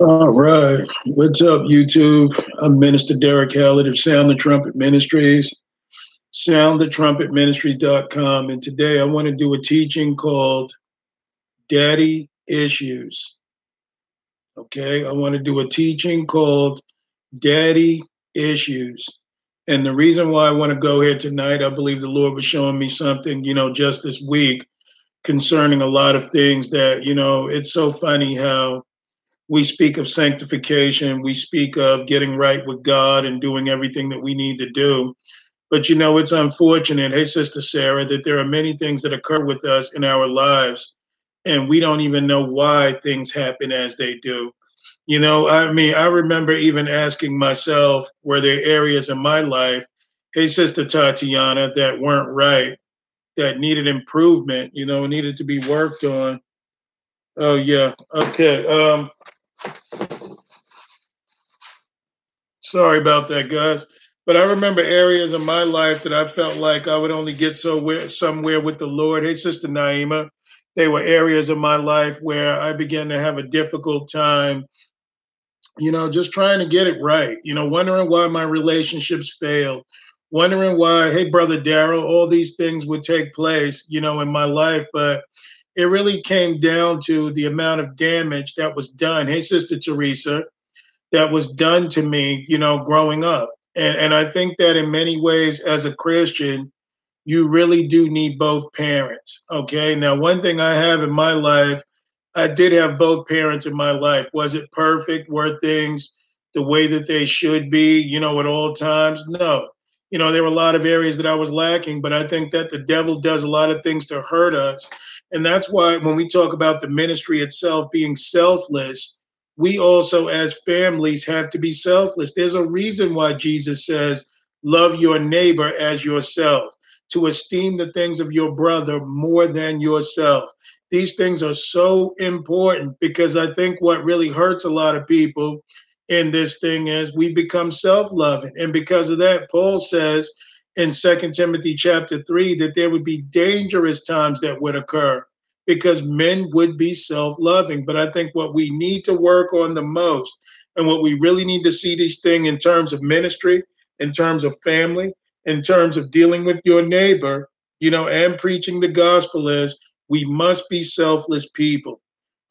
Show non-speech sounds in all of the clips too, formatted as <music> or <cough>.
All right. What's up, YouTube? I'm Minister Derek Hallett of Sound the Trumpet Ministries, soundthetrumpetministries.com. And today I want to do a teaching called Daddy Issues. Okay. I want to do a teaching called Daddy Issues. And the reason why I want to go here tonight, I believe the Lord was showing me something, you know, just this week concerning a lot of things that, you know, it's so funny how we speak of sanctification, we speak of getting right with God and doing everything that we need to do. But you know, it's unfortunate, hey, Sister Sarah, that there are many things that occur with us in our lives, and we don't even know why things happen as they do. You know, I mean, I remember even asking myself, were there areas in my life, hey, Sister Tatiana, that weren't right, that needed improvement, you know, needed to be worked on? Oh, yeah. Okay. Um, Sorry about that, guys. But I remember areas of my life that I felt like I would only get somewhere somewhere with the Lord. Hey, Sister Naima, they were areas of my life where I began to have a difficult time, you know, just trying to get it right. You know, wondering why my relationships failed, wondering why, hey, brother Daryl, all these things would take place, you know, in my life, but it really came down to the amount of damage that was done. Hey, Sister Teresa, that was done to me, you know, growing up. And and I think that in many ways as a Christian, you really do need both parents. Okay. Now, one thing I have in my life, I did have both parents in my life. Was it perfect? Were things the way that they should be, you know, at all times? No. You know, there were a lot of areas that I was lacking, but I think that the devil does a lot of things to hurt us. And that's why when we talk about the ministry itself being selfless, we also as families have to be selfless. There's a reason why Jesus says, Love your neighbor as yourself, to esteem the things of your brother more than yourself. These things are so important because I think what really hurts a lot of people in this thing is we become self-loving. And because of that, Paul says in Second Timothy chapter 3 that there would be dangerous times that would occur because men would be self loving. But I think what we need to work on the most and what we really need to see this thing in terms of ministry, in terms of family, in terms of dealing with your neighbor, you know, and preaching the gospel is we must be selfless people.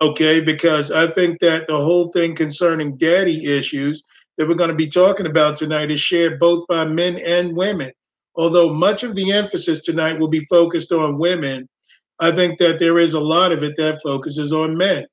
Okay, because I think that the whole thing concerning daddy issues that we're going to be talking about tonight is shared both by men and women. Although much of the emphasis tonight will be focused on women, I think that there is a lot of it that focuses on men.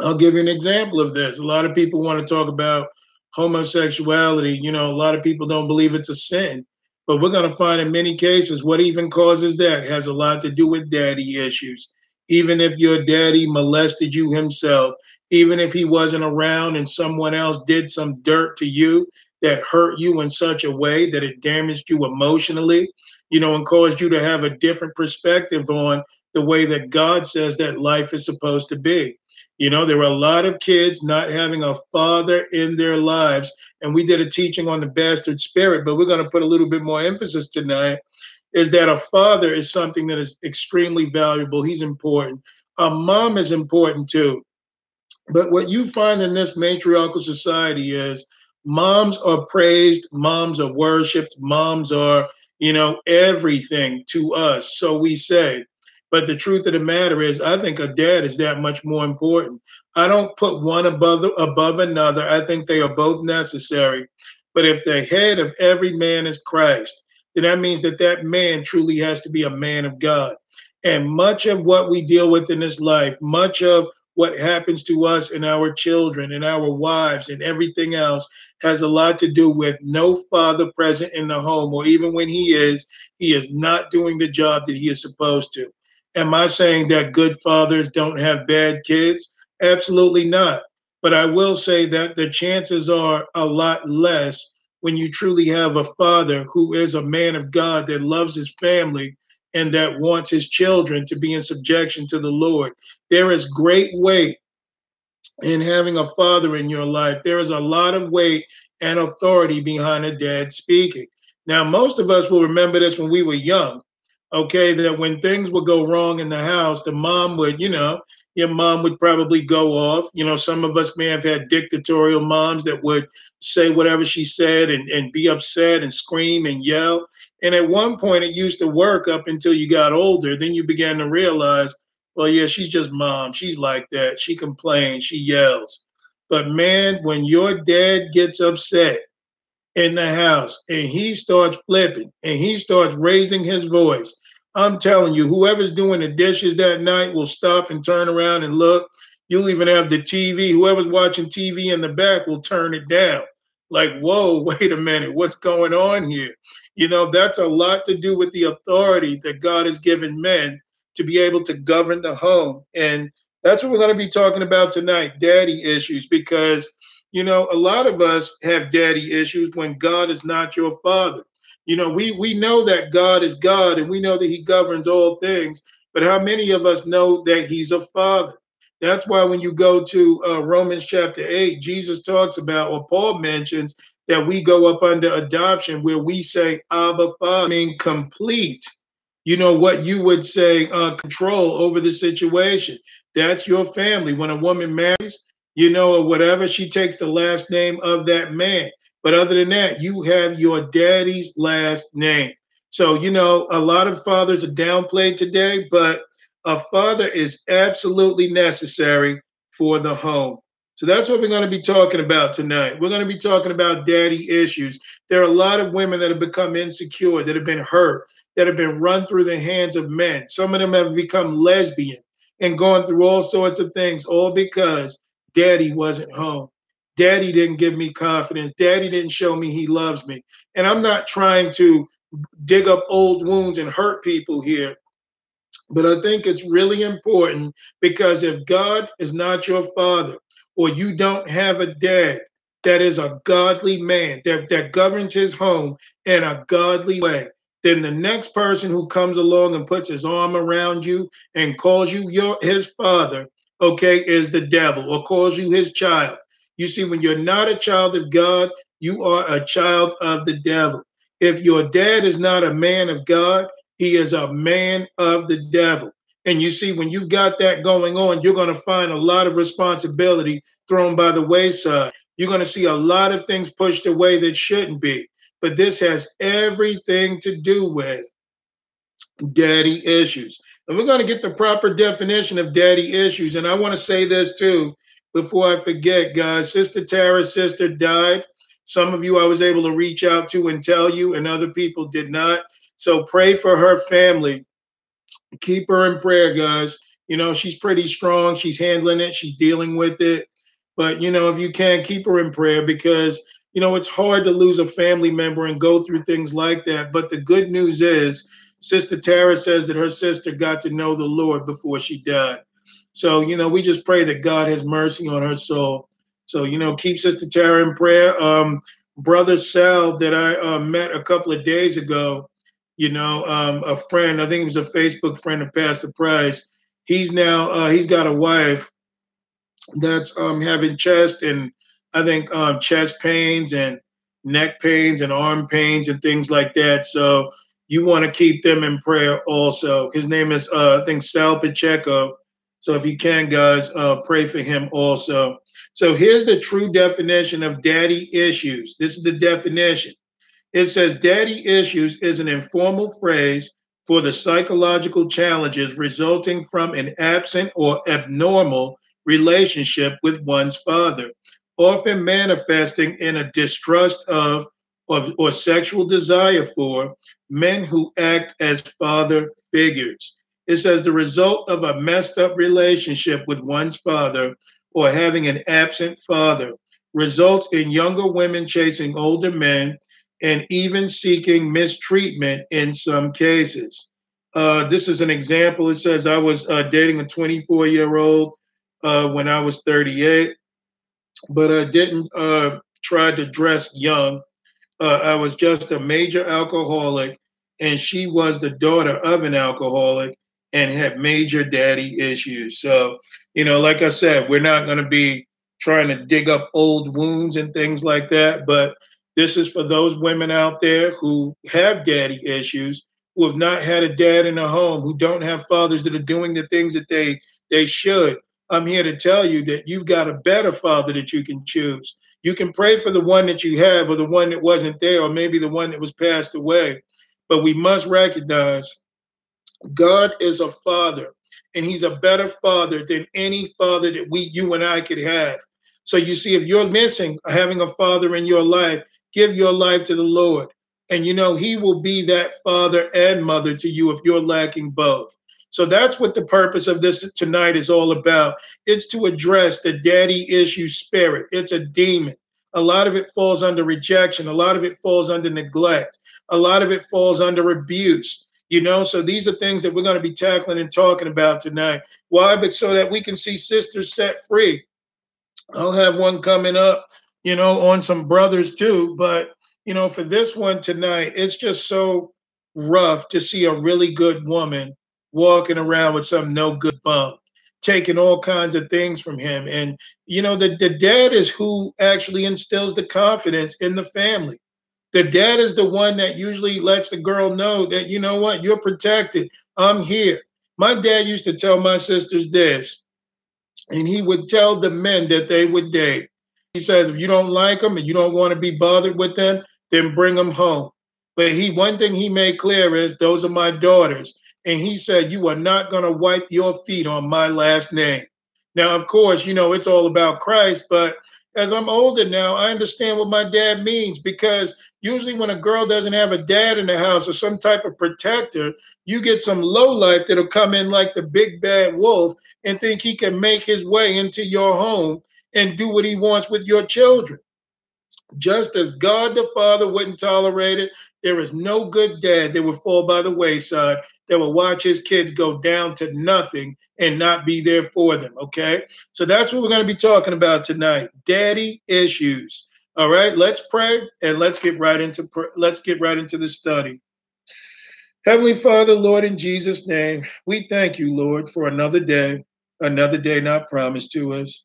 I'll give you an example of this. A lot of people want to talk about homosexuality. You know, a lot of people don't believe it's a sin, but we're going to find in many cases what even causes that has a lot to do with daddy issues. Even if your daddy molested you himself, even if he wasn't around and someone else did some dirt to you that hurt you in such a way that it damaged you emotionally, you know, and caused you to have a different perspective on the way that God says that life is supposed to be. You know, there were a lot of kids not having a father in their lives. And we did a teaching on the bastard spirit, but we're going to put a little bit more emphasis tonight is that a father is something that is extremely valuable. He's important. A mom is important too. But what you find in this matriarchal society is moms are praised, moms are worshiped, moms are you know, everything to us. So we say. But the truth of the matter is, I think a dad is that much more important. I don't put one above above another. I think they are both necessary. But if the head of every man is Christ, then that means that that man truly has to be a man of God. And much of what we deal with in this life, much of what happens to us and our children and our wives and everything else has a lot to do with no father present in the home, or even when he is, he is not doing the job that he is supposed to. Am I saying that good fathers don't have bad kids? Absolutely not. But I will say that the chances are a lot less when you truly have a father who is a man of God that loves his family and that wants his children to be in subjection to the Lord. There is great weight in having a father in your life. There is a lot of weight and authority behind a dad speaking. Now, most of us will remember this when we were young, okay, that when things would go wrong in the house, the mom would, you know, your mom would probably go off. You know, some of us may have had dictatorial moms that would say whatever she said and, and be upset and scream and yell. And at one point, it used to work up until you got older. Then you began to realize, well, yeah, she's just mom. She's like that. She complains, she yells. But man, when your dad gets upset in the house and he starts flipping and he starts raising his voice, I'm telling you, whoever's doing the dishes that night will stop and turn around and look. You'll even have the TV. Whoever's watching TV in the back will turn it down. Like, whoa, <laughs> wait a minute, what's going on here? You know, that's a lot to do with the authority that God has given men to be able to govern the home. And that's what we're going to be talking about tonight daddy issues, because, you know, a lot of us have daddy issues when God is not your father. You know, we we know that God is God and we know that he governs all things, but how many of us know that he's a father? That's why when you go to uh, Romans chapter 8, Jesus talks about, or Paul mentions, that we go up under adoption where we say, Abba, Father, mean complete, you know, what you would say, uh, control over the situation. That's your family. When a woman marries, you know, or whatever, she takes the last name of that man. But other than that, you have your daddy's last name. So, you know, a lot of fathers are downplayed today, but a father is absolutely necessary for the home. So that's what we're going to be talking about tonight. We're going to be talking about daddy issues. There are a lot of women that have become insecure, that have been hurt, that have been run through the hands of men. Some of them have become lesbian and gone through all sorts of things, all because daddy wasn't home. Daddy didn't give me confidence. Daddy didn't show me he loves me. And I'm not trying to dig up old wounds and hurt people here. But I think it's really important because if God is not your father, or you don't have a dad that is a godly man that, that governs his home in a godly way, then the next person who comes along and puts his arm around you and calls you your his father, okay, is the devil or calls you his child. You see, when you're not a child of God, you are a child of the devil. If your dad is not a man of God, he is a man of the devil. And you see, when you've got that going on, you're going to find a lot of responsibility thrown by the wayside. You're going to see a lot of things pushed away that shouldn't be. But this has everything to do with daddy issues. And we're going to get the proper definition of daddy issues. And I want to say this too before I forget, guys. Sister Tara's sister died. Some of you I was able to reach out to and tell you, and other people did not. So pray for her family. Keep her in prayer, guys. You know, she's pretty strong. She's handling it, she's dealing with it. But, you know, if you can, keep her in prayer because, you know, it's hard to lose a family member and go through things like that. But the good news is, Sister Tara says that her sister got to know the Lord before she died. So, you know, we just pray that God has mercy on her soul. So, you know, keep Sister Tara in prayer. Um, Brother Sal, that I uh, met a couple of days ago, you know, um, a friend, I think it was a Facebook friend of Pastor Price. He's now, uh, he's got a wife that's um, having chest and I think um, chest pains and neck pains and arm pains and things like that. So you want to keep them in prayer also. His name is, uh, I think, Sal Pacheco so if you can, guys, uh, pray for him also. So here's the true definition of daddy issues. This is the definition. It says daddy issues is an informal phrase for the psychological challenges resulting from an absent or abnormal relationship with one's father, often manifesting in a distrust of, of or sexual desire for men who act as father figures. It says the result of a messed up relationship with one's father or having an absent father results in younger women chasing older men and even seeking mistreatment in some cases. Uh, this is an example. It says I was uh, dating a 24 year old uh, when I was 38, but I didn't uh, try to dress young. Uh, I was just a major alcoholic, and she was the daughter of an alcoholic and had major daddy issues. So, you know, like I said, we're not going to be trying to dig up old wounds and things like that, but this is for those women out there who have daddy issues who have not had a dad in a home, who don't have fathers that are doing the things that they they should. I'm here to tell you that you've got a better father that you can choose. You can pray for the one that you have or the one that wasn't there or maybe the one that was passed away. But we must recognize God is a father and he's a better father than any father that we you and I could have. So you see if you're missing having a father in your life, give your life to the Lord. And you know, he will be that father and mother to you if you're lacking both. So that's what the purpose of this tonight is all about. It's to address the daddy issue spirit. It's a demon. A lot of it falls under rejection, a lot of it falls under neglect, a lot of it falls under abuse. You know, so these are things that we're going to be tackling and talking about tonight. Why? But so that we can see sisters set free. I'll have one coming up, you know, on some brothers too. But you know, for this one tonight, it's just so rough to see a really good woman walking around with some no good bum, taking all kinds of things from him. And, you know, the, the dad is who actually instills the confidence in the family. The dad is the one that usually lets the girl know that, you know what, you're protected. I'm here. My dad used to tell my sisters this, and he would tell the men that they would date. He says, if you don't like them and you don't want to be bothered with them, then bring them home. But he one thing he made clear is those are my daughters. And he said, You are not going to wipe your feet on my last name. Now, of course, you know, it's all about Christ, but as I'm older now, I understand what my dad means because usually when a girl doesn't have a dad in the house or some type of protector, you get some low life that'll come in like the big bad wolf and think he can make his way into your home and do what he wants with your children. Just as God the Father wouldn't tolerate it, there is no good dad that would fall by the wayside that will watch his kids go down to nothing and not be there for them. Okay. So that's what we're going to be talking about tonight daddy issues. All right. Let's pray and let's get right into let's get right into the study. Heavenly Father, Lord, in Jesus' name, we thank you, Lord, for another day, another day not promised to us.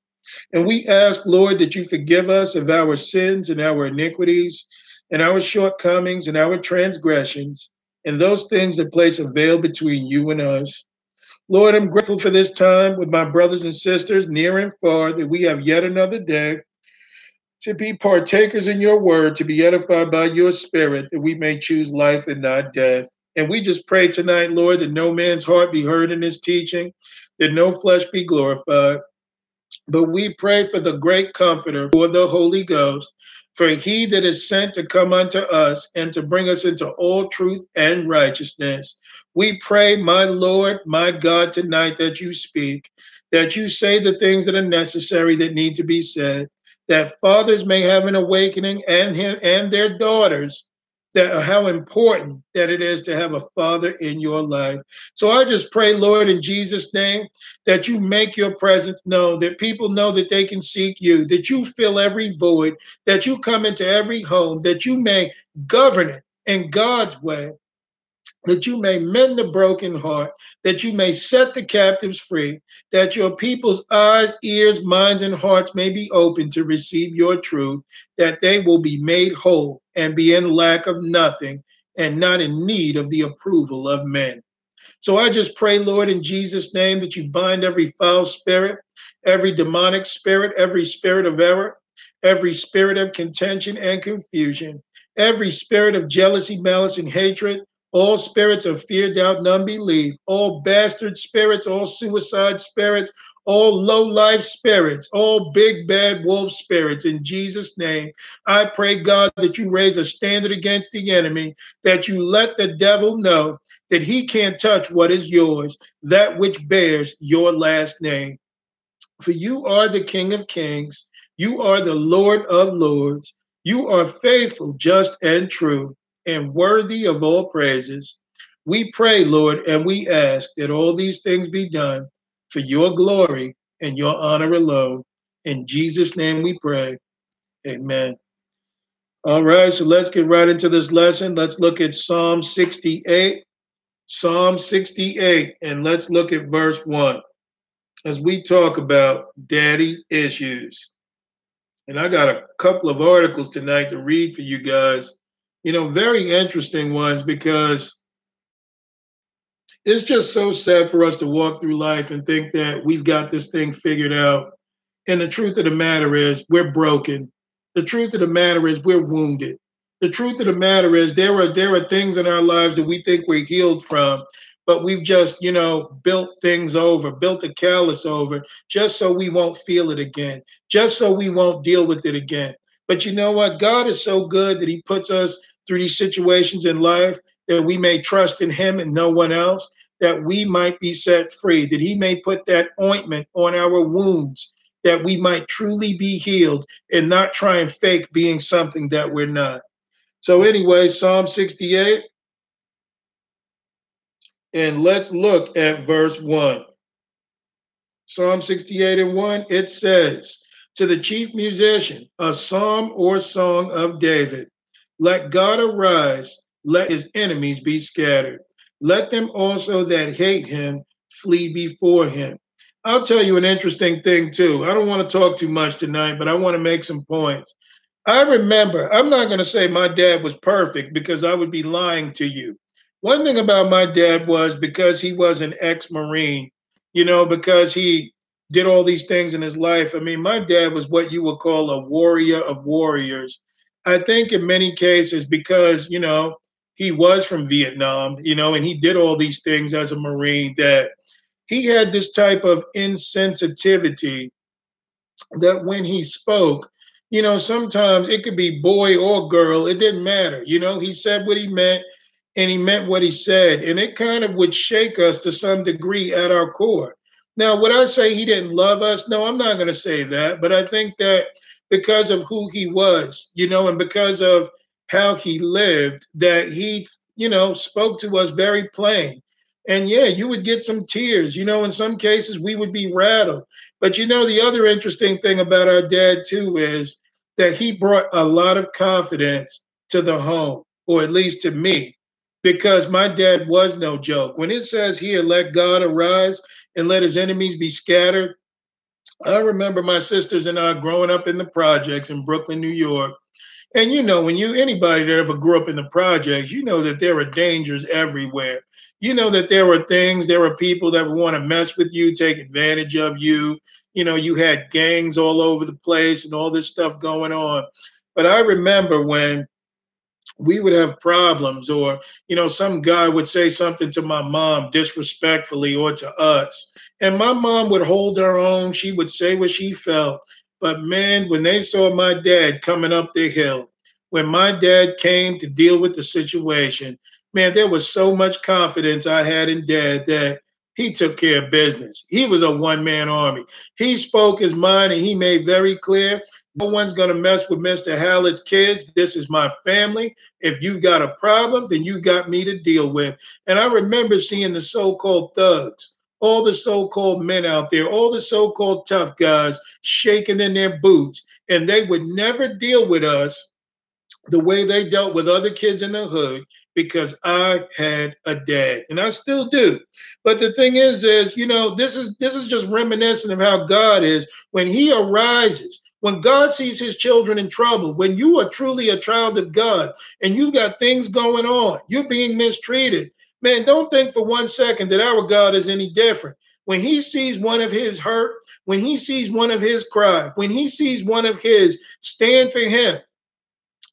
And we ask, Lord, that you forgive us of our sins and our iniquities and our shortcomings and our transgressions and those things that place a veil between you and us. Lord, I'm grateful for this time with my brothers and sisters near and far that we have yet another day to be partakers in your word, to be edified by your spirit, that we may choose life and not death. And we just pray tonight, Lord, that no man's heart be heard in his teaching, that no flesh be glorified, but we pray for the great comforter, for the Holy Ghost, for he that is sent to come unto us and to bring us into all truth and righteousness. We pray, my Lord, my God, tonight that you speak, that you say the things that are necessary that need to be said, that fathers may have an awakening and and their daughters that uh, how important that it is to have a father in your life. So I just pray, Lord, in Jesus' name, that you make your presence known, that people know that they can seek you, that you fill every void, that you come into every home, that you may govern it in God's way, that you may mend the broken heart, that you may set the captives free, that your people's eyes, ears, minds, and hearts may be open to receive your truth, that they will be made whole and be in lack of nothing and not in need of the approval of men. So I just pray, Lord, in Jesus' name, that you bind every foul spirit, every demonic spirit, every spirit of error, every spirit of contention and confusion, every spirit of jealousy, malice, and hatred all spirits of fear, doubt, and unbelief, all bastard spirits, all suicide spirits, all low life spirits, all big bad wolf spirits. In Jesus' name, I pray, God, that you raise a standard against the enemy, that you let the devil know that he can't touch what is yours, that which bears your last name. For you are the King of kings, you are the Lord of lords, you are faithful, just, and true and worthy of all praises. We pray, Lord, and we ask that all these things be done for your glory and your honor alone. In Jesus' name we pray. Amen. All right, so let's get right into this lesson. Let's look at Psalm 68. Psalm 68, and let's look at verse 1 as we talk about daddy issues. And I got a couple of articles tonight to read for you guys. You know, very interesting ones because it's just so sad for us to walk through life and think that we've got this thing figured out. And the truth of the matter is, we're broken. The truth of the matter is, we're wounded. The truth of the matter is, there are there are things in our lives that we think we're healed from, but we've just, you know, built things over, built a callus over, just so we won't feel it again, just so we won't deal with it again. But you know what? God is so good that He puts us through these situations in life that we may trust in him and no one else, that we might be set free, that he may put that ointment on our wounds, that we might truly be healed and not try and fake being something that we're not. So, anyway, Psalm 68. And let's look at verse 1. Psalm 68 and 1, it says, To the chief musician, a psalm or song of David, let God arise let his enemies be scattered. Let them also that hate him flee before him. I'll tell you an interesting thing too. I don't want to talk too much tonight, but I want to make some points. I remember, I'm not going to say my dad was perfect because I would be lying to you. One thing about my dad was because he was an ex Marine, you know, because he did all these things in his life. I mean, my dad was what you would call a warrior of warriors. I think in many cases, because, you know, he was from Vietnam, you know, and he did all these things as a Marine that he had this type of insensitivity that when he spoke, you know, sometimes it could be boy or girl, it didn't matter. You know, he said what he meant and he meant what he said. And it kind of would shake us to some degree at our core. Now, would I say he didn't love us? No, I'm not going to say that. But I think that because of who he was, you know, and because of how he lived that he you know spoke to us very plain. And yeah you would get some tears. You know in some cases we would be rattled. But you know the other interesting thing about our dad too is that he brought a lot of confidence to the home or at least to me because my dad was no joke. When it says here let god arise and let his enemies be scattered i remember my sisters and i growing up in the projects in brooklyn new york and you know, when you anybody that ever grew up in the projects, you know that there are dangers everywhere. You know that there were things, there were people that want to mess with you, take advantage of you. You know, you had gangs all over the place and all this stuff going on. But I remember when we would have problems or you know some guy would say something to my mom disrespectfully or to us and my mom would hold her own she would say what she felt but man, when they saw my dad coming up the hill, when my dad came to deal with the situation, man, there was so much confidence I had in dad that he took care of business. He was a one man army. He spoke his mind and he made very clear no one's going to mess with Mr. Hallett's kids. This is my family. If you've got a problem, then you got me to deal with. And I remember seeing the so called thugs all the so-called men out there, all the so-called tough guys shaking in their boots, and they would never deal with us the way they dealt with other kids in the hood because I had a dad and I still do. But the thing is is, you know, this is this is just reminiscent of how God is when he arises. When God sees his children in trouble, when you are truly a child of God and you've got things going on, you're being mistreated, Man, don't think for one second that our God is any different. When he sees one of his hurt, when he sees one of his cry, when he sees one of his stand for him,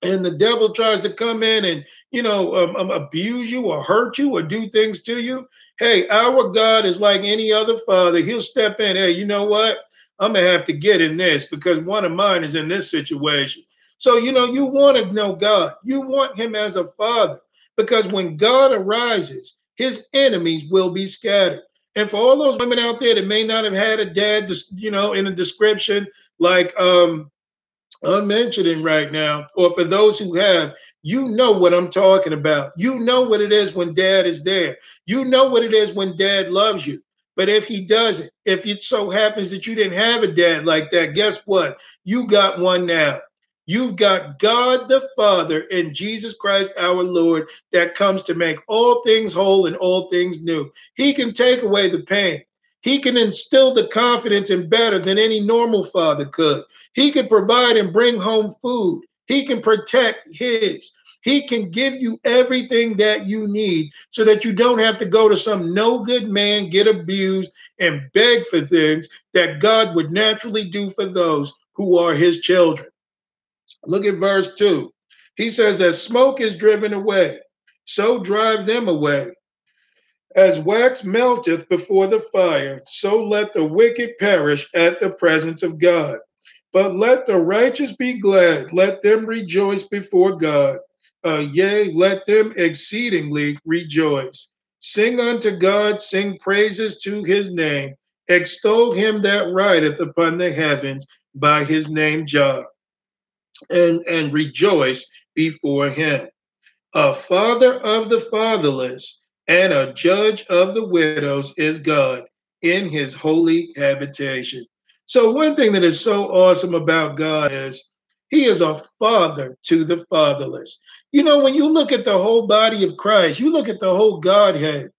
and the devil tries to come in and you know um, um, abuse you or hurt you or do things to you hey our god is like any other father. He'll step in hey you know what? I'm gonna have to get in this because one of mine is in this situation. So you know you want to know god. You want him as a father because when God arises, his enemies will be scattered. And for all those women out there that may not have had a dad, you know, in a description like um, I'm mentioning right now, or for those who have, you know what I'm talking about. You know what it is when dad is there. You know what it is when dad loves you. But if he doesn't, if it so happens that you didn't have a dad like that, guess what? You got one now. You've got God the Father and Jesus Christ our Lord that comes to make all things whole and all things new. He can take away the pain. He can instill the confidence in better than any normal father could. He can provide and bring home food. He can protect his. He can give you everything that you need so that you don't have to go to some no good man, get abused, and beg for things that God would naturally do for those who are his children. Look at verse 2. He says, As smoke is driven away, so drive them away. As wax melteth before the fire, so let the wicked perish at the presence of God. But let the righteous be glad, let them rejoice before God. Uh, yea, let them exceedingly rejoice. Sing unto God, sing praises to his name. Extol him that rideth upon the heavens by his name Jah, and, and rejoice before him. A father of the fatherless and a judge of the widows is God in his holy habitation. So, one thing that is so awesome about God is he is a father to the fatherless. You know, when you look at the whole body of Christ, you look at the whole Godhead,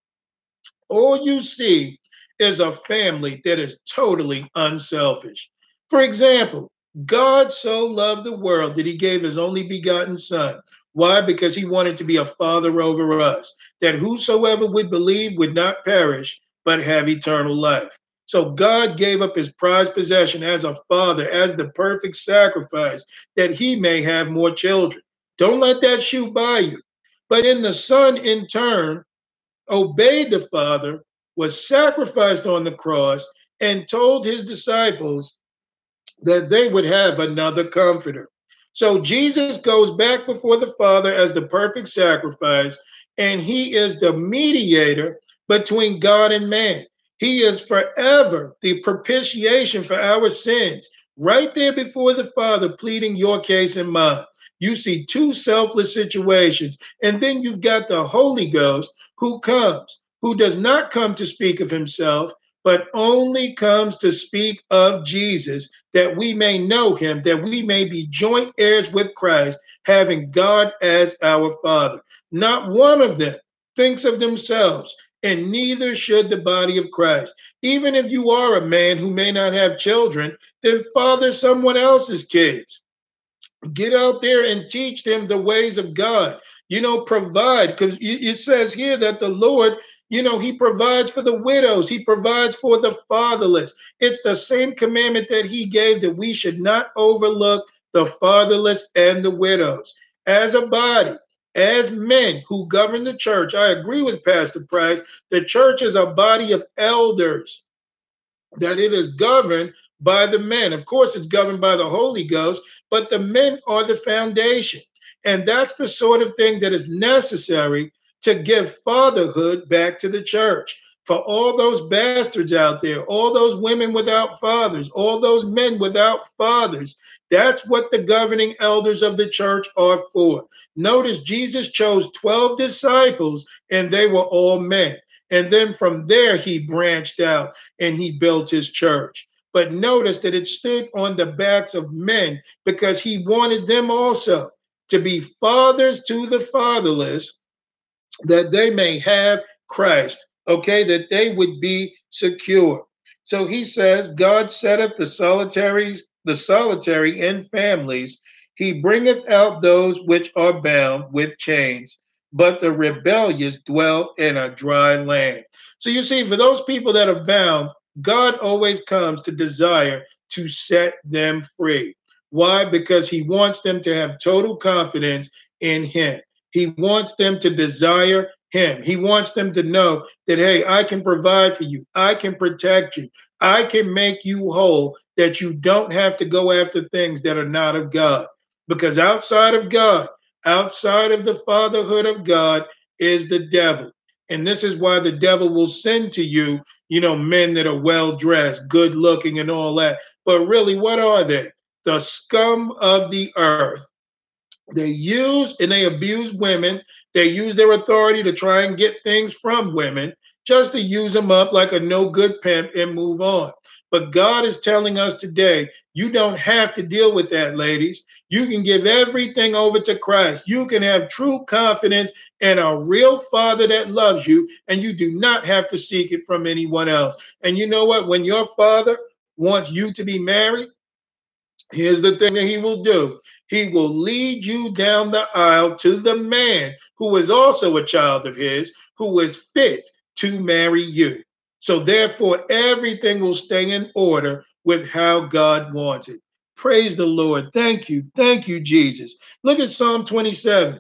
all you see is a family that is totally unselfish. For example, God so loved the world that he gave his only begotten son why? Because he wanted to be a father over us, that whosoever would believe would not perish, but have eternal life. So God gave up his prized possession as a father, as the perfect sacrifice, that he may have more children. Don't let that shoot by you. But in the son, in turn, obeyed the father, was sacrificed on the cross, and told his disciples that they would have another comforter. So Jesus goes back before the Father as the perfect sacrifice, and he is the mediator between God and man. He is forever the propitiation for our sins, right there before the Father, pleading your case and mine. You see two selfless situations. And then you've got the Holy Ghost who comes, who does not come to speak of himself, but only comes to speak of Jesus, that we may know him, that we may be joint heirs with Christ, having God as our Father. Not one of them thinks of themselves, and neither should the body of Christ. Even if you are a man who may not have children, then father someone else's kids. Get out there and teach them the ways of God. You know, provide, because it says here that the Lord you know, he provides for the widows, he provides for the fatherless. It's the same commandment that he gave that we should not overlook the fatherless and the widows. As a body, as men who govern the church, I agree with Pastor Price. The church is a body of elders, that it is governed by the men. Of course, it's governed by the Holy Ghost, but the men are the foundation. And that's the sort of thing that is necessary to give fatherhood back to the church. For all those bastards out there, all those women without fathers, all those men without fathers, that's what the governing elders of the church are for. Notice Jesus chose 12 disciples and they were all men. And then from there, he branched out and he built his church. But notice that it stood on the backs of men because he wanted them also to be fathers to the fatherless that they may have Christ, okay, that they would be secure. So he says, God setteth the solitaries, the solitary in families. He bringeth out those which are bound with chains, but the rebellious dwell in a dry land. So you see, for those people that are bound, God always comes to desire to set them free. Why? Because he wants them to have total confidence in him. He wants them to desire him. He wants them to know that, hey, I can provide for you, I can protect you, I can make you whole, that you don't have to go after things that are not of God. Because outside of God, outside of the fatherhood of God, is the devil. And this is why the devil will send to you, you know, men that are well dressed, good looking, and all that. But really, what are they? the scum of the earth. They use and they abuse women. They use their authority to try and get things from women just to use them up like a no good pimp and move on. But God is telling us today, you don't have to deal with that, ladies. You can give everything over to Christ. You can have true confidence in a real father that loves you, and you do not have to seek it from anyone else. And you know what? When your father wants you to be married, here's the thing that he will do he will lead you down the aisle to the man who is also a child of his, who is fit to marry you. So therefore, everything will stay in order with how God wants it. Praise the Lord. Thank you. Thank you, Jesus. Look at Psalm 27.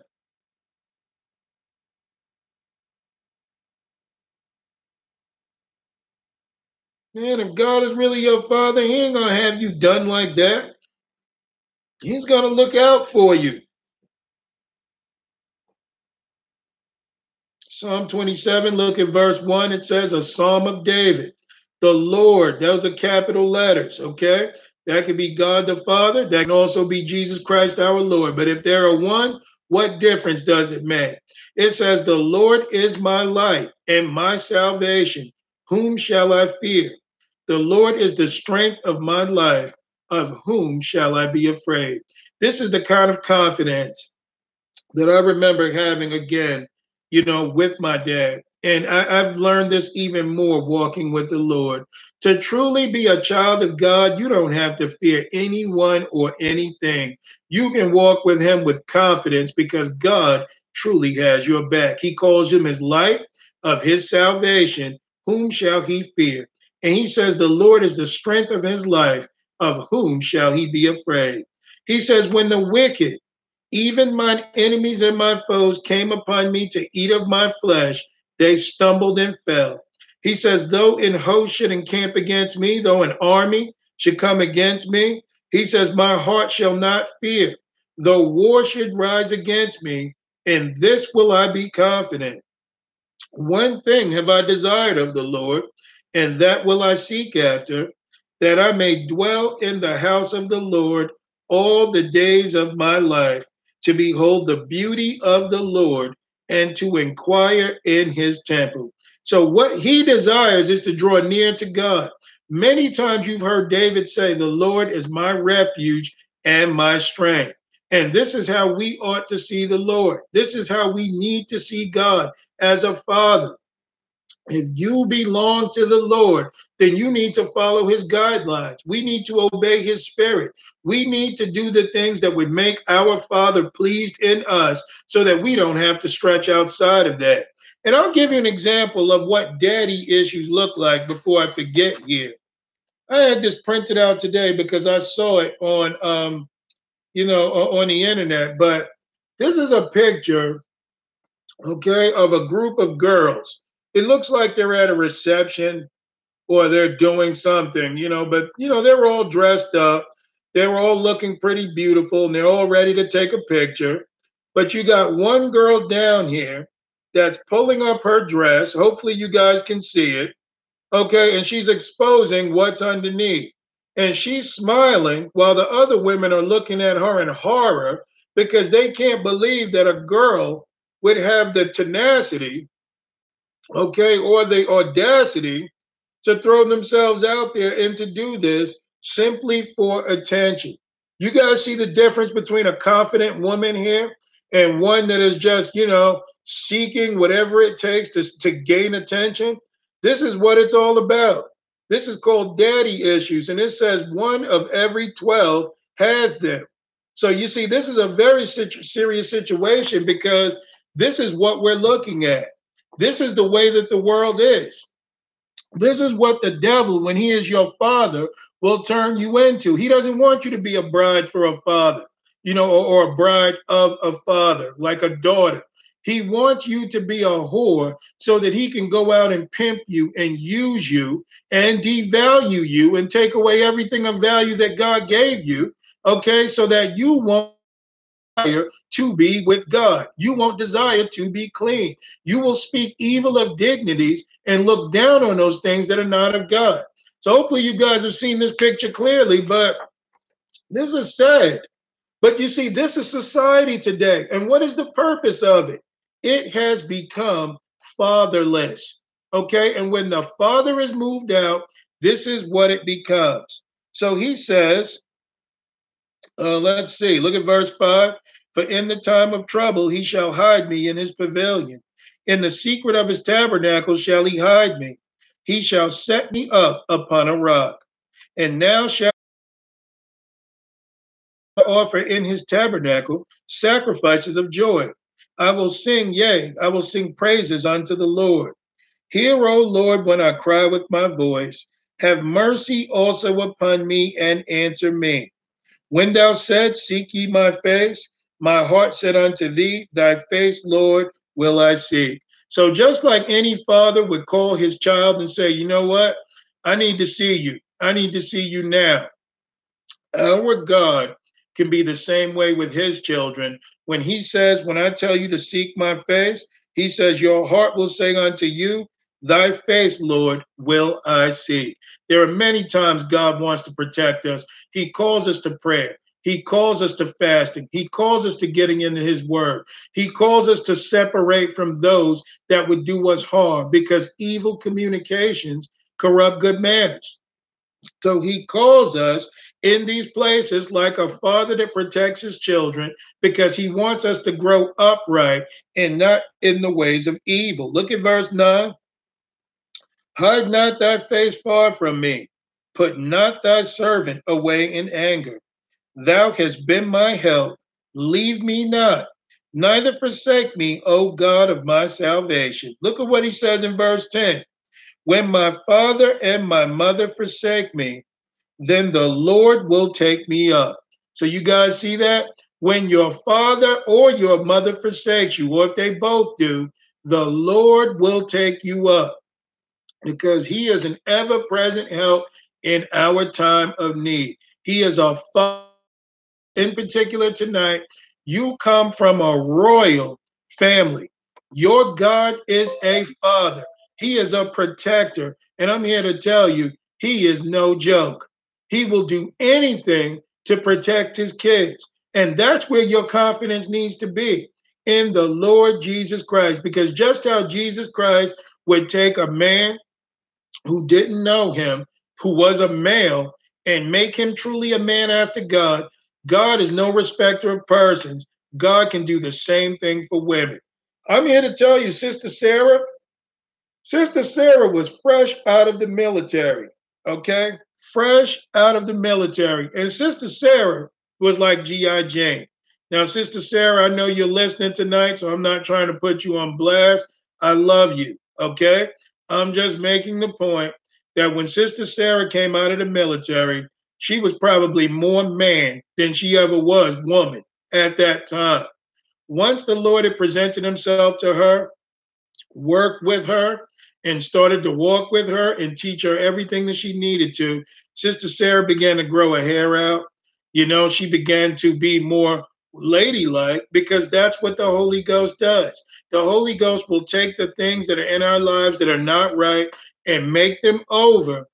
Man, if God is really your father, he ain't going to have you done like that. He's going to look out for you. Psalm 27, look at verse 1. It says, A psalm of David. The Lord, those are capital letters, okay? That could be God the Father. That can also be Jesus Christ our Lord. But if there are one, what difference does it make? It says, The Lord is my light and my salvation. Whom shall I fear? The Lord is the strength of my life. Of whom shall I be afraid? This is the kind of confidence that I remember having again you know, with my dad. And I, have learned this even more walking with the Lord. To truly be a child of God, you don't have to fear anyone or anything. You can walk with Him with confidence because God truly has your back. He calls Him His light of His salvation. Whom shall He fear? And He says, The Lord is the strength of His life. Of whom shall He be afraid? He says, When the wicked, even mine enemies and my foes came upon me to eat of my flesh. They stumbled and fell. He says, Though an host should encamp against me, though an army should come against me, he says, My heart shall not fear. Though war should rise against me, in this will I be confident. One thing have I desired of the Lord, and that will I seek after, that I may dwell in the house of the Lord all the days of my life to behold the beauty of the Lord and to inquire in his temple. So, what he desires is to draw near to God. Many times you've heard David say, The Lord is my refuge and my strength. And this is how we ought to see the Lord. This is how we need to see God as a father. If you belong to the Lord, then you need to follow his guidelines. We need to obey his spirit. We need to do the things that would make our Father pleased in us so that we don't have to stretch outside of that. And I'll give you an example of what daddy issues look like before I forget here. I had this printed out today because I saw it on um, you know, on the internet, but this is a picture, okay, of a group of girls it looks like they're at a reception or they're doing something, you know, but you know, they were all dressed up. They were all looking pretty beautiful and they're all ready to take a picture. But you got one girl down here that's pulling up her dress. Hopefully, you guys can see it. Okay. And she's exposing what's underneath. And she's smiling while the other women are looking at her in horror because they can't believe that a girl would have the tenacity okay, or the audacity to throw themselves out there and to do this simply for attention. You guys see the difference between a confident woman here and one that is just, you know, seeking whatever it takes to, to gain attention? This is what it's all about. This is called daddy issues. And it says one of every 12 has them. So you see, this is a very situ- serious situation because this is what we're looking at. This is the way that the world is. This is what the devil, when he is your father, will turn you into. He doesn't want you to be a bride for a father, you know, or, or a bride of a father, like a daughter. He wants you to be a whore so that he can go out and pimp you and use you and devalue you and take away everything of value that God gave you. Okay, so that you won't to be with God. You won't desire to be clean. You will speak evil of dignities and look down on those things that are not of God. So hopefully you guys have seen this picture clearly, but This is sad. But you see, this is society today. And what is the purpose of it? It has become fatherless. Okay. And when the father is moved out, this is what it becomes. So he says, uh, let's see, look at verse 5. For in the time of trouble he shall hide me in his pavilion. In the secret of his tabernacle shall he hide me. He shall set me up upon a rock. And now shall offer in his tabernacle sacrifices of joy. I will sing, yea, I will sing praises unto the Lord. Hear, O Lord, when I cry with my voice. Have mercy also upon me and answer me. When thou said, Seek ye my face, my heart said unto thee, Thy face, Lord, will I seek. So just like any father would call his child and say, You know what? I need to see you. I need to see you now. Our God can be the same way with his children. When he says, When I tell you to seek my face, he says, Your heart will say unto you, Thy face, Lord, will I see. There are many times God wants to protect us. He calls us to prayer. He calls us to fasting. He calls us to getting into his word. He calls us to separate from those that would do us harm because evil communications corrupt good manners. So he calls us in these places like a father that protects his children because he wants us to grow upright and not in the ways of evil. Look at verse 9. Hide not thy face far from me. Put not thy servant away in anger. Thou hast been my help. Leave me not, neither forsake me, O God of my salvation. Look at what he says in verse 10. When my father and my mother forsake me, then the Lord will take me up. So you guys see that? When your father or your mother forsakes you, or if they both do, the Lord will take you up because he is an ever present help in our time of need. He is a father. In particular, tonight, you come from a royal family. Your God is a father, He is a protector. And I'm here to tell you, He is no joke. He will do anything to protect His kids. And that's where your confidence needs to be in the Lord Jesus Christ. Because just how Jesus Christ would take a man who didn't know him, who was a male, and make him truly a man after God. God is no respecter of persons. God can do the same thing for women. I'm here to tell you, Sister Sarah, Sister Sarah was fresh out of the military, okay? Fresh out of the military. And Sister Sarah was like G.I. Jane. Now, Sister Sarah, I know you're listening tonight, so I'm not trying to put you on blast. I love you, okay? I'm just making the point that when Sister Sarah came out of the military, she was probably more man than she ever was woman at that time. Once the Lord had presented himself to her, worked with her, and started to walk with her and teach her everything that she needed to, Sister Sarah began to grow her hair out. You know, she began to be more ladylike because that's what the Holy Ghost does. The Holy Ghost will take the things that are in our lives that are not right and make them over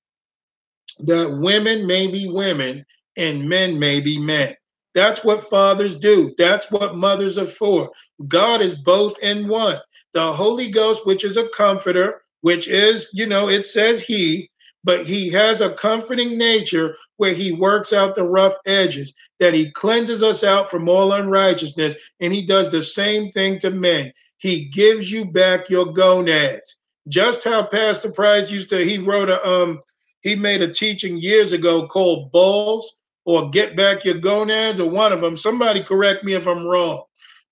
that women may be women and men may be men. That's what fathers do. That's what mothers are for. God is both in one. The Holy Ghost, which is a comforter, which is, you know, it says he, but he has a comforting nature where he works out the rough edges, that he cleanses us out from all unrighteousness. And he does the same thing to men. He gives you back your gonads. Just how Pastor Price used to, he wrote a um he made a teaching years ago called balls or get back your gonads or one of them. Somebody correct me if I'm wrong.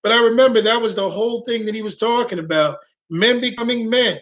But I remember that was the whole thing that he was talking about men becoming men,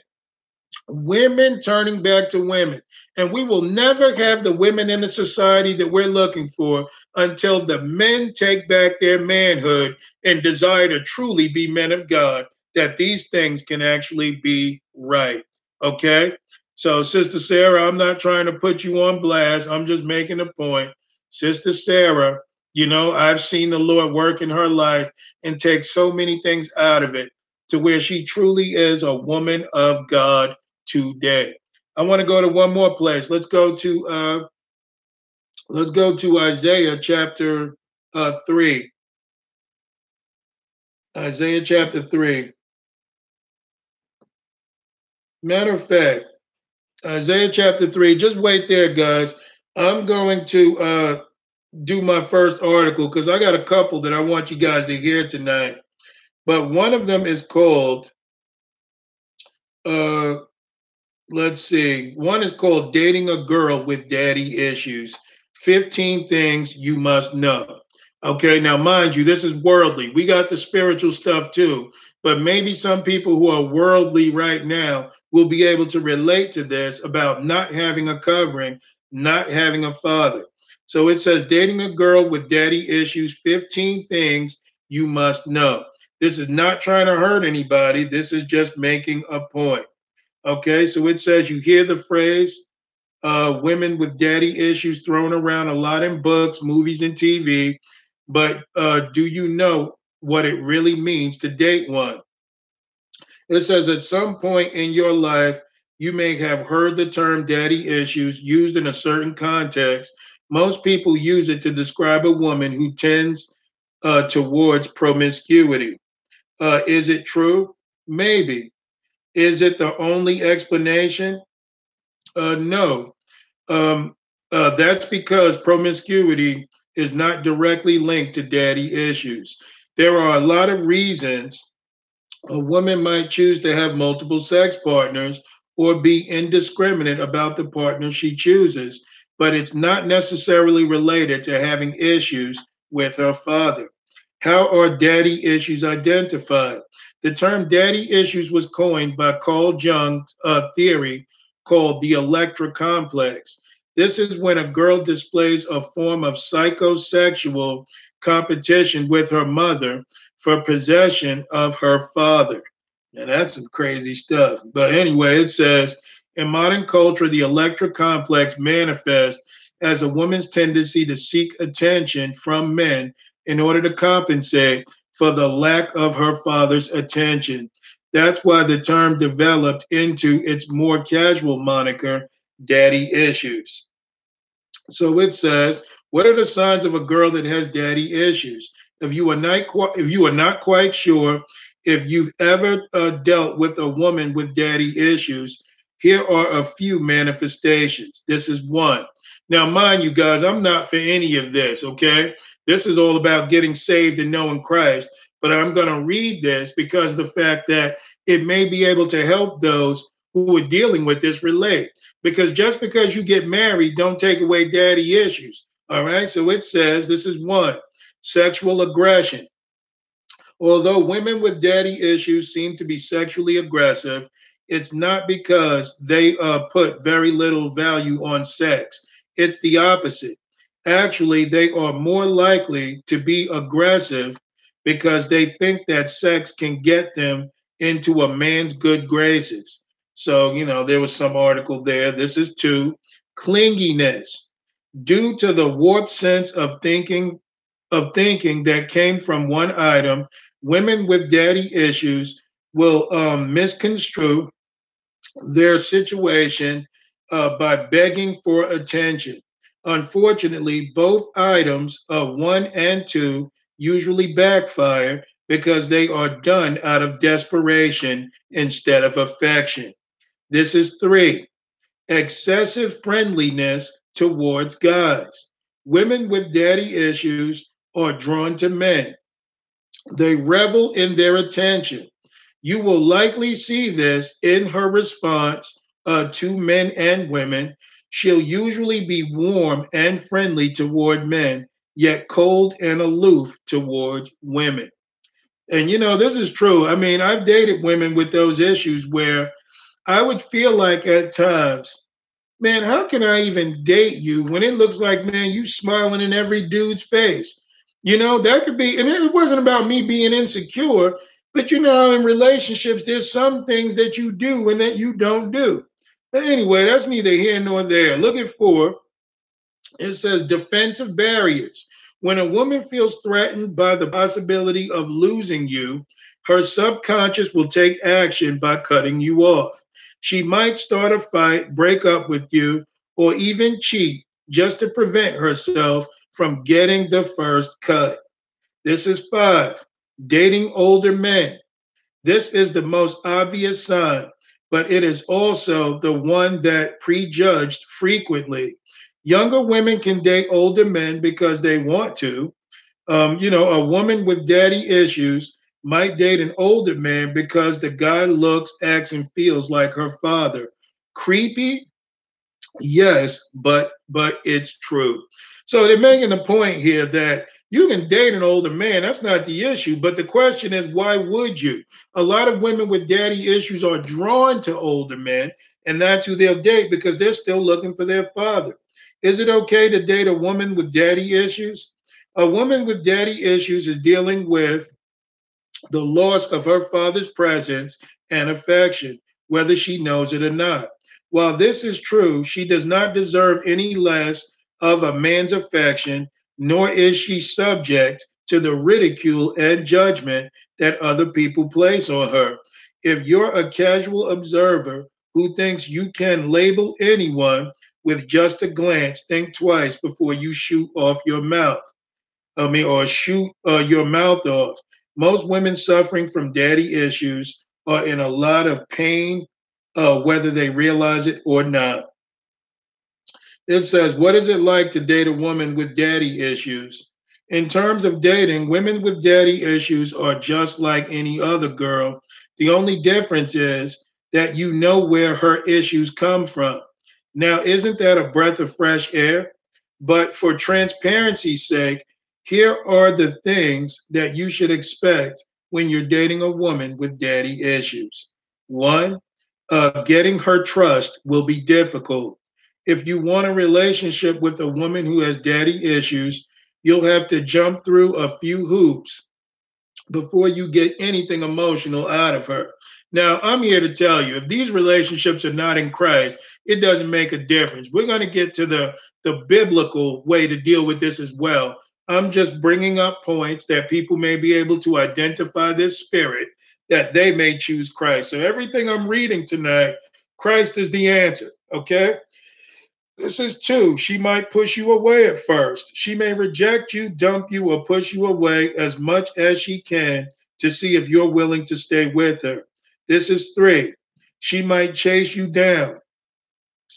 women turning back to women. And we will never have the women in the society that we're looking for until the men take back their manhood and desire to truly be men of God, that these things can actually be right. Okay? So, Sister Sarah, I'm not trying to put you on blast. I'm just making a point. Sister Sarah, you know, I've seen the Lord work in her life and take so many things out of it to where she truly is a woman of God today. I want to go to one more place. Let's go to uh Let's go to Isaiah chapter uh, 3. Isaiah chapter 3. Matter of fact, Isaiah chapter 3, just wait there, guys. I'm going to uh, do my first article because I got a couple that I want you guys to hear tonight. But one of them is called, uh, let's see, one is called Dating a Girl with Daddy Issues 15 Things You Must Know. Okay, now mind you, this is worldly. We got the spiritual stuff too, but maybe some people who are worldly right now will be able to relate to this about not having a covering, not having a father. So it says dating a girl with daddy issues, 15 things you must know. This is not trying to hurt anybody. This is just making a point. Okay, so it says you hear the phrase uh, women with daddy issues thrown around a lot in books, movies, and TV. But uh, do you know what it really means to date one? It says at some point in your life, you may have heard the term daddy issues used in a certain context. Most people use it to describe a woman who tends uh, towards promiscuity. Uh, is it true? Maybe. Is it the only explanation? Uh, no. Um, uh, that's because promiscuity is not directly linked to daddy issues. There are a lot of reasons a woman might choose to have multiple sex partners or be indiscriminate about the partner she chooses, but it's not necessarily related to having issues with her father. How are daddy issues identified? The term daddy issues was coined by Carl Jung's uh, theory called the Electra complex. This is when a girl displays a form of psychosexual competition with her mother for possession of her father. And that's some crazy stuff. But anyway, it says in modern culture, the Electra complex manifests as a woman's tendency to seek attention from men in order to compensate for the lack of her father's attention. That's why the term developed into its more casual moniker, daddy issues. So it says, what are the signs of a girl that has daddy issues? If you are not if you are not quite sure if you've ever uh, dealt with a woman with daddy issues, here are a few manifestations. This is one. Now, mind you guys, I'm not for any of this, okay? This is all about getting saved and knowing Christ. But I'm going to read this because the fact that it may be able to help those who are dealing with this relate. Because just because you get married, don't take away daddy issues. All right. So it says this is one sexual aggression. Although women with daddy issues seem to be sexually aggressive, it's not because they uh, put very little value on sex. It's the opposite. Actually, they are more likely to be aggressive because they think that sex can get them into a man's good graces. So, you know, there was some article there. This is two clinginess. Due to the warped sense of thinking of thinking that came from one item, women with daddy issues will um, misconstrue their situation uh, by begging for attention. Unfortunately, both items of one and two usually backfire because they are done out of desperation instead of affection. This is three excessive friendliness towards guys. Women with daddy issues are drawn to men. They revel in their attention. You will likely see this in her response uh, to men and women. She'll usually be warm and friendly toward men, yet cold and aloof towards women. And you know, this is true. I mean, I've dated women with those issues where I would feel like at times, man, how can I even date you when it looks like, man, you smiling in every dude's face? You know, that could be, and it wasn't about me being insecure, but you know, in relationships, there's some things that you do and that you don't do. But anyway, that's neither here nor there. Look at four. It says defensive barriers. When a woman feels threatened by the possibility of losing you, her subconscious will take action by cutting you off. She might start a fight, break up with you, or even cheat just to prevent herself from getting the first cut. This is five, dating older men. This is the most obvious sign, but it is also the one that prejudged frequently. Younger women can date older men because they want to. Um, you know, a woman with daddy issues might date an older man because the guy looks, acts, and feels like her father. Creepy? Yes, but but it's true. So they're making the point here that you can date an older man. That's not the issue. But the question is, why would you? A lot of women with daddy issues are drawn to older men, and that's who they'll date because they're still looking for their father. Is it okay to date a woman with daddy issues? A woman with daddy issues is dealing with the loss of her father's presence and affection, whether she knows it or not. While this is true, she does not deserve any less of a man's affection, nor is she subject to the ridicule and judgment that other people place on her. If you're a casual observer who thinks you can label anyone with just a glance, think twice before you shoot off your mouth. I mean, or shoot uh, your mouth off. Most women suffering from daddy issues are in a lot of pain, uh, whether they realize it or not. It says, What is it like to date a woman with daddy issues? In terms of dating, women with daddy issues are just like any other girl. The only difference is that you know where her issues come from. Now, isn't that a breath of fresh air? But for transparency's sake, here are the things that you should expect when you're dating a woman with daddy issues. One, uh, getting her trust will be difficult. If you want a relationship with a woman who has daddy issues, you'll have to jump through a few hoops before you get anything emotional out of her. Now, I'm here to tell you if these relationships are not in Christ, it doesn't make a difference. We're going to get to the, the biblical way to deal with this as well. I'm just bringing up points that people may be able to identify this spirit that they may choose Christ. So everything I'm reading tonight, Christ is the answer. Okay. This is two. She might push you away at first. She may reject you, dump you, or push you away as much as she can to see if you're willing to stay with her. This is three. She might chase you down.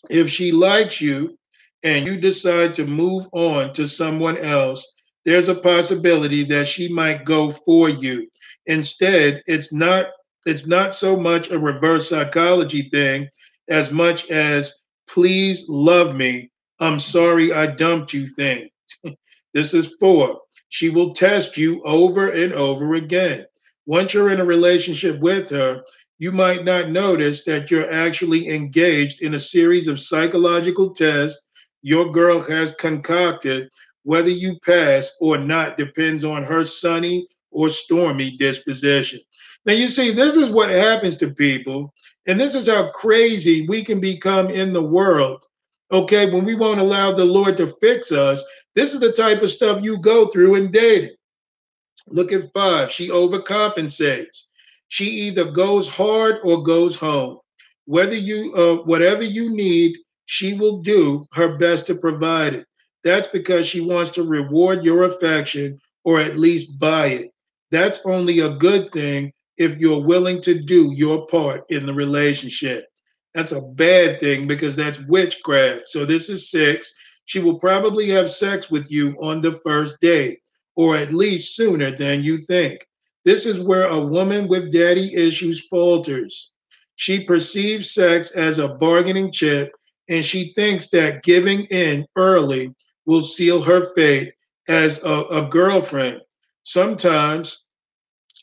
If she likes you and you decide to move on to someone else, there's a possibility that she might go for you. Instead, it's not it's not so much a reverse psychology thing as much as please love me. I'm sorry I dumped you thing. <laughs> this is four. She will test you over and over again. Once you're in a relationship with her, you might not notice that you're actually engaged in a series of psychological tests your girl has concocted whether you pass or not depends on her sunny or stormy disposition. Now, you see, this is what happens to people, and this is how crazy we can become in the world. Okay, when we won't allow the Lord to fix us, this is the type of stuff you go through in dating. Look at five. She overcompensates. She either goes hard or goes home. Whether you, uh, whatever you need, she will do her best to provide it. That's because she wants to reward your affection or at least buy it. That's only a good thing if you're willing to do your part in the relationship. That's a bad thing because that's witchcraft. So this is six. She will probably have sex with you on the first date, or at least sooner than you think. This is where a woman with daddy issues falters. She perceives sex as a bargaining chip, and she thinks that giving in early will seal her fate as a, a girlfriend. Sometimes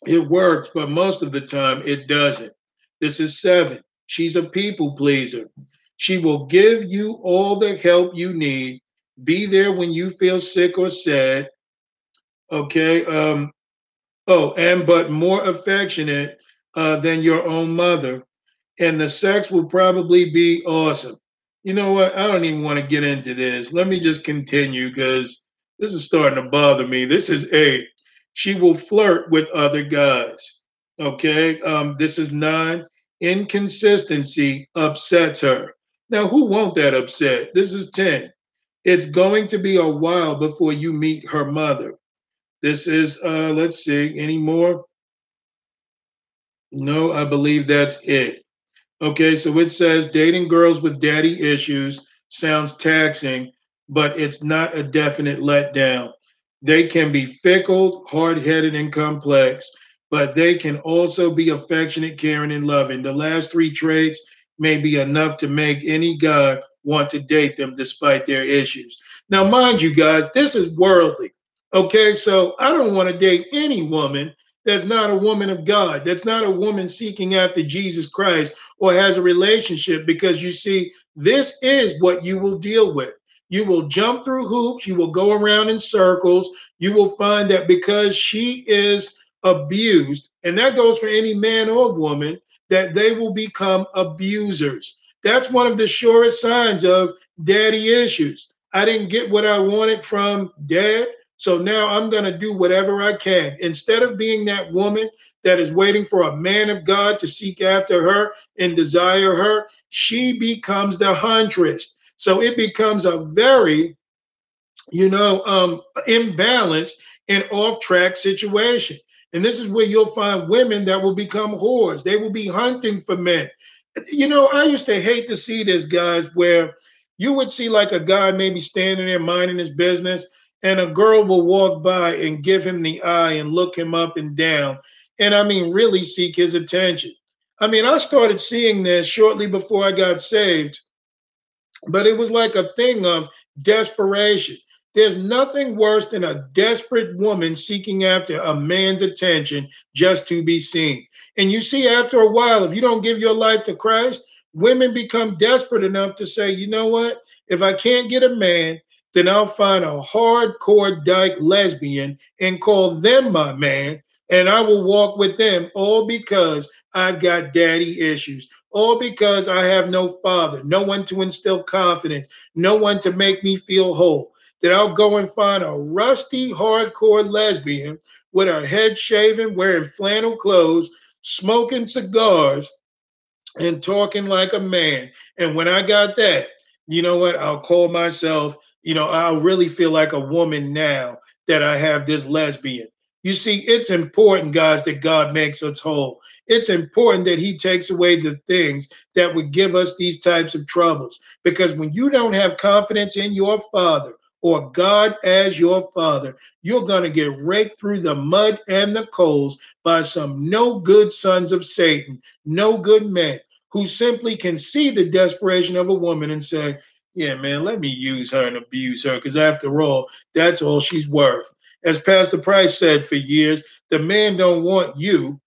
it works, but most of the time it doesn't. This is seven. She's a people pleaser. She will give you all the help you need, be there when you feel sick or sad. Okay. Um, oh, and but more affectionate uh, than your own mother. And the sex will probably be awesome you know what? I don't even want to get into this. Let me just continue because this is starting to bother me. This is A. She will flirt with other guys. Okay. Um, this is nine. Inconsistency upsets her. Now, who won't that upset? This is 10. It's going to be a while before you meet her mother. This is, uh, let's see, any more? No, I believe that's it. Okay, so it says dating girls with daddy issues sounds taxing, but it's not a definite letdown. They can be fickle, hard headed, and complex, but they can also be affectionate, caring, and loving. The last three traits may be enough to make any guy want to date them despite their issues. Now, mind you, guys, this is worldly. Okay, so I don't want to date any woman that's not a woman of God, that's not a woman seeking after Jesus Christ or has a relationship, because you see, this is what you will deal with. You will jump through hoops, you will go around in circles. You will find that because she is abused, and that goes for any man or woman, that they will become abusers. That's one of the surest signs of daddy issues. I didn't get what I wanted from dad. So now I'm going to do whatever I can. Instead of being that woman that is waiting for a man of God to seek after her and desire her, she becomes the huntress. So it becomes a very, you know, um, imbalanced and off track situation. And this is where you'll find women that will become whores. They will be hunting for men. You know, I used to hate to see this, guys, where you would see like a guy maybe standing there minding his business, and a girl will walk by and give him the eye and look him up and down. And I mean, really seek his attention. I mean, I started seeing this shortly before I got saved, but it was like a thing of desperation. There's nothing worse than a desperate woman seeking after a man's attention just to be seen. And you see, after a while, if you don't give your life to Christ, women become desperate enough to say, you know what? If I can't get a man, then I'll find a hardcore dyke lesbian and call them my man, and I will walk with them all because I've got daddy issues, all because I have no father, no one to instill confidence, no one to make me feel whole that I'll go and find a rusty, hardcore lesbian with her head shaven, wearing flannel clothes, smoking cigars, and talking like a man. And when I got that, you know what? I'll call myself, you know, I'll really feel like a woman now that I have this lesbian. You see, it's important, guys, that God makes us whole. It's important that He takes away the things that would give us these types of troubles. Because when you don't have confidence in your Father, or God as your father, you're going to get raked through the mud and the coals by some no good sons of Satan, no good men who simply can see the desperation of a woman and say, yeah, man, let me use her and abuse her because after all, that's all she's worth. As Pastor Price said for years, the man don't want you.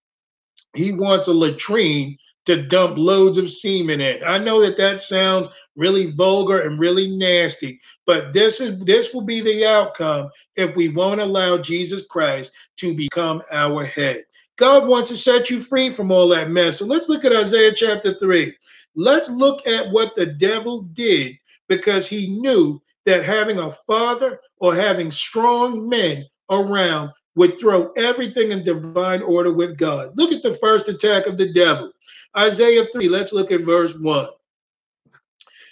He wants a latrine to dump loads of semen in. I know that that sounds really vulgar and really nasty, but this is this will be the outcome if we won't allow Jesus Christ to become our head. God wants to set you free from all that mess. So let's look at Isaiah chapter 3. Let's look at what the devil did because he knew that having a father or having strong men around would throw everything in divine order with God. Look at the first attack of the devil. Isaiah 3, let's look at verse 1.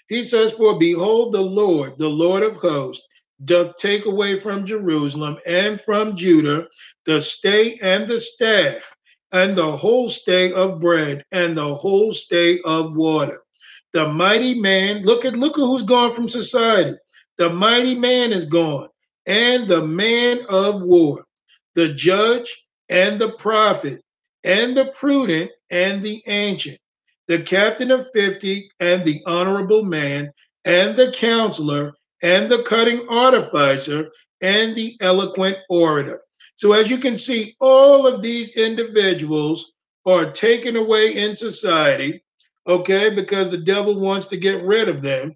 He says, For behold, the Lord, the Lord of hosts, doth take away from Jerusalem and from Judah the stay and the staff, and the whole stay of bread, and the whole stay of water. The mighty man, look at look at who's gone from society. The mighty man is gone, and the man of war, the judge and the prophet, and the prudent and the ancient, the captain of 50 and the honorable man, and the counselor, and the cutting artificer, and the eloquent orator. So, as you can see, all of these individuals are taken away in society, okay, because the devil wants to get rid of them.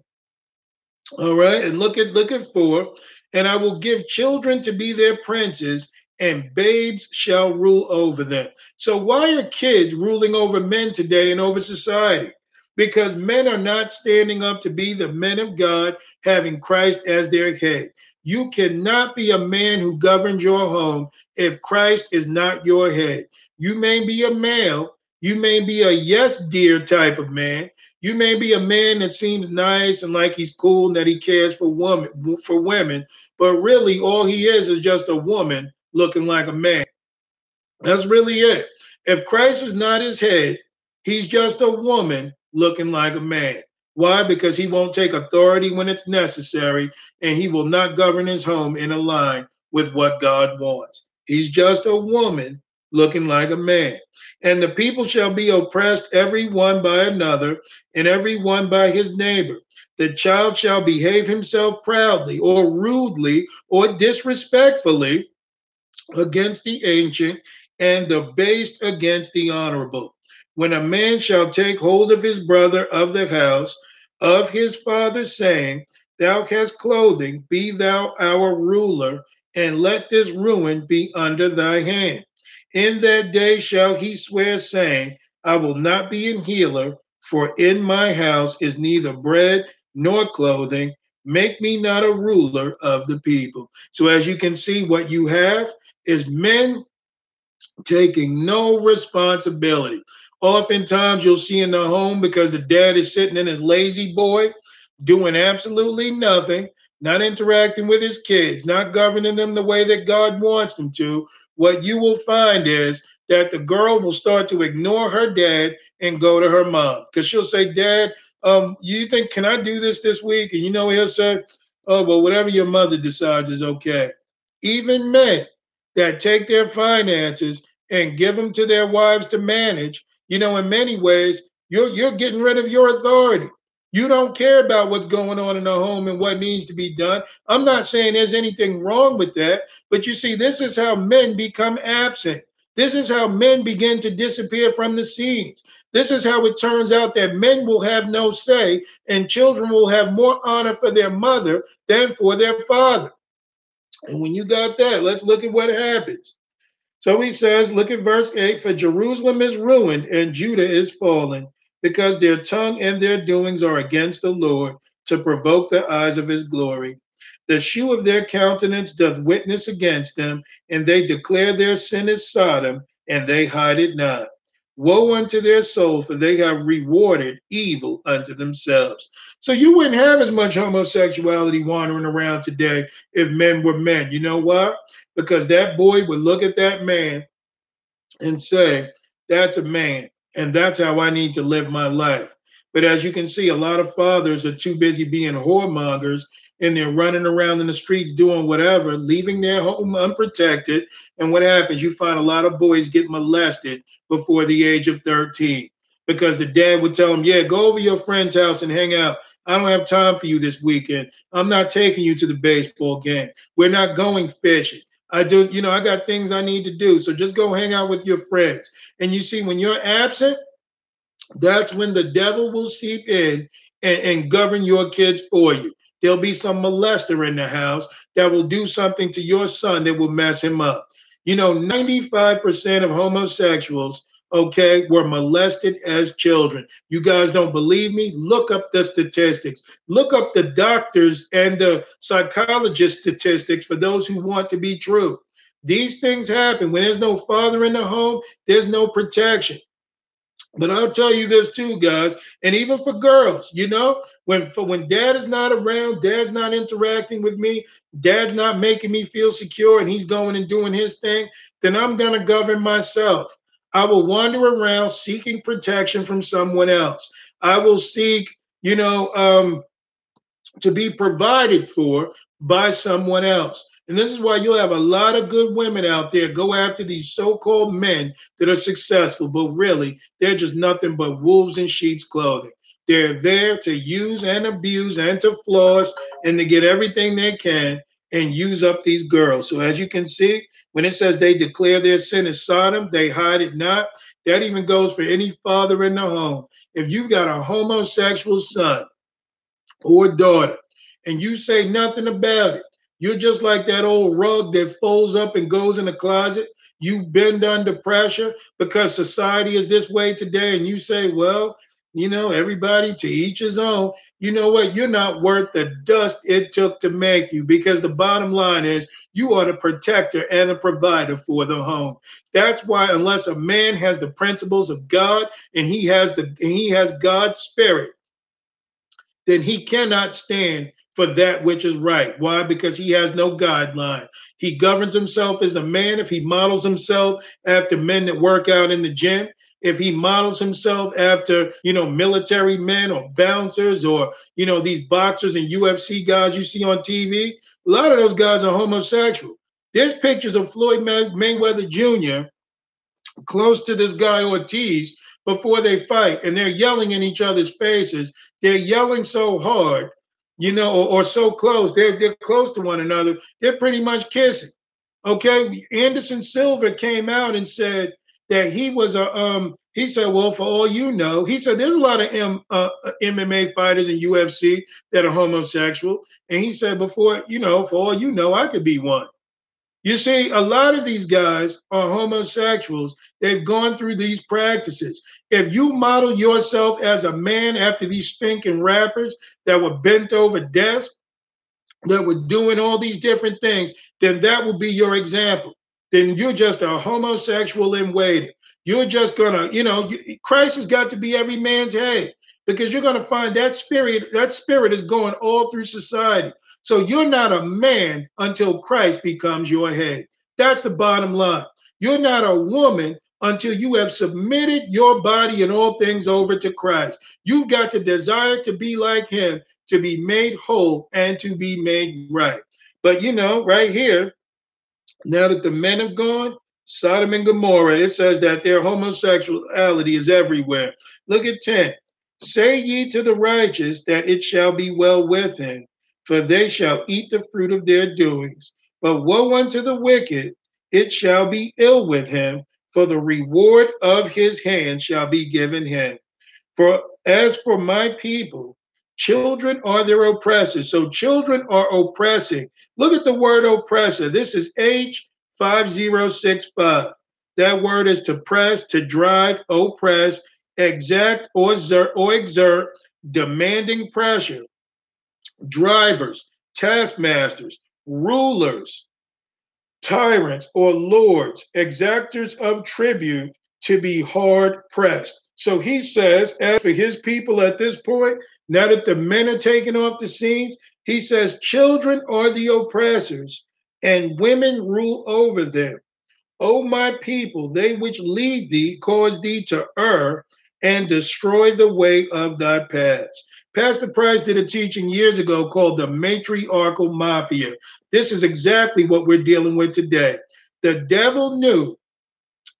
All right, and look at look at four. And I will give children to be their princes, and babes shall rule over them. So, why are kids ruling over men today and over society? Because men are not standing up to be the men of God, having Christ as their head. You cannot be a man who governs your home if Christ is not your head. You may be a male, You may be a yes, dear type of man. You may be a man that seems nice and like he's cool and that he cares for woman for women, but really all he is is just a woman looking like a man. That's really it. If Christ is not his head, he's just a woman looking like a man. Why? Because he won't take authority when it's necessary, and he will not govern his home in a line with what God wants. He's just a woman looking like a man. And the people shall be oppressed, every one by another, and every one by his neighbor. The child shall behave himself proudly, or rudely, or disrespectfully against the ancient, and the base against the honorable. When a man shall take hold of his brother of the house of his father, saying, Thou hast clothing, be thou our ruler, and let this ruin be under thy hand. In that day shall he swear, saying, I will not be an healer, for in my house is neither bread nor clothing. Make me not a ruler of the people. So, as you can see, what you have is men taking no responsibility. Oftentimes, you'll see in the home because the dad is sitting in his lazy boy, doing absolutely nothing, not interacting with his kids, not governing them the way that God wants them to. What you will find is that the girl will start to ignore her dad and go to her mom because she'll say, Dad, um, you think, can I do this this week? And you know, he'll say, Oh, well, whatever your mother decides is okay. Even men that take their finances and give them to their wives to manage, you know, in many ways, you're you're getting rid of your authority. You don't care about what's going on in the home and what needs to be done. I'm not saying there's anything wrong with that, but you see, this is how men become absent. This is how men begin to disappear from the scenes. This is how it turns out that men will have no say and children will have more honor for their mother than for their father. And when you got that, let's look at what happens. So he says, look at verse 8 For Jerusalem is ruined and Judah is fallen, because their tongue and their doings are against the Lord to provoke the eyes of his glory. The shew of their countenance doth witness against them, and they declare their sin is Sodom, and they hide it not. Woe unto their soul, for they have rewarded evil unto themselves. So you wouldn't have as much homosexuality wandering around today if men were men. You know why? Because that boy would look at that man and say, That's a man, and that's how I need to live my life. But as you can see, a lot of fathers are too busy being whoremongers and they're running around in the streets doing whatever, leaving their home unprotected. And what happens? You find a lot of boys get molested before the age of 13 because the dad would tell them, Yeah, go over your friend's house and hang out. I don't have time for you this weekend. I'm not taking you to the baseball game. We're not going fishing. I do, you know, I got things I need to do. So just go hang out with your friends. And you see, when you're absent, that's when the devil will seep in and, and govern your kids for you. There'll be some molester in the house that will do something to your son that will mess him up. You know, 95% of homosexuals, okay, were molested as children. You guys don't believe me? Look up the statistics. Look up the doctors and the psychologist statistics for those who want to be true. These things happen. When there's no father in the home, there's no protection. But I'll tell you this too, guys, and even for girls, you know, when for when dad is not around, dad's not interacting with me, dad's not making me feel secure, and he's going and doing his thing, then I'm gonna govern myself. I will wander around seeking protection from someone else. I will seek, you know, um, to be provided for by someone else. And this is why you'll have a lot of good women out there go after these so called men that are successful, but really, they're just nothing but wolves in sheep's clothing. They're there to use and abuse and to floss and to get everything they can and use up these girls. So, as you can see, when it says they declare their sin as Sodom, they hide it not. That even goes for any father in the home. If you've got a homosexual son or daughter and you say nothing about it, you're just like that old rug that folds up and goes in the closet. You bend under pressure because society is this way today, and you say, Well, you know, everybody to each his own. You know what? You're not worth the dust it took to make you because the bottom line is you are the protector and the provider for the home. That's why unless a man has the principles of God and he has the and he has God's spirit, then he cannot stand for that which is right. Why? Because he has no guideline. He governs himself as a man. If he models himself after men that work out in the gym, if he models himself after you know military men or bouncers or you know these boxers and UFC guys you see on TV, a lot of those guys are homosexual. There's pictures of Floyd May- Mayweather Jr. close to this guy Ortiz before they fight, and they're yelling in each other's faces. They're yelling so hard, you know, or, or so close. They're they're close to one another. They're pretty much kissing. Okay, Anderson Silva came out and said that he was a um he said well for all you know he said there's a lot of M, uh, mma fighters in ufc that are homosexual. And he said before you know for all you know i could be one. You see a lot of these guys are homosexuals. They've gone through these practices. If you model yourself as a man after these stinking rappers that were bent over desks that were doing all these different things then that will be your example then you're just a homosexual in waiting. You're just gonna, you know, Christ has got to be every man's head because you're gonna find that spirit, that spirit is going all through society. So you're not a man until Christ becomes your head. That's the bottom line. You're not a woman until you have submitted your body and all things over to Christ. You've got the desire to be like him, to be made whole and to be made right. But you know, right here, now that the men have gone, Sodom and Gomorrah, it says that their homosexuality is everywhere. Look at 10. Say ye to the righteous that it shall be well with him, for they shall eat the fruit of their doings. But woe unto the wicked, it shall be ill with him, for the reward of his hand shall be given him. For as for my people, Children are their oppressors. So children are oppressing. Look at the word oppressor. This is H5065. That word is to press, to drive, oppress, exact or exert, or exert demanding pressure. Drivers, taskmasters, rulers, tyrants or lords, exactors of tribute to be hard pressed. So he says, as for his people at this point, now that the men are taken off the scenes, he says, Children are the oppressors, and women rule over them. O my people, they which lead thee cause thee to err and destroy the way of thy paths. Pastor Price did a teaching years ago called the matriarchal mafia. This is exactly what we're dealing with today. The devil knew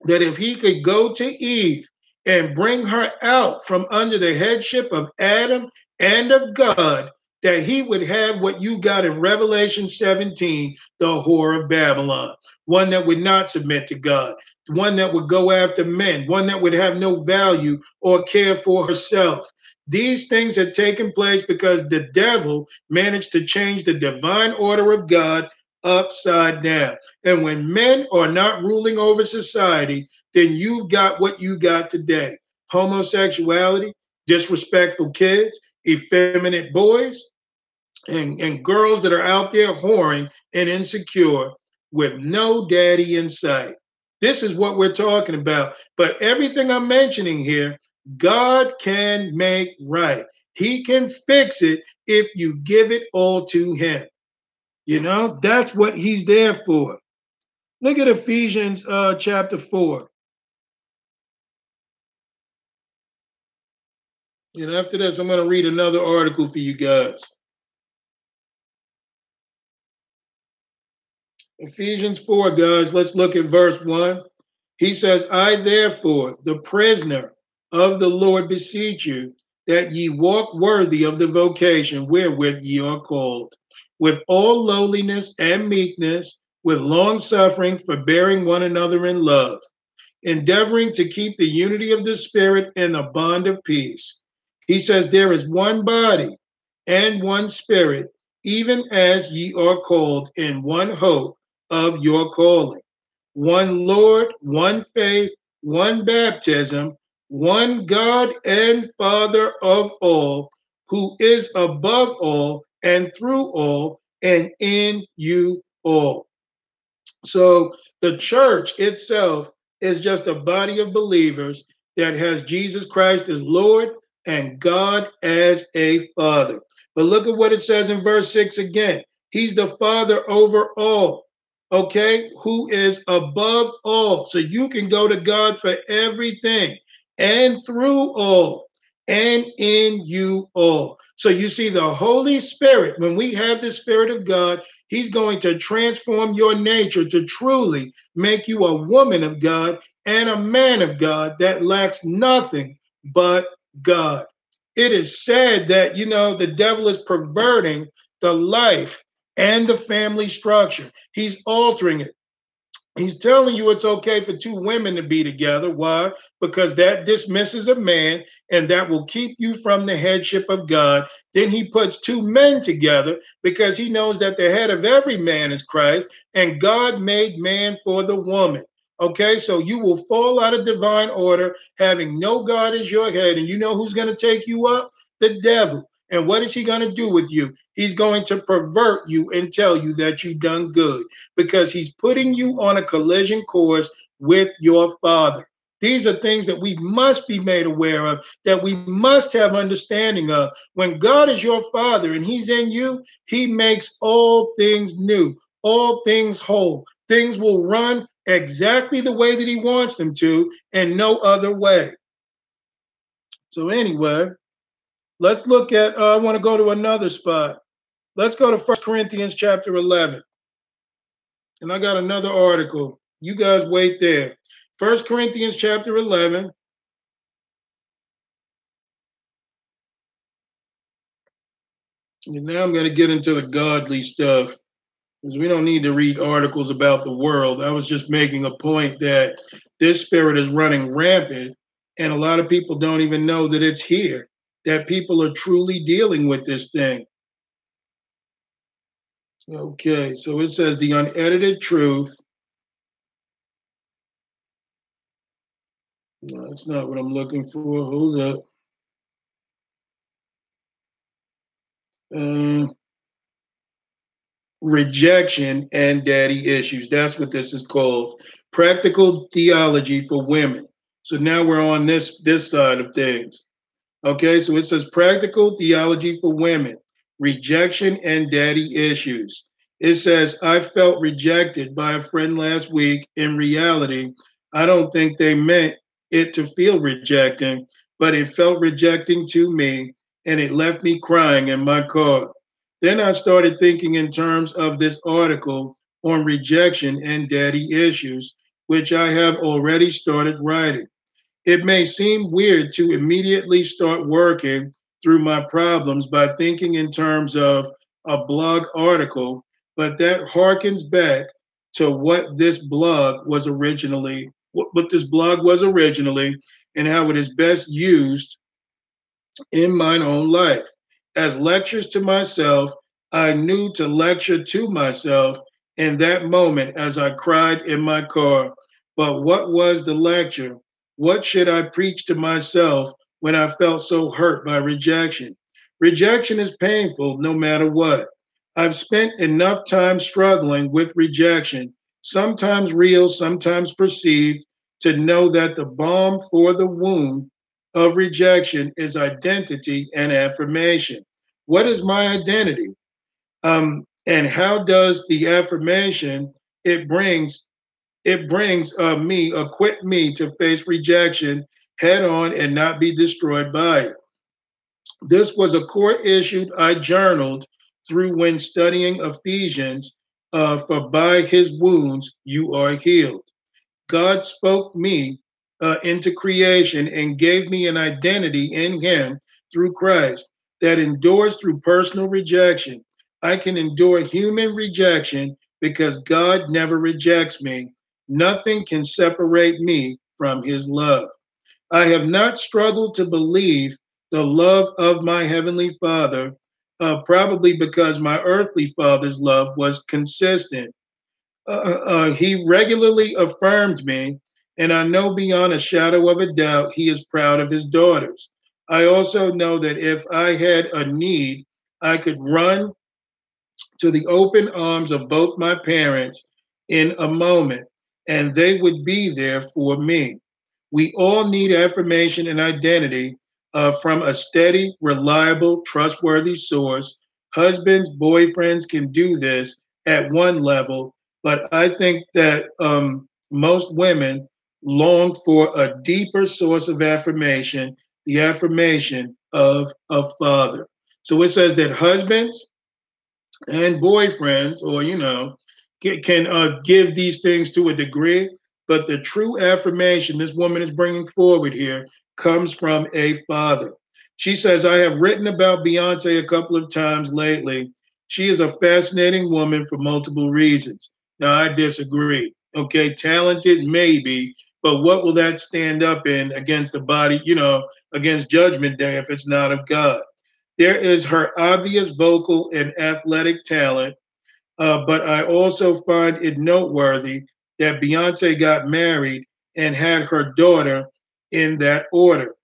that if he could go to Eve and bring her out from under the headship of Adam and of God, that he would have what you got in Revelation 17, the whore of Babylon, one that would not submit to God, one that would go after men, one that would have no value or care for herself. These things had taken place because the devil managed to change the divine order of God upside down. And when men are not ruling over society, then you've got what you got today homosexuality, disrespectful kids, effeminate boys, and, and girls that are out there whoring and insecure with no daddy in sight. This is what we're talking about. But everything I'm mentioning here, God can make right. He can fix it if you give it all to Him. You know, that's what He's there for. Look at Ephesians uh, chapter 4. And after this, I'm going to read another article for you guys. Ephesians 4, guys, let's look at verse 1. He says, I therefore, the prisoner of the Lord, beseech you that ye walk worthy of the vocation wherewith ye are called, with all lowliness and meekness, with long suffering, forbearing one another in love, endeavoring to keep the unity of the Spirit in the bond of peace. He says, There is one body and one spirit, even as ye are called in one hope of your calling. One Lord, one faith, one baptism, one God and Father of all, who is above all and through all and in you all. So the church itself is just a body of believers that has Jesus Christ as Lord and God as a Father. But look at what it says in verse 6 again. He's the Father over all, okay, who is above all. So you can go to God for everything and through all and in you all. So you see, the Holy Spirit, when we have the Spirit of God, He's going to transform your nature to truly make you a woman of God and a man of God that lacks nothing but God. It is said that, you know, the devil is perverting the life and the family structure, he's altering it. He's telling you it's okay for two women to be together. Why? Because that dismisses a man and that will keep you from the headship of God. Then he puts two men together because he knows that the head of every man is Christ and God made man for the woman. Okay, so you will fall out of divine order having no God as your head. And you know who's going to take you up? The devil. And what is he going to do with you? He's going to pervert you and tell you that you've done good because he's putting you on a collision course with your father. These are things that we must be made aware of, that we must have understanding of. When God is your father and he's in you, he makes all things new, all things whole. Things will run exactly the way that he wants them to and no other way. So, anyway, let's look at, uh, I want to go to another spot. Let's go to First Corinthians chapter 11. And I got another article. You guys wait there. First Corinthians chapter 11. And now I'm going to get into the godly stuff because we don't need to read articles about the world. I was just making a point that this spirit is running rampant, and a lot of people don't even know that it's here, that people are truly dealing with this thing. Okay, so it says the unedited truth. No, that's not what I'm looking for. Hold up. Uh, rejection and daddy issues. That's what this is called. Practical theology for women. So now we're on this this side of things. Okay, so it says practical theology for women rejection and daddy issues. It says, I felt rejected by a friend last week. In reality, I don't think they meant it to feel rejecting, but it felt rejecting to me and it left me crying in my car. Then I started thinking in terms of this article on rejection and daddy issues, which I have already started writing. It may seem weird to immediately start working through my problems by thinking in terms of a blog article, but that harkens back to what this blog was originally, what, this blog was originally, and how it is best used in mine own life. As lectures to myself, I knew to lecture to myself in that moment as I cried in my car. But what was the lecture? What should I preach to myself when I felt so hurt by rejection. Rejection is painful no matter what. I've spent enough time struggling with rejection, sometimes real, sometimes perceived, to know that the balm for the wound of rejection is identity and affirmation. What is my identity? Um, and how does the affirmation it brings it brings uh, me equip me to face rejection head on and not be destroyed by it. This was a core issue I journaled through when studying Ephesians, uh, for by his wounds you are healed. God spoke me uh, into creation and gave me an identity in him through Christ that endures through personal rejection. I can endure human rejection because God never rejects me. Nothing can separate me from his love. I have not struggled to believe the love of my Heavenly Father, uh, probably because my earthly father's love was consistent. Uh, uh, uh he regularly affirmed me And I know beyond a shadow of a doubt, he is proud of his daughters. I also know that if I had a need, I could run to the open arms of both my parents in a moment, and they would be there for me. We all need affirmation and identity uh, from a steady, reliable, trustworthy source. Husbands, boyfriends can do this at one level, but I think that um, most women long for a deeper source of affirmation, the affirmation of a father. So it says that husbands and boyfriends, or you know, can uh, give these things to a degree, but the true affirmation this woman is bringing forward here comes from a father. She says, I have written about Beyonce a couple of times lately. She is a fascinating woman for multiple reasons. Now, I disagree. Okay, talented, maybe, but what will that stand up in against the body, you know, against Judgment Day if it's not of God? There is her obvious vocal and athletic talent, uh, but I also find it noteworthy that Beyonce got married and had her daughter in that order,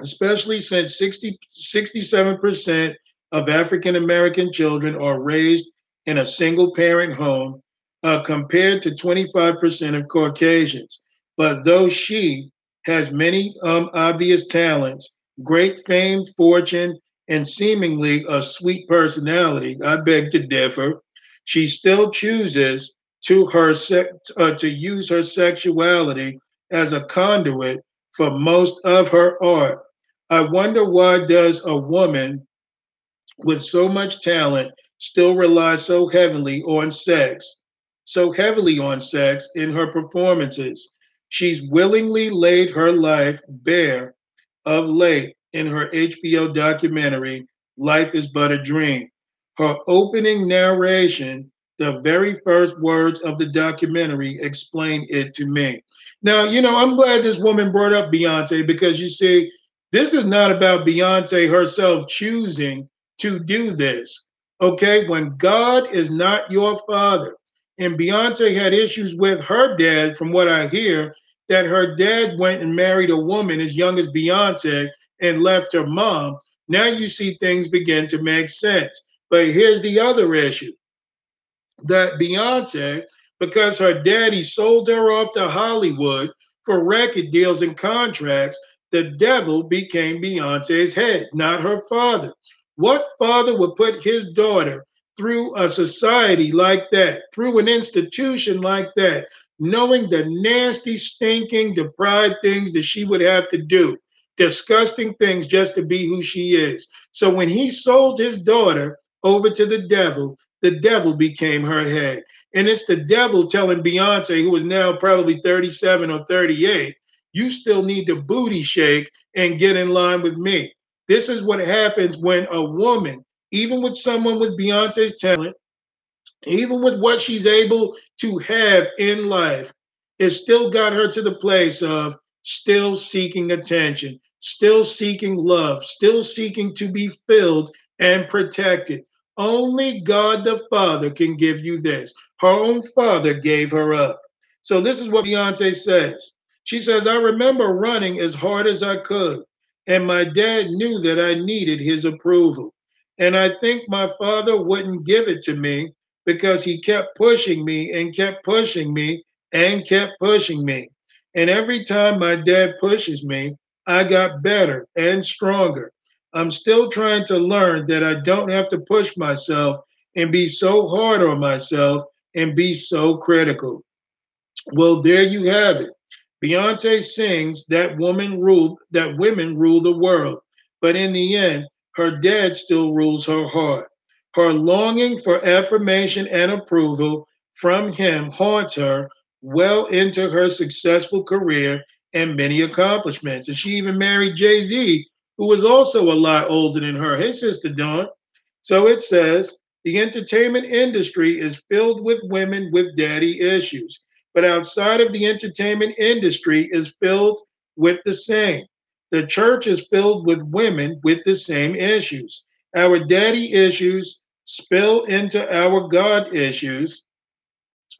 especially since 60, 67% of African American children are raised in a single parent home uh, compared to 25% of Caucasians. But though she has many um, obvious talents, great fame, fortune, and seemingly a sweet personality, I beg to differ. She still chooses to her uh, to use her sexuality as a conduit for most of her art. I wonder why does a woman with so much talent still rely so heavily on sex, so heavily on sex in her performances? She's willingly laid her life bare of late in her HBO documentary, Life is But a Dream. Her opening narration, the very first words of the documentary, explain it to me. Now, you know, I'm glad this woman brought up Beyonce because you see, this is not about Beyonce herself choosing to do this. Okay, when God is not your father, and Beyonce had issues with her dad, from what I hear, that her dad went and married a woman as young as Beyonce and left her mom. Now you see things begin to make sense. But here's the other issue that Beyonce because her daddy sold her off to Hollywood for record deals and contracts, the devil became Beyonce's head, not her father. What father would put his daughter through a society like that, through an institution like that, knowing the nasty, stinking, deprived things that she would have to do, disgusting things just to be who she is? So when he sold his daughter over to the devil, the devil became her head. And it's the devil telling Beyonce, who is now probably 37 or 38, you still need to booty shake and get in line with me. This is what happens when a woman, even with someone with Beyonce's talent, even with what she's able to have in life, it still got her to the place of still seeking attention, still seeking love, still seeking to be filled and protected. Only God the Father can give you this. Her own father gave her up. So this is what Beyonce says. She says, I remember running as hard as I could, and my dad knew that I needed his approval. And I think my father wouldn't give it to me because he kept pushing me and kept pushing me and kept pushing me. And every time my dad pushes me, I got better and stronger. I'm still trying to learn that I don't have to push myself and be so hard on myself and be so critical. Well, there you have it. Beyonce sings that woman ruled that women rule the world, but in the end, her dad still rules her heart. Her longing for affirmation and approval from him haunts her well into her successful career and many accomplishments. And she even married Jay Z, who was also a lot older than her. his Sister Dawn. So it says, the entertainment industry is filled with women with daddy issues, but outside of the entertainment industry is filled with the same. The church is filled with women with the same issues. Our daddy issues spill into our God issues,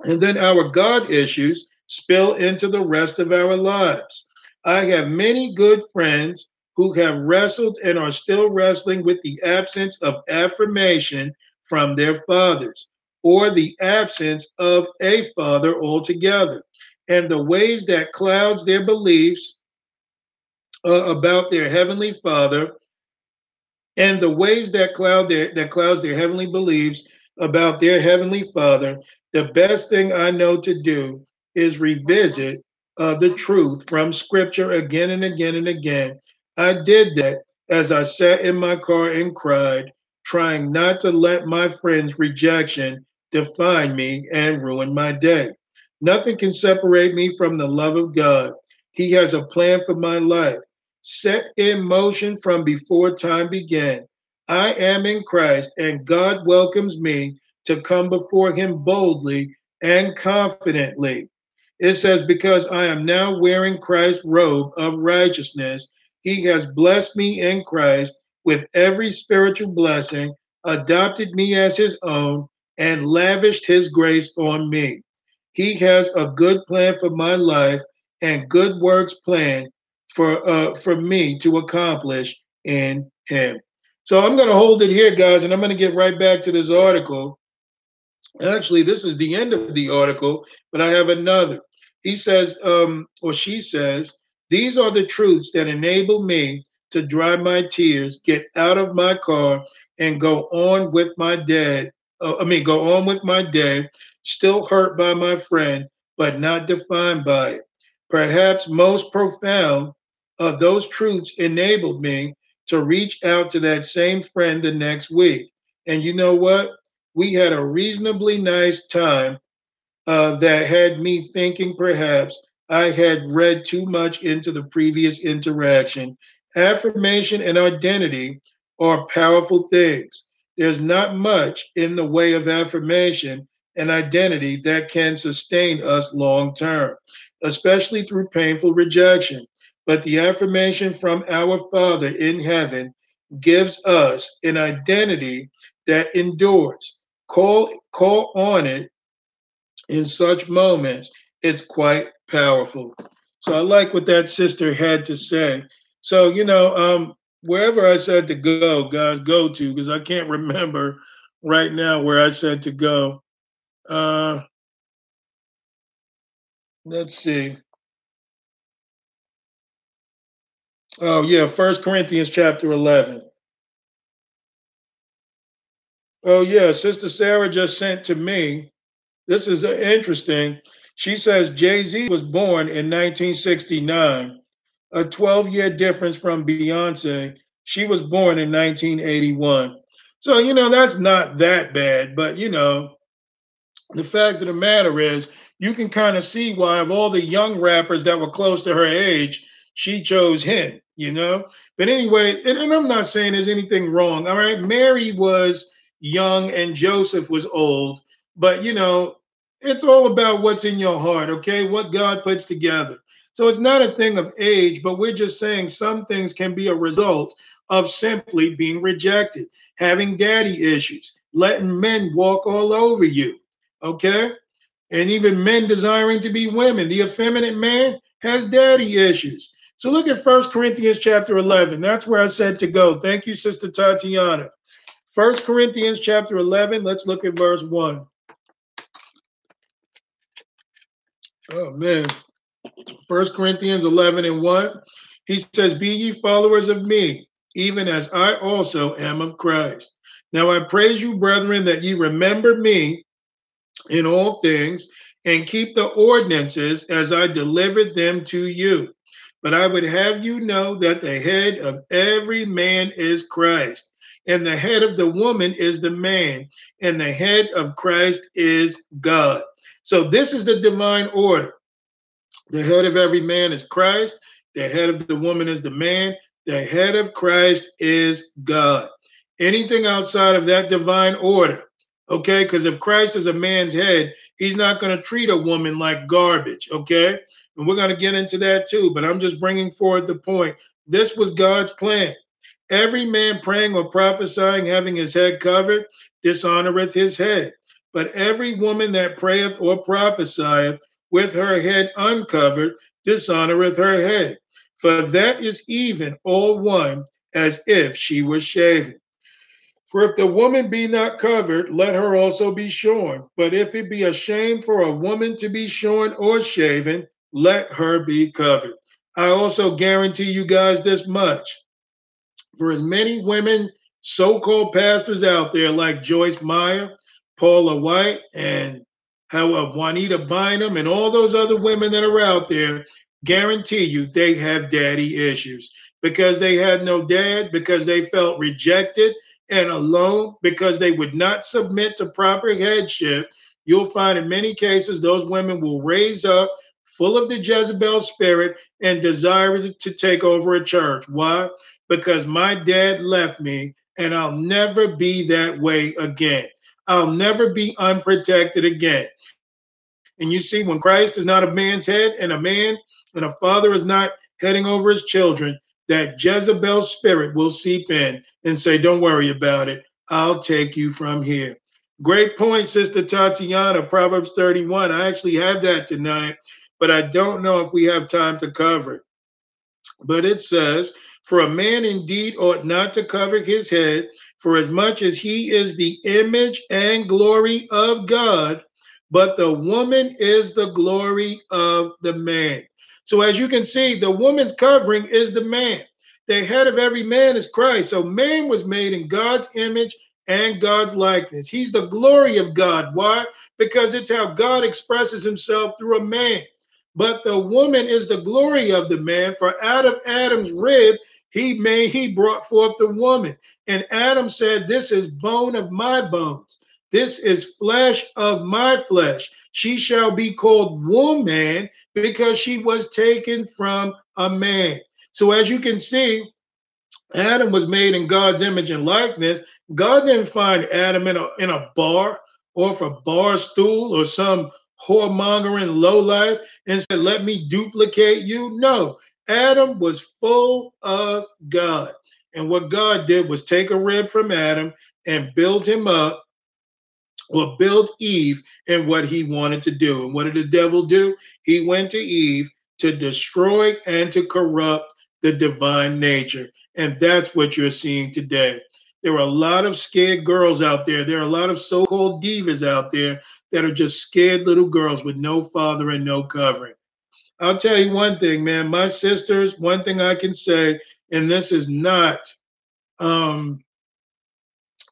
and then our God issues spill into the rest of our lives. I have many good friends who have wrestled and are still wrestling with the absence of affirmation from their fathers or the absence of a father altogether. And the ways that clouds their beliefs uh, about their heavenly father and the ways that cloud their that clouds their heavenly beliefs about their heavenly father the best thing i know to do is revisit uh, the truth from scripture again and again and again i did that as i sat in my car and cried trying not to let my friends rejection define me and ruin my day nothing can separate me from the love of god he has a plan for my life set in motion from before time began. I am in Christ, and God welcomes me to come before him boldly and confidently. It says, Because I am now wearing Christ's robe of righteousness, he has blessed me in Christ with every spiritual blessing, adopted me as his own, and lavished his grace on me. He has a good plan for my life and good works planned for uh, for me to accomplish in him. So I'm going to hold it here, guys, and I'm going to get right back to this article. Actually, this is the end of the article, but I have another. He says, um, or she says, these are the truths that enable me to dry my tears, get out of my car, and go on with my day. Uh, I mean, go on with my day, still hurt by my friend, but not defined by it. Perhaps most profound of those truths enabled me to reach out to that same friend the next week. And you know what? We had a reasonably nice time uh, that had me thinking perhaps I had read too much into the previous interaction. Affirmation and identity are powerful things. There's not much in the way of affirmation and identity that can sustain us long term, especially through painful rejection. But the affirmation from our Father in heaven gives us an identity that endures. Call, call on it in such moments. It's quite powerful. So I like what that sister had to say. So, you know, um, wherever I said to go, guys, go to, because I can't remember right now where I said to go. Uh, let's see. Oh yeah, First Corinthians chapter eleven. Oh yeah, Sister Sarah just sent to me. This is interesting. She says Jay Z was born in 1969, a 12 year difference from Beyonce. She was born in 1981. So, you know, that's not that bad. But, you know, the fact of the matter is, you can kind of see why, of all the young rappers that were close to her age, she chose him you know. But anyway, and, and I'm not saying there's anything wrong. All right, Mary was young and Joseph was old, but you know, it's all about what's in your heart, okay? What God puts together. So it's not a thing of age, but we're just saying some things can be a result of simply being rejected, having daddy issues, letting men walk all over you, okay? And even men desiring to be women. The effeminate man has daddy issues. So look at First Corinthians chapter 11. That's where I said to go. Thank you, Sister Tatiana. First Corinthians chapter 11. Let's look at verse 1. Oh, man. First Corinthians 11 and 1. He says, Be ye followers of me, even as I also am of Christ. Now I praise you, brethren, that ye remember me in all things and keep the ordinances as I delivered them to you. But I would have you know that the head of every man is Christ, and the head of the woman is the man, and the head of Christ is God. So this is the divine order. The head of every man is Christ, the head of the woman is the man, the head of Christ is God. Anything outside of that divine order, okay? Because if Christ is a man's head, he's not going to treat a woman like garbage, okay? And we're going to get into that too, but I'm just bringing forward the point. This was God's plan. Every man praying or prophesying, having his head covered, dishonoreth his head. But every woman that prayeth or prophesieth with her head uncovered dishonoreth her head. For that is even all one as if she was shaven. For if the woman be not covered, let her also be shorn. But if it be a shame for a woman to be shorn or shaven, let her be covered. I also guarantee you guys this much. For as many women, so called pastors out there like Joyce Meyer, Paula White, and how uh, Juanita Bynum, and all those other women that are out there, guarantee you they have daddy issues because they had no dad, because they felt rejected, and alone because they would not submit to proper headship, you'll find in many cases those women will raise up full of the Jezebel spirit and desire to take over a church. Why? Because my dad left me and I'll never be that way again. I'll never be unprotected again. And you see, when Christ is not a man's head and a man and a father is not heading over his children, that Jezebel spirit will seep in and say, Don't worry about it. I'll take you from here. Great point, Sister Tatiana, Proverbs 31. I actually have that tonight, but I don't know if we have time to cover it. But it says, For a man indeed ought not to cover his head, for as much as he is the image and glory of God, but the woman is the glory of the man. So as you can see, the woman's covering is the man. The head of every man is Christ. So man was made in God's image and God's likeness. He's the glory of God. Why? Because it's how God expresses himself through a man. But the woman is the glory of the man, for out of Adam's rib he made he brought forth the woman. And Adam said, This is bone of my bones. This is flesh of my flesh. She shall be called woman because she was taken from a man. So, as you can see, Adam was made in God's image and likeness. God didn't find Adam in a, in a bar or for bar stool or some whoremongering lowlife and said, Let me duplicate you. No, Adam was full of God. And what God did was take a rib from Adam and build him up or build Eve in what he wanted to do. And what did the devil do? He went to Eve to destroy and to corrupt the divine nature. And that's what you're seeing today. There are a lot of scared girls out there. There are a lot of so called divas out there that are just scared little girls with no father and no covering. I'll tell you one thing, man. My sisters, one thing I can say, and this is not, um,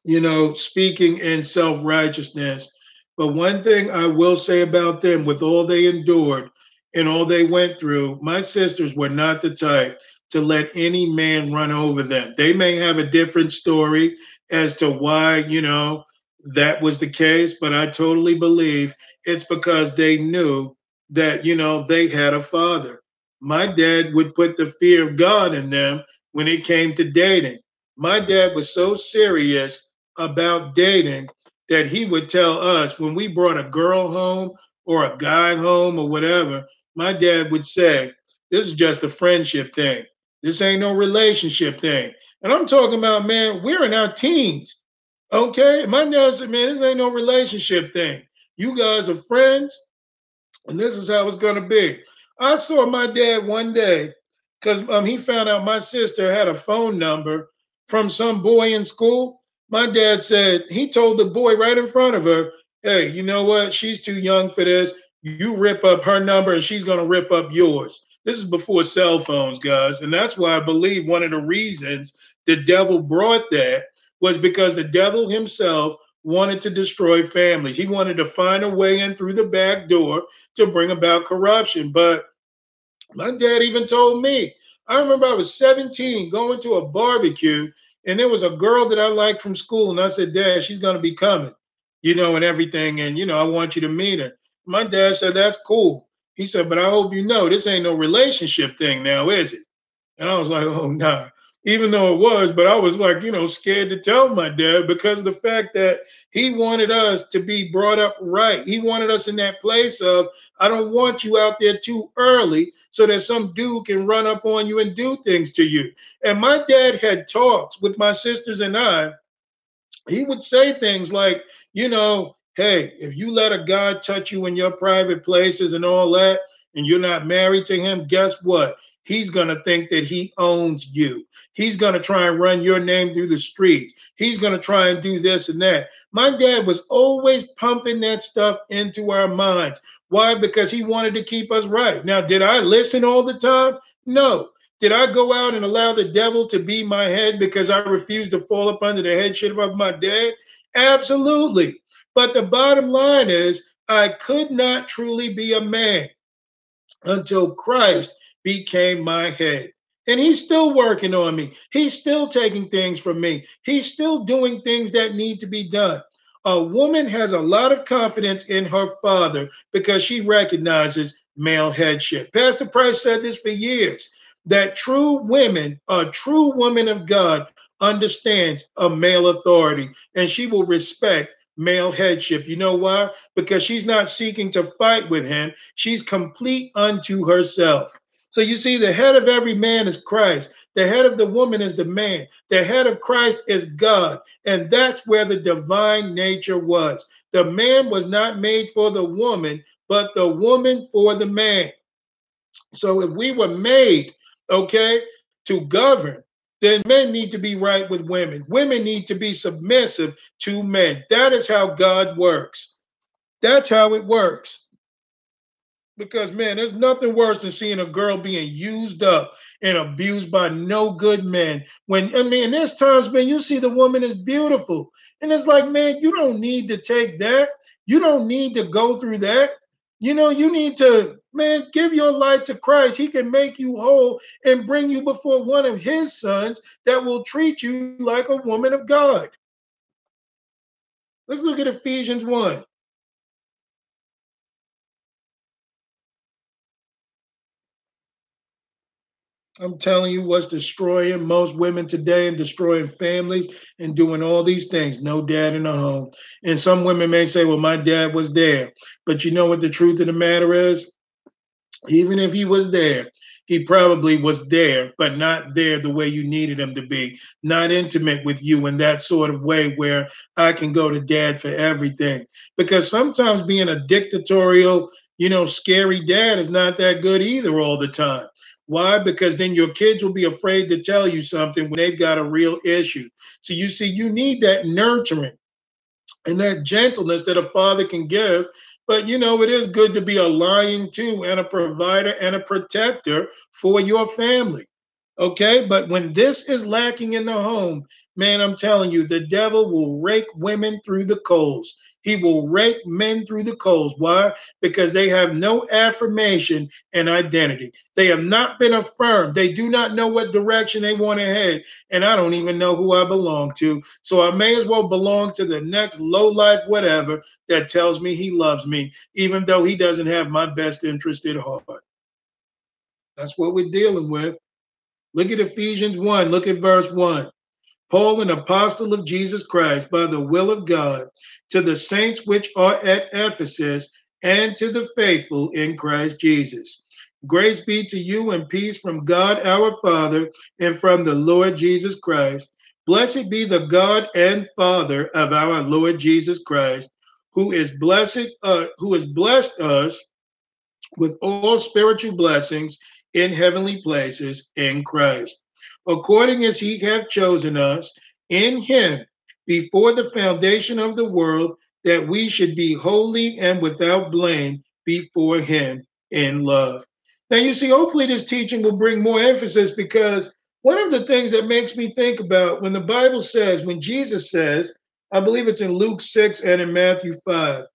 you know, speaking in self righteousness, but one thing I will say about them with all they endured and all they went through, my sisters were not the type to let any man run over them. They may have a different story as to why, you know, that was the case, but I totally believe it's because they knew that, you know, they had a father. My dad would put the fear of God in them when it came to dating. My dad was so serious about dating that he would tell us when we brought a girl home or a guy home or whatever, my dad would say, This is just a friendship thing. This ain't no relationship thing. And I'm talking about, man, we're in our teens. Okay. My dad said, man, this ain't no relationship thing. You guys are friends, and this is how it's gonna be. I saw my dad one day because um, he found out my sister had a phone number from some boy in school. My dad said he told the boy right in front of her, "Hey, you know what? She's too young for this. You rip up her number, and she's gonna rip up yours." This is before cell phones, guys. And that's why I believe one of the reasons the devil brought that was because the devil himself wanted to destroy families. He wanted to find a way in through the back door to bring about corruption. But my dad even told me, I remember I was 17 going to a barbecue, and there was a girl that I liked from school. And I said, Dad, she's going to be coming, you know, and everything. And, you know, I want you to meet her. My dad said, That's cool. He said, but I hope you know this ain't no relationship thing now, is it? And I was like, oh, nah. Even though it was, but I was like, you know, scared to tell my dad because the fact that he wanted us to be brought up right. He wanted us in that place of, I don't want you out there too early so that some dude can run up on you and do things to you. And my dad had talks with my sisters and I. He would say things like, you know, hey, if you let a guy touch you in your private places and all that, and you're not married to him, guess what? He's going to think that he owns you. He's going to try and run your name through the streets. He's going to try and do this and that. My dad was always pumping that stuff into our minds. Why? Because he wanted to keep us right. Now, did I listen all the time? No. Did I go out and allow the devil to be my head because I refused to fall up under the headship of my dad? Absolutely. But the bottom line is, I could not truly be a man until Christ became my head. And he's still working on me. He's still taking things from me. He's still doing things that need to be done. A woman has a lot of confidence in her father because she recognizes male headship. Pastor Price said this for years that true women, a true woman of God, understands a male authority and she will respect male headship. You know why? Because she's not seeking to fight with him, she's complete unto herself. So you see, the head of every man is Christ. The head of the woman is the man. The head of Christ is God. And that's where the divine nature was. The man was not made for the woman, but the woman for the man. So if we were made, okay, to govern, then men need to be right with women. Women need to be submissive to men. That is how God works. That's how it works. Because, man, there's nothing worse than seeing a girl being used up and abused by no good men. When, I mean, there's times, man, you see the woman is beautiful. And it's like, man, you don't need to take that. You don't need to go through that. You know, you need to, man, give your life to Christ. He can make you whole and bring you before one of his sons that will treat you like a woman of God. Let's look at Ephesians 1. I'm telling you, what's destroying most women today and destroying families and doing all these things. No dad in the home. And some women may say, well, my dad was there. But you know what the truth of the matter is? Even if he was there, he probably was there, but not there the way you needed him to be, not intimate with you in that sort of way where I can go to dad for everything. Because sometimes being a dictatorial, you know, scary dad is not that good either all the time. Why? Because then your kids will be afraid to tell you something when they've got a real issue. So you see, you need that nurturing and that gentleness that a father can give. But you know, it is good to be a lion too, and a provider and a protector for your family. Okay. But when this is lacking in the home, man, I'm telling you, the devil will rake women through the coals. He will rake men through the coals. Why? Because they have no affirmation and identity. They have not been affirmed. They do not know what direction they want to head. And I don't even know who I belong to. So I may as well belong to the next low life, whatever, that tells me he loves me, even though he doesn't have my best interest at heart. That's what we're dealing with. Look at Ephesians 1. Look at verse 1. Paul, an apostle of Jesus Christ, by the will of God, to the saints which are at Ephesus, and to the faithful in Christ Jesus. Grace be to you and peace from God our Father and from the Lord Jesus Christ. Blessed be the God and Father of our Lord Jesus Christ, who is blessed, uh, who has blessed us with all spiritual blessings in heavenly places in Christ, according as he hath chosen us in him before the foundation of the world, that we should be holy and without blame before him in love. Now, you see, hopefully, this teaching will bring more emphasis because one of the things that makes me think about when the Bible says, when Jesus says, I believe it's in Luke 6 and in Matthew 5,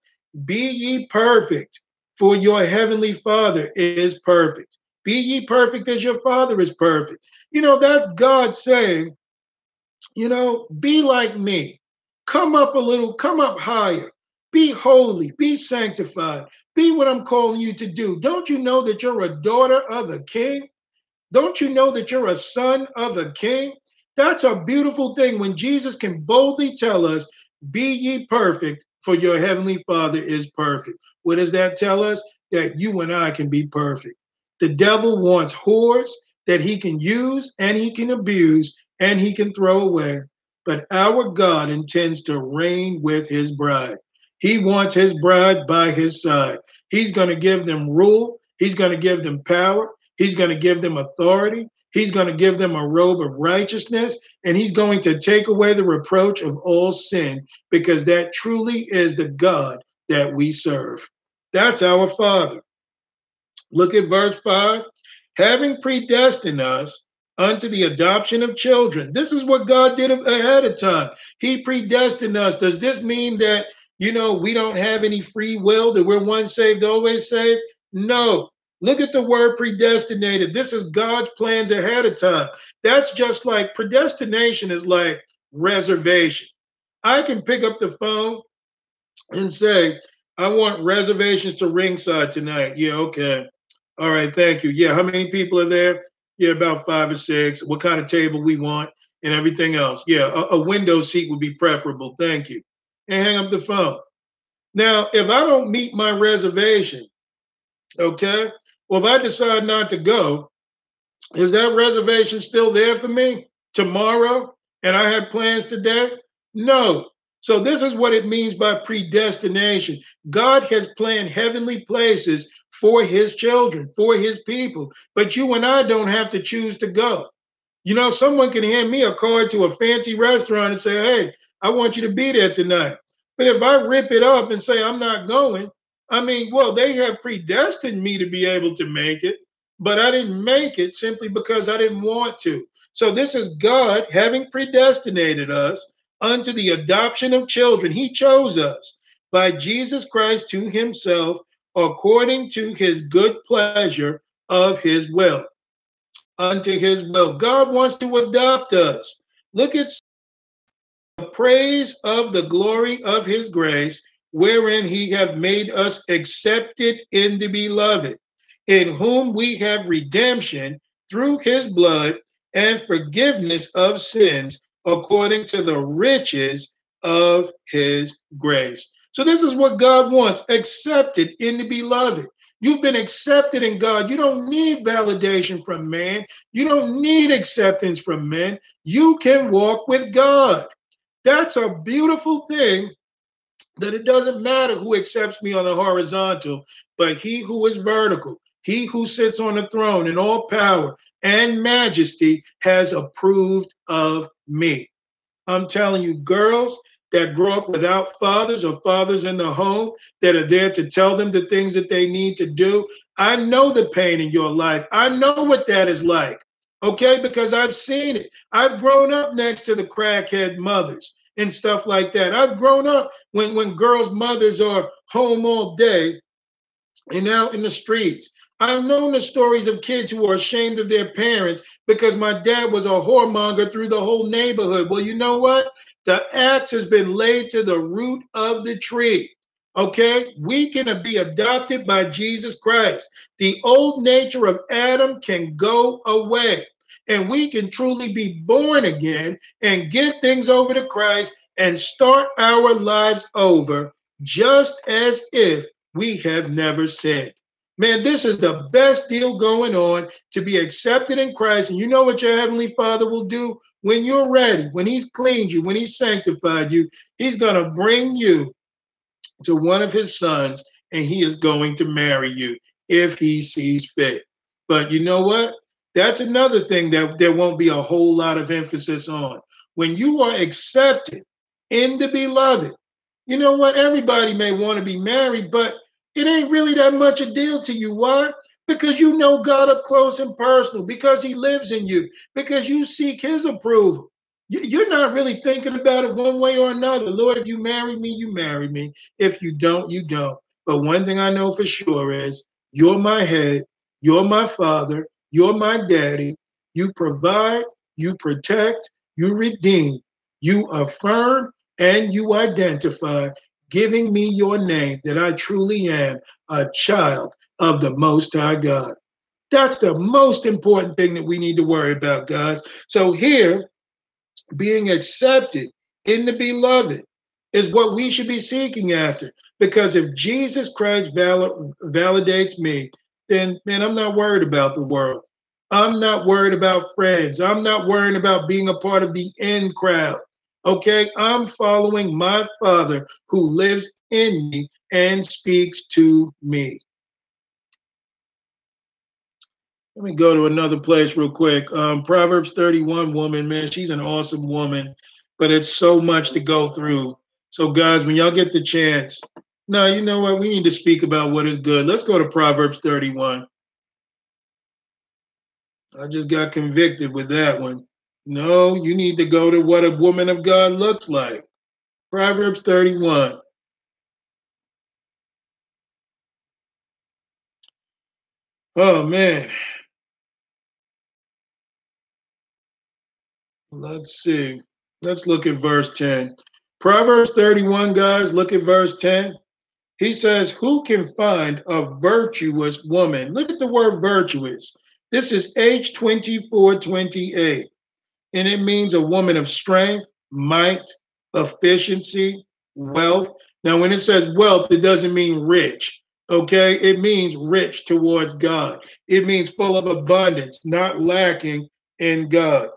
be ye perfect, for your heavenly Father is perfect. Be ye perfect as your Father is perfect. You know, that's God saying, you know, be like me. Come up a little, come up higher. Be holy, be sanctified, be what I'm calling you to do. Don't you know that you're a daughter of a king? Don't you know that you're a son of a king? That's a beautiful thing when Jesus can boldly tell us, Be ye perfect, for your heavenly Father is perfect. What does that tell us? That you and I can be perfect. The devil wants whores that he can use and he can abuse and he can throw away. But our God intends to reign with his bride. He wants his bride by his side. He's going to give them rule. He's going to give them power. He's going to give them authority. He's going to give them a robe of righteousness. And he's going to take away the reproach of all sin because that truly is the God that we serve. That's our Father. Look at verse 5. Having predestined us unto the adoption of children. This is what God did ahead of time. He predestined us. Does this mean that, you know, we don't have any free will, that we're once saved, always saved? No. Look at the word predestinated. This is God's plans ahead of time. That's just like predestination is like reservation. I can pick up the phone and say, I want reservations to ringside tonight. Yeah, okay. All right, thank you. Yeah, how many people are there? Yeah, about five or six. What kind of table we want and everything else. Yeah, a, a window seat would be preferable. Thank you. And hang up the phone. Now, if I don't meet my reservation, okay, well, if I decide not to go, is that reservation still there for me tomorrow? And I had plans today? No. So, this is what it means by predestination. God has planned heavenly places for his children, for his people. But you and I don't have to choose to go. You know, someone can hand me a card to a fancy restaurant and say, hey, I want you to be there tonight. But if I rip it up and say I'm not going, I mean, well, they have predestined me to be able to make it, but I didn't make it simply because I didn't want to. So this is God having predestinated us unto the adoption of children. He chose us by Jesus Christ to himself according to his good pleasure of his will. Unto his will. God wants to adopt us. Look at the praise of the glory of his grace, wherein he have made us accepted in the beloved, in whom we have redemption through his blood and forgiveness of sins according to the riches of his grace. So this is what God wants accepted in the beloved. You've been accepted in God. You don't need validation from man. You don't need acceptance from men. You can walk with God. That's a beautiful thing that it doesn't matter who accepts me on the horizontal, but he who is vertical, he who sits on the throne in all power and majesty has approved of me. I'm telling you, girls, that grow up without fathers or fathers in the home that are there to tell them the things that they need to do. I know the pain in your life. I know what that is like. Okay, because I've seen it. I've grown up next to the crackhead mothers and stuff like that. I've grown up when when girls' mothers are home all day and out in the streets. I've known the stories of kids who are ashamed of their parents because my dad was a whoremonger through the whole neighborhood. Well, you know what? The axe has been laid to the root of the tree. Okay, we can be adopted by Jesus Christ. The old nature of Adam can go away, and we can truly be born again and give things over to Christ and start our lives over just as if we have never sinned. Man, this is the best deal going on to be accepted in Christ. And you know what your Heavenly Father will do? When you're ready, when He's cleaned you, when He's sanctified you, He's going to bring you to one of His sons and He is going to marry you if He sees fit. But you know what? That's another thing that there won't be a whole lot of emphasis on. When you are accepted in the beloved, you know what? Everybody may want to be married, but it ain't really that much a deal to you. Why? Because you know God up close and personal, because He lives in you, because you seek His approval. You're not really thinking about it one way or another. Lord, if you marry me, you marry me. If you don't, you don't. But one thing I know for sure is you're my head, you're my father, you're my daddy. You provide, you protect, you redeem, you affirm, and you identify giving me your name that I truly am a child of the Most High God. That's the most important thing that we need to worry about, guys. So, here, being accepted in the beloved is what we should be seeking after. Because if Jesus Christ val- validates me, then, man, I'm not worried about the world. I'm not worried about friends. I'm not worried about being a part of the in crowd. Okay, I'm following my Father who lives in me and speaks to me. Let me go to another place real quick. Um, Proverbs 31 woman, man, she's an awesome woman, but it's so much to go through. So, guys, when y'all get the chance, no, you know what? We need to speak about what is good. Let's go to Proverbs 31. I just got convicted with that one. No, you need to go to what a woman of God looks like. Proverbs 31. Oh, man. Let's see. Let's look at verse 10. Proverbs 31, guys, look at verse 10. He says, Who can find a virtuous woman? Look at the word virtuous. This is H2428, and it means a woman of strength, might, efficiency, wealth. Now, when it says wealth, it doesn't mean rich, okay? It means rich towards God. It means full of abundance, not lacking in God.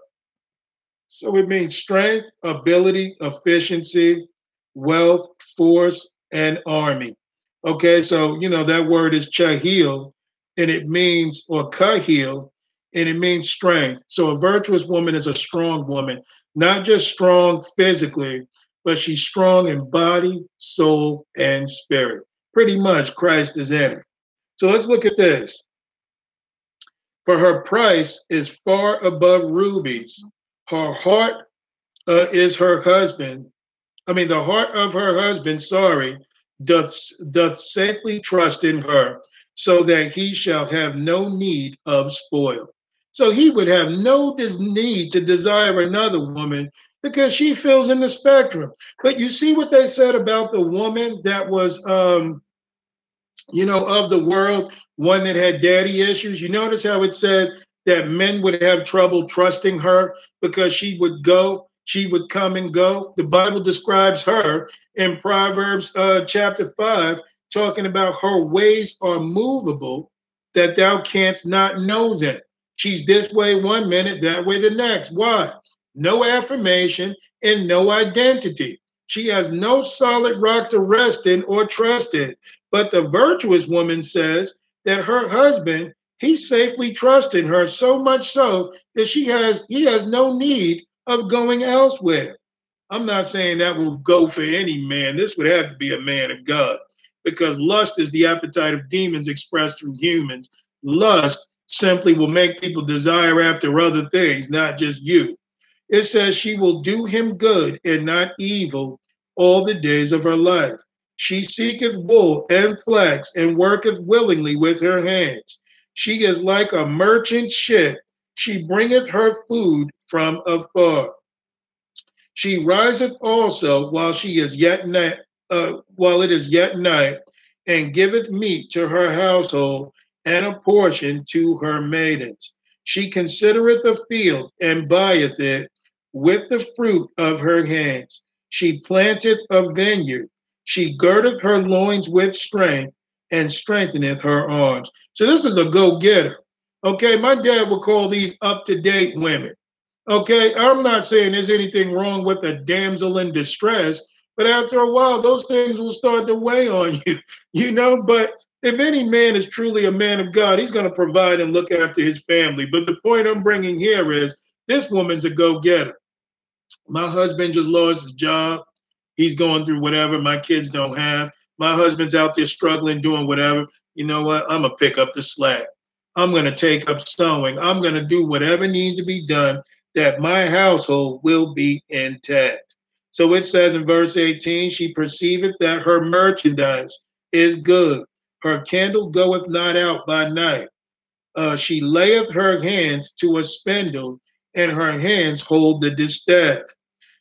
So it means strength, ability, efficiency, wealth, force, and army. Okay, so you know that word is chahil, and it means or kahil, and it means strength. So a virtuous woman is a strong woman, not just strong physically, but she's strong in body, soul, and spirit. Pretty much Christ is in her. So let's look at this. For her price is far above rubies her heart uh, is her husband. I mean, the heart of her husband, sorry, doth, doth safely trust in her, so that he shall have no need of spoil. So he would have no need to desire another woman because she fills in the spectrum. But you see what they said about the woman that was, um, you know, of the world, one that had daddy issues. You notice how it said that men would have trouble trusting her because she would go, she would come and go. The Bible describes her in Proverbs uh, chapter 5, talking about her ways are movable, that thou canst not know them. She's this way one minute, that way the next. Why? No affirmation and no identity. She has no solid rock to rest in or trust in. But the virtuous woman says that her husband he safely trusted her so much so that she has he has no need of going elsewhere. I'm not saying that will go for any man. This would have to be a man of God because lust is the appetite of demons expressed through humans. Lust simply will make people desire after other things, not just you. It says she will do him good and not evil all the days of her life. She seeketh wool and flax and worketh willingly with her hands. She is like a merchant ship. She bringeth her food from afar. She riseth also while she is yet night, uh, while it is yet night, and giveth meat to her household and a portion to her maidens. She considereth a field and buyeth it with the fruit of her hands. She planteth a vineyard. She girdeth her loins with strength and strengtheneth her arms. So this is a go-getter. Okay, my dad would call these up-to-date women. Okay, I'm not saying there's anything wrong with a damsel in distress, but after a while, those things will start to weigh on <laughs> you, you know. But if any man is truly a man of God, he's going to provide and look after his family. But the point I'm bringing here is this woman's a go-getter. My husband just lost his job. He's going through whatever my kids don't have. My husband's out there struggling, doing whatever. You know what? I'm going to pick up the slack. I'm going to take up sewing. I'm going to do whatever needs to be done that my household will be intact. So it says in verse 18, she perceiveth that her merchandise is good. Her candle goeth not out by night. Uh, she layeth her hands to a spindle, and her hands hold the distaff.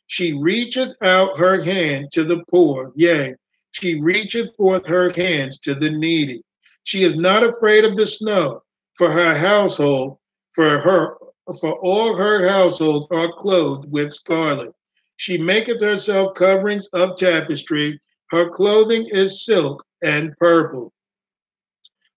She reacheth out her hand to the poor, yea, she reacheth forth her hands to the needy. She is not afraid of the snow, for her household, for her, for all her household are clothed with scarlet. She maketh herself coverings of tapestry. Her clothing is silk and purple.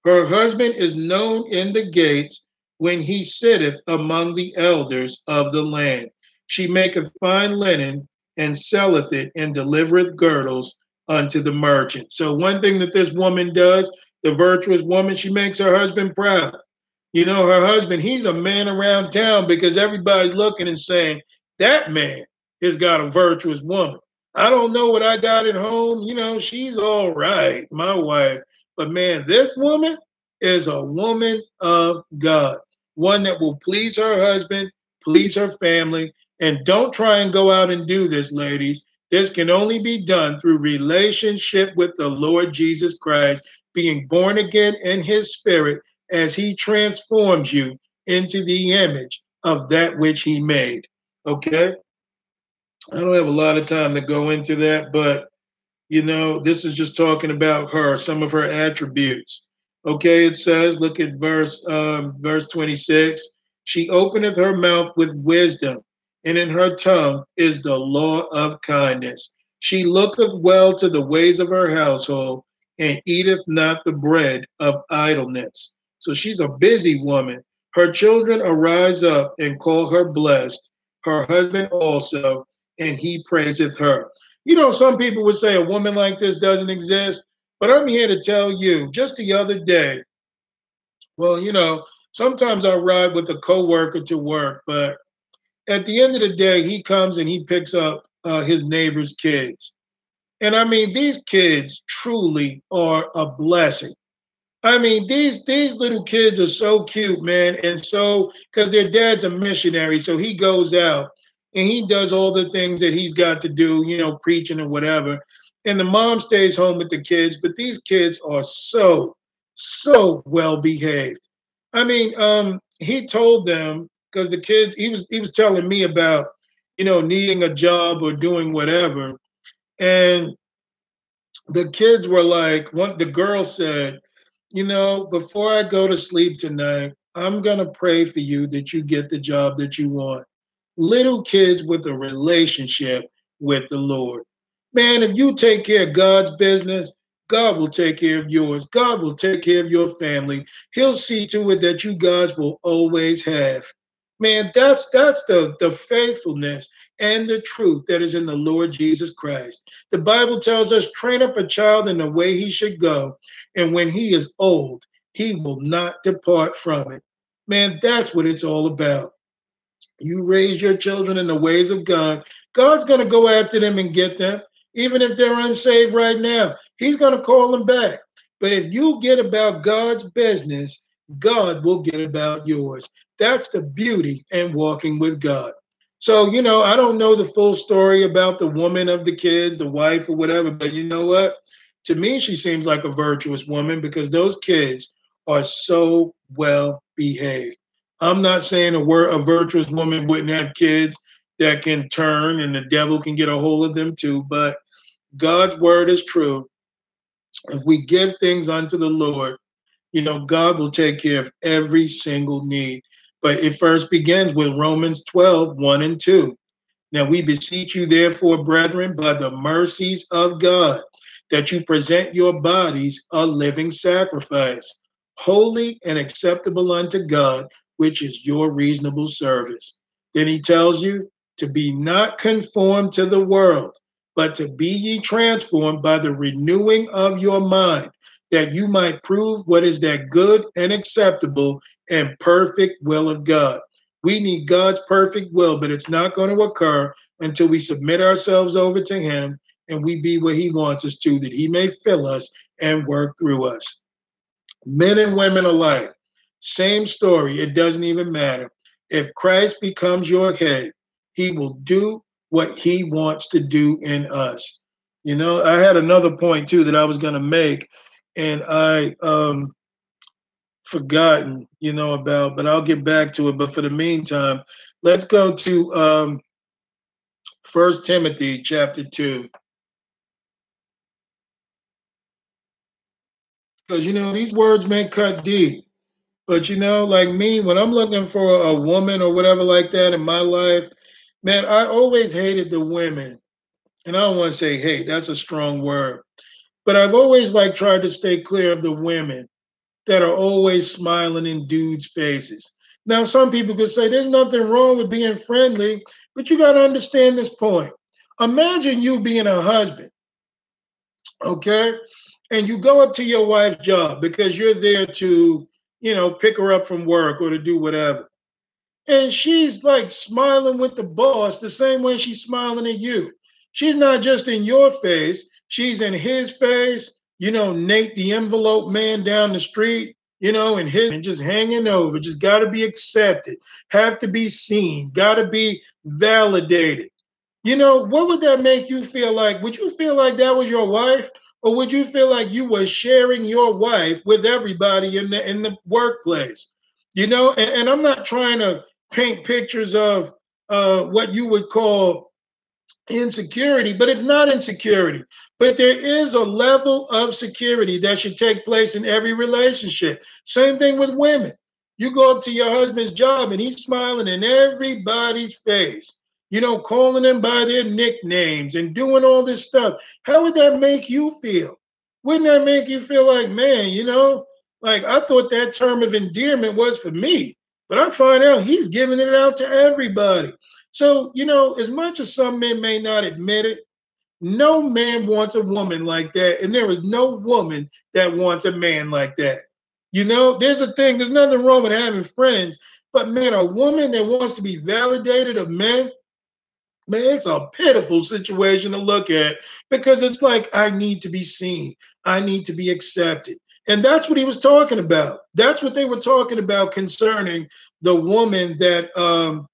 Her husband is known in the gates when he sitteth among the elders of the land. She maketh fine linen and selleth it and delivereth girdles unto the merchant. So, one thing that this woman does, the virtuous woman, she makes her husband proud. You know, her husband, he's a man around town because everybody's looking and saying, that man has got a virtuous woman. I don't know what I got at home. You know, she's all right, my wife. But man, this woman is a woman of God, one that will please her husband, please her family. And don't try and go out and do this, ladies. This can only be done through relationship with the Lord Jesus Christ, being born again in his spirit as he transforms you into the image of that which he made. Okay? I don't have a lot of time to go into that, but you know, this is just talking about her, some of her attributes. Okay, it says, look at verse um, verse 26. She openeth her mouth with wisdom, and in her tongue is the law of kindness. She looketh well to the ways of her household, and eateth not the bread of idleness. So she's a busy woman. Her children arise up and call her blessed, her husband also, and he praiseth her. You know, some people would say a woman like this doesn't exist, but I'm here to tell you just the other day, well, you know, sometimes I ride with a coworker to work, but at the end of the day, he comes and he picks up uh, his neighbor's kids. And I mean, these kids truly are a blessing. I mean, these these little kids are so cute, man, and so because their dad's a missionary, so he goes out and he does all the things that he's got to do, you know, preaching or whatever. And the mom stays home with the kids, but these kids are so, so well behaved. I mean, um, he told them because the kids, he was he was telling me about, you know, needing a job or doing whatever. And the kids were like, one the girl said, you know, before I go to sleep tonight, I'm gonna pray for you that you get the job that you want little kids with a relationship with the Lord. Man, if you take care of God's business, God will take care of yours. God will take care of your family. He'll see to it that you guys will always have. Man, that's that's the, the faithfulness and the truth that is in the Lord Jesus Christ. The Bible tells us, train up a child in the way he should go, and when he is old, he will not depart from it. Man, that's what it's all about. You raise your children in the ways of God. God's going to go after them and get them, even if they're unsaved right now. He's going to call them back. But if you get about God's business, God will get about yours. That's the beauty in walking with God. So, you know, I don't know the full story about the woman of the kids, the wife, or whatever, but you know what? To me, she seems like a virtuous woman because those kids are so well behaved. I'm not saying a word a virtuous woman wouldn't have kids that can turn and the devil can get a hold of them too, but God's word is true. If we give things unto the Lord, you know, God will take care of every single need. But it first begins with Romans 12, 1 and 2. Now we beseech you, therefore, brethren, by the mercies of God, that you present your bodies a living sacrifice, holy and acceptable unto God, which is your reasonable service. Then he tells you to be not conformed to the world, but to be ye transformed by the renewing of your mind, that you might prove what is that good and acceptable and perfect will of God. We need God's perfect will, but it's not going to occur until we submit ourselves over to Him and we be what He wants us to, that He may fill us and work through us. Men and women alike, same story. It doesn't even matter. If Christ becomes your head, he will do what he wants to do in us. You know, I had another point too that I was going to make, and I um forgotten, you know, about, but I'll get back to it. But for the meantime, let's go to um First Timothy chapter two. Because you know, these words may cut deep. But you know, like me, when I'm looking for a woman or whatever like that in my life, man, I always hated the women. And I don't want to say hate, that's a strong word. But I've always like tried to stay clear of the women that are always smiling in dudes' faces. Now, some people could say there's nothing wrong with being friendly, but you got to understand this point. Imagine you being a husband, okay? And you go up to your wife's job because you're there to, you know, pick her up from work or to do whatever. And she's like smiling with the boss the same way she's smiling at you. She's not just in your face, she's in his face. You know, Nate, the envelope man down the street, you know, and his and just hanging over, just got to be accepted, have to be seen, got to be validated. You know, what would that make you feel like? Would you feel like that was your wife? Or would you feel like you were sharing your wife with everybody in the in the workplace? You know, and, and I'm not trying to paint pictures of uh, what you would call insecurity, but it's not insecurity. But there is a level of security that should take place in every relationship. Same thing with women. You go up to your husband's job and he's smiling in everybody's face, you know, calling them by their nicknames and doing all this stuff. How would that make you feel? Wouldn't that make you feel like, man, you know, like I thought that term of endearment was for me, but I find out he's giving it out to everybody. So, you know, as much as some men may not admit it, no man wants a woman like that. And there is no woman that wants a man like that. You know, there's a thing, there's nothing wrong with having friends, but man, a woman that wants to be validated of men, man, it's a pitiful situation to look at because it's like, I need to be seen, I need to be accepted. And that's what he was talking about. That's what they were talking about concerning the woman that um,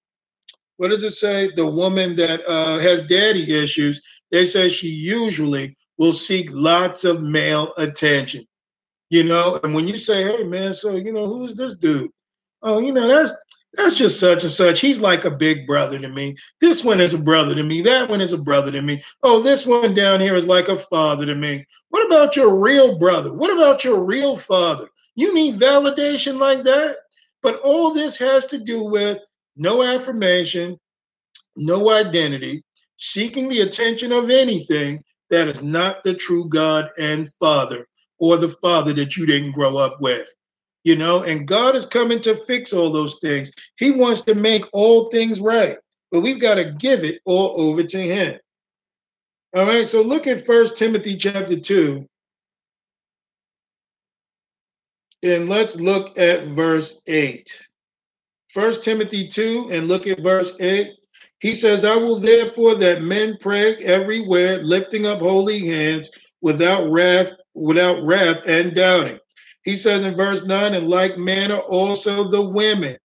what does it say? The woman that uh, has daddy issues, they say she usually will seek lots of male attention. You know, and when you say, "Hey, man, so you know who's this dude?" Oh, you know that's that's just such and such. He's like a big brother to me. This one is a brother to me. That one is a brother to me. Oh, this one down here is like a father to me. What about your real brother? What about your real father? You need validation like that. But all this has to do with no affirmation, no identity, seeking the attention of anything that is not the true God and Father or the Father that you didn't grow up with. You know, and God is coming to fix all those things. He wants to make all things right, but we've got to give it all over to Him. All right, so look at First Timothy chapter 2. And let's look at verse 8. First Timothy 2 and look at verse 8. He says, I will therefore that men pray everywhere, lifting up holy hands without wrath, without wrath and doubting. He says in verse 9, in like manner also the women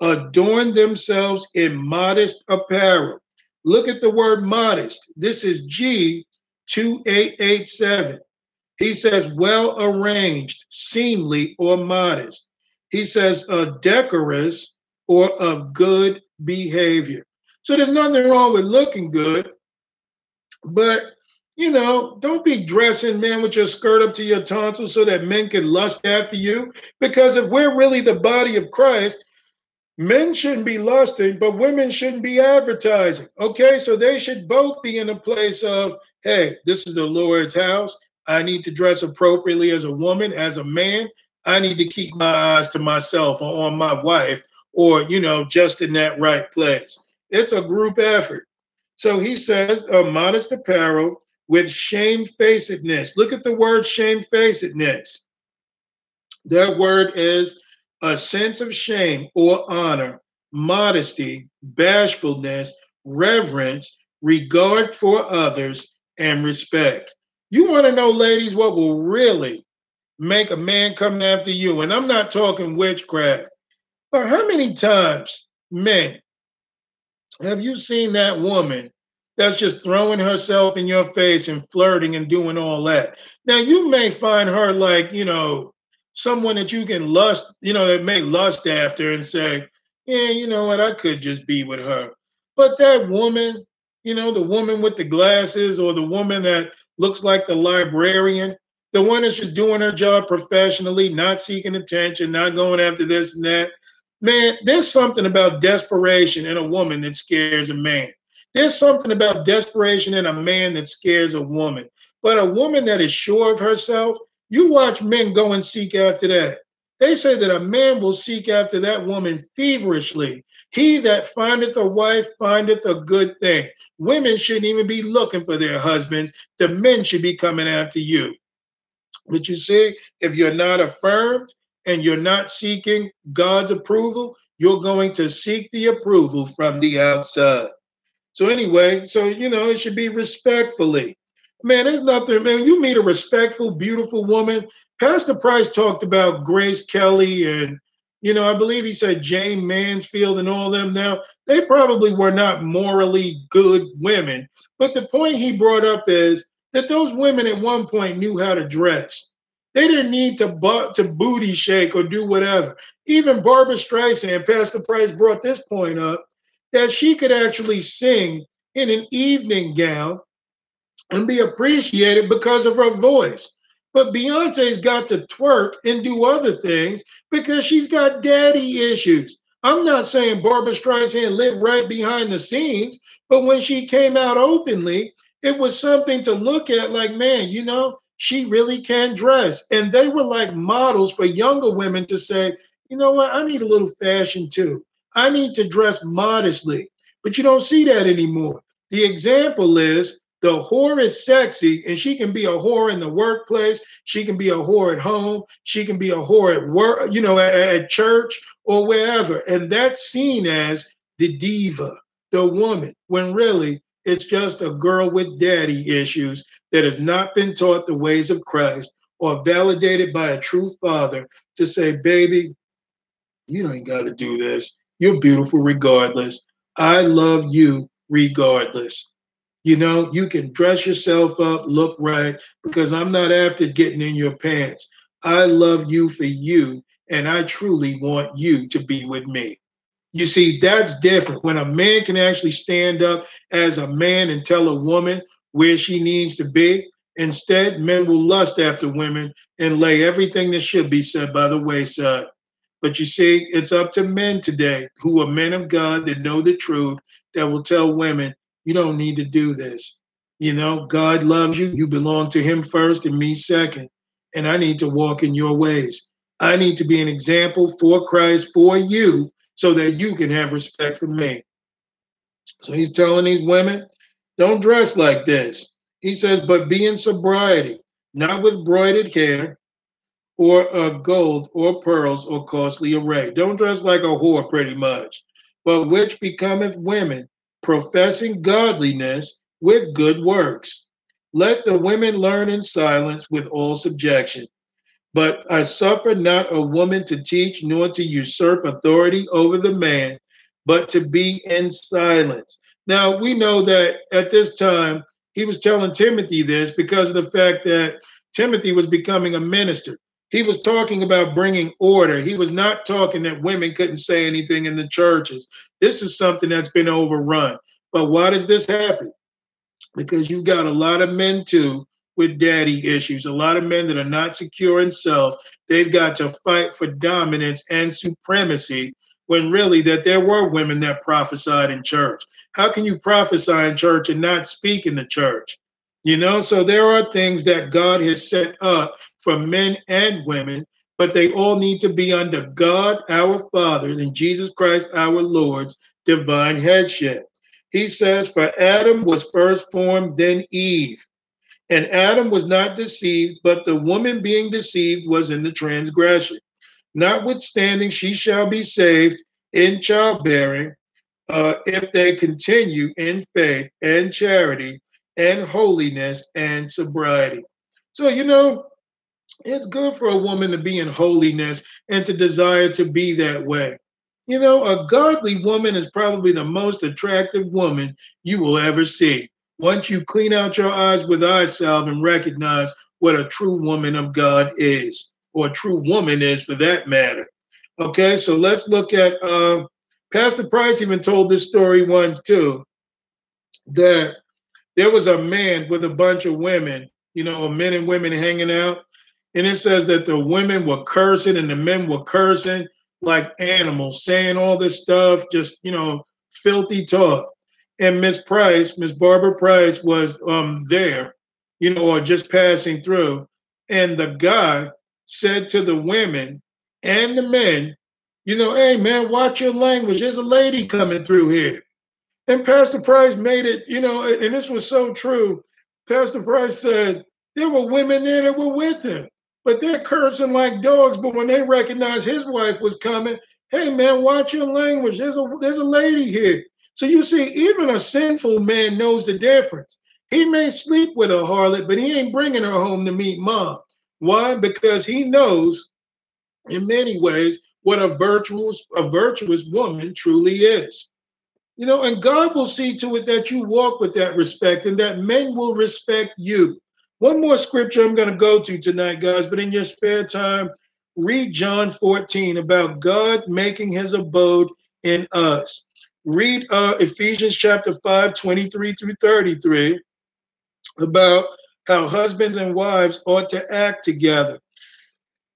adorn themselves in modest apparel. Look at the word modest. This is G 2887. He says, well arranged, seemly, or modest. He says, uh, decorous, or of good behavior. So there's nothing wrong with looking good, but you know, don't be dressing, man, with your skirt up to your tonsils so that men can lust after you. Because if we're really the body of Christ, men shouldn't be lusting, but women shouldn't be advertising. Okay, so they should both be in a place of, hey, this is the Lord's house. I need to dress appropriately as a woman, as a man. I need to keep my eyes to myself or on my wife or you know just in that right place it's a group effort. So he says a modest apparel with shamefacedness. Look at the word shamefacedness. That word is a sense of shame or honor modesty bashfulness reverence regard for others and respect. You want to know ladies what will really make a man come after you? And i'm not talking witchcraft but how many times, men, have you seen that woman that's just throwing herself in your face and flirting and doing all that? Now, you may find her like, you know, someone that you can lust, you know, that may lust after and say, yeah, you know what, I could just be with her. But that woman, you know, the woman with the glasses or the woman that looks like the librarian, the one that's just doing her job professionally, not seeking attention, not going after this and that Man, there's something about desperation in a woman that scares a man. There's something about desperation in a man that scares a woman. But a woman that is sure of herself, you watch men go and seek after that. They say that a man will seek after that woman feverishly. He that findeth a wife findeth a good thing. Women shouldn't even be looking for their husbands. The men should be coming after you. But you see, if you're not affirmed and you're not seeking God's approval, you're going to seek the approval from the outside. So, anyway, so, you know, it should be respectfully. Man, there's nothing, man. You meet a respectful, beautiful woman. Pastor Price talked about Grace Kelly and, you know, I believe he said Jayne Mansfield and all them. Now, they probably were not morally good women. But the point he brought up is that those women at one point knew how to dress. They didn't need to to booty shake or do whatever. Even Barbra Streisand, Pastor Price brought this point up that she could actually sing in an evening gown and be appreciated because of her voice. But Beyonce's got to twerk and do other things because she's got daddy issues. I'm not saying Barbra Streisand lived right behind the scenes, but when she came out openly, it was something to look at like, man, you know, she really can dress. And they were like models for younger women to say, you know what, I need a little fashion too. I need to dress modestly. But you don't see that anymore. The example is the whore is sexy and she can be a whore in the workplace. She can be a whore at home. She can be a whore at work, you know, at, at church or wherever. And that's seen as the diva, the woman, when really it's just a girl with daddy issues that has not been taught the ways of Christ or validated by a true father to say, baby, you don't got to do this. You're beautiful regardless. I love you regardless. You know, you can dress yourself up, look right, because I'm not after getting in your pants. I love you for you, and I truly want you to be with me. You see, that's different. When a man can actually stand up as a man and tell a woman where she needs to be, instead, men will lust after women and lay everything that should be said by the wayside. But you see, it's up to men today who are men of God that know the truth that will tell women, you don't need to do this. You know, God loves you. You belong to Him first and me second. And I need to walk in your ways. I need to be an example for Christ for you so that you can have respect for me. So he's telling these women, don't dress like this. He says, but be in sobriety, not with broided hair or uh, gold or pearls or costly array. Don't dress like a whore, pretty much, but which becometh women, professing godliness with good works. Let the women learn in silence with all subjection. But I suffer not a woman to teach, nor to usurp authority over the man, but to be in silence. Now, we know that at this time, he was telling Timothy this because of the fact that Timothy was becoming a minister. He was talking about bringing order. He was not talking that women couldn't say anything in the churches. This is something that's been overrun. But why does this happen? Because you've got a lot of men too with daddy issues. A lot of men that are not secure in self, they've got to fight for dominance and supremacy when really that there were women that prophesied in church. How can you prophesy in church and not speak in the church? You know, so there are things that God has set up for men and women, but they all need to be under God, our Father, and Jesus Christ, our Lord's divine headship. He says, For Adam was first formed, then Eve. And Adam was not deceived, but the woman being deceived was in the transgression. Notwithstanding, she shall be saved in childbearing uh, if they continue in faith and charity and holiness and sobriety. So, you know, it's good for a woman to be in holiness and to desire to be that way. You know, a godly woman is probably the most attractive woman you will ever see once you clean out your eyes with eye and recognize what a true woman of God is, or a true woman is for that matter. Okay, so let's look at uh, Pastor Price even told this story once too that there was a man with a bunch of women, you know, men and women hanging out. And it says that the women were cursing and the men were cursing like animals, saying all this stuff, just, you know, filthy talk and Miss Price, Miss Barbara Price, was um, there, you know, or just passing through, and the guy said to the women and the men, You know, hey man, watch your language. There's a lady coming through here. And Pastor Price made it, you know, and this was so true. Pastor Price said there were women there that were with him, but they're cursing like dogs. But when they recognized his wife was coming, hey man, watch your language. There's a there's a lady here. So you see, even a sinful man knows the difference. He may sleep with a harlot, but he ain't bringing her home to meet mom. Why? Because he knows, in many ways, what a virtuous a virtuous woman truly is. You know, and God will see to it that you walk with that respect and that men will respect you. One more scripture I'm going to go to tonight, guys, but in your spare time, read John 14 about God making his abode in us. Read uh, Ephesians chapter 5, 23 through 33 about how husbands and wives ought to act together.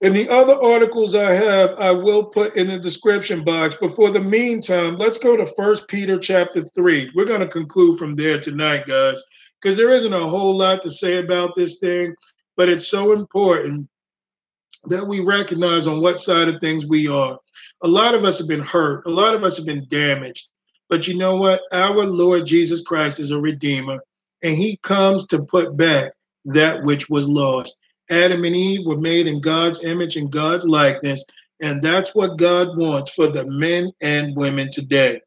And the other articles I have, I will put in the description box. But for the meantime, let's go to First Peter chapter 3. We're going to conclude from there tonight, guys, because there isn't a whole lot to say about this thing, but it's so important that we recognize on what side of things we are. A lot of us have been hurt, a lot of us have been damaged. But you know what? Our Lord Jesus Christ is a redeemer, and he comes to put back that which was lost. Adam and Eve were made in God's image and God's likeness. And that's what God wants for the men and women today.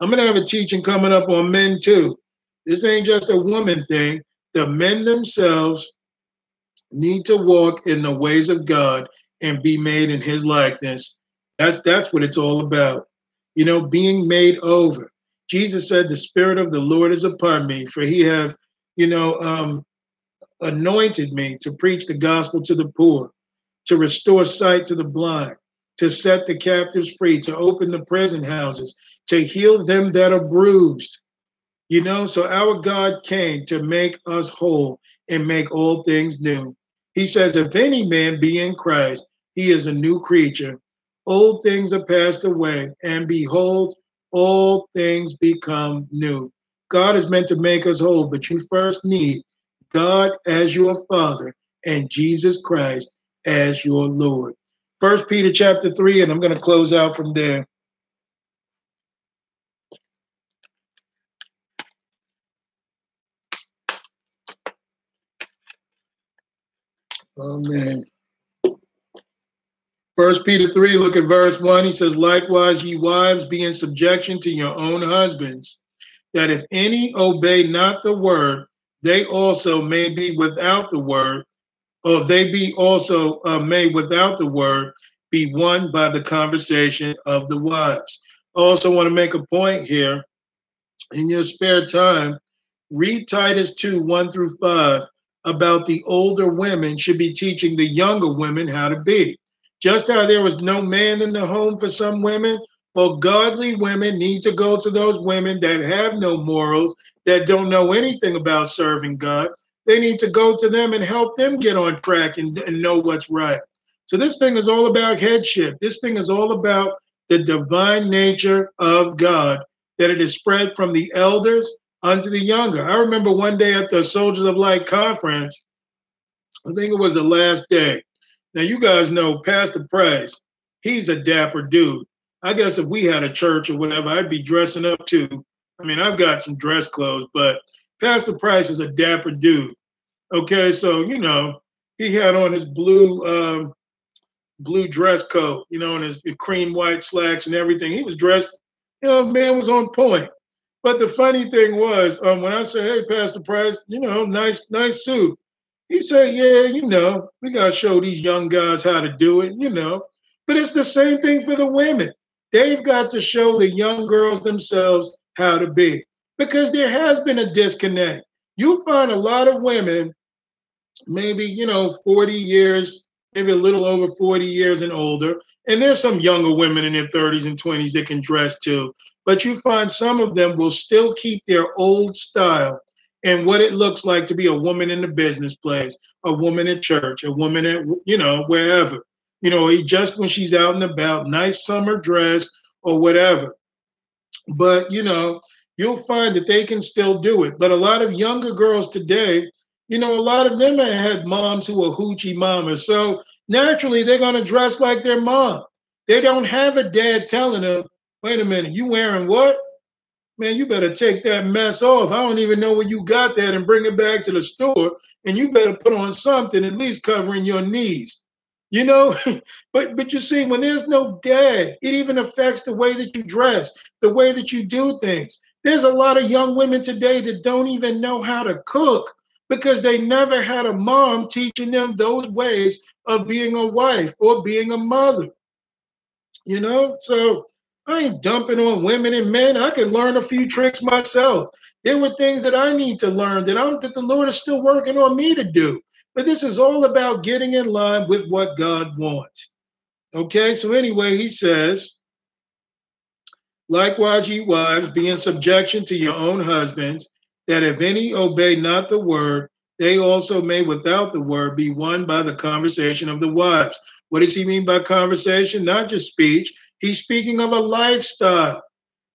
I'm going to have a teaching coming up on men too. This ain't just a woman thing. The men themselves need to walk in the ways of God and be made in his likeness. That's that's what it's all about. You know, being made over. Jesus said, The Spirit of the Lord is upon me, for he have, you know, um, anointed me to preach the gospel to the poor, to restore sight to the blind, to set the captives free, to open the prison houses, to heal them that are bruised. You know, so our God came to make us whole and make all things new. He says, If any man be in Christ, he is a new creature. Old things are passed away, and behold, all things become new. God is meant to make us whole, but you first need God as your Father and Jesus Christ as your Lord. First Peter chapter 3, and I'm going to close out from there. Amen. First Peter 3, look at verse 1. He says, Likewise, ye wives, be in subjection to your own husbands, that if any obey not the word, they also may be without the word, or they be also uh, without the word, be won by the conversation of the wives. Also want to make a point here. In your spare time, read Titus 2 1 through 5 about the older women should be teaching the younger women how to be. Just how there was no man in the home for some women, well, godly women need to go to those women that have no morals, that don't know anything about serving God. They need to go to them and help them get on track and, and know what's right. So, this thing is all about headship. This thing is all about the divine nature of God, that it is spread from the elders unto the younger. I remember one day at the Soldiers of Light conference, I think it was the last day. Now, you guys know Pastor Price, he's a dapper dude. I guess if we had a church or whatever, I'd be dressing up too. I mean, I've got some dress clothes, but Pastor Price is a dapper dude. Okay, so you know, he had on his blue um, blue dress coat, you know, and his, his cream white slacks and everything. He was dressed, you know, man was on point. But the funny thing was, um, when I said, "Hey, Pastor Price, you know, nice, nice suit," he said, "Yeah, you know, we gotta show these young guys how to do it, you know." But it's the same thing for the women. They've got to show the young girls themselves how to be because there has been a disconnect. You find a lot of women, maybe, you know, 40 years, maybe a little over 40 years and older. And there's some younger women in their 30s and 20s that can dress too. But you find some of them will still keep their old style and what it looks like to be a woman in the business place, a woman at church, a woman at, you know, wherever you know, just when she's out and about, nice summer dress or whatever. But, you know, you'll find that they can still do it. But a lot of younger girls today, you know, a lot of them had moms who were hoochie mamas. So naturally, they're to dress like their mom. They don't have a dad telling them, wait a minute, you wearing what? Man, you better take that mess off. I don't even know where you got that and bring it back to the store. And you better put on something at least covering your knees. You know, <laughs> but but you see, when there's no dad, it even affects the way that you dress, the way that you do things. There's a lot of young women today that don't even know how to cook because they never had a mom teaching them those ways of being a wife or being a mother. You know, so I ain't dumping on women and men. I can learn a few tricks myself. There were things that I need to learn that I'm that the Lord is still working on me to do. But this is all about getting in line with what God wants. Okay, so anyway, he says, likewise, ye wives, be in subjection to your own husbands, that if any obey not the word, they also may without the word be won by the conversation of the wives. What does he mean by conversation? Not just speech. He's speaking of a lifestyle.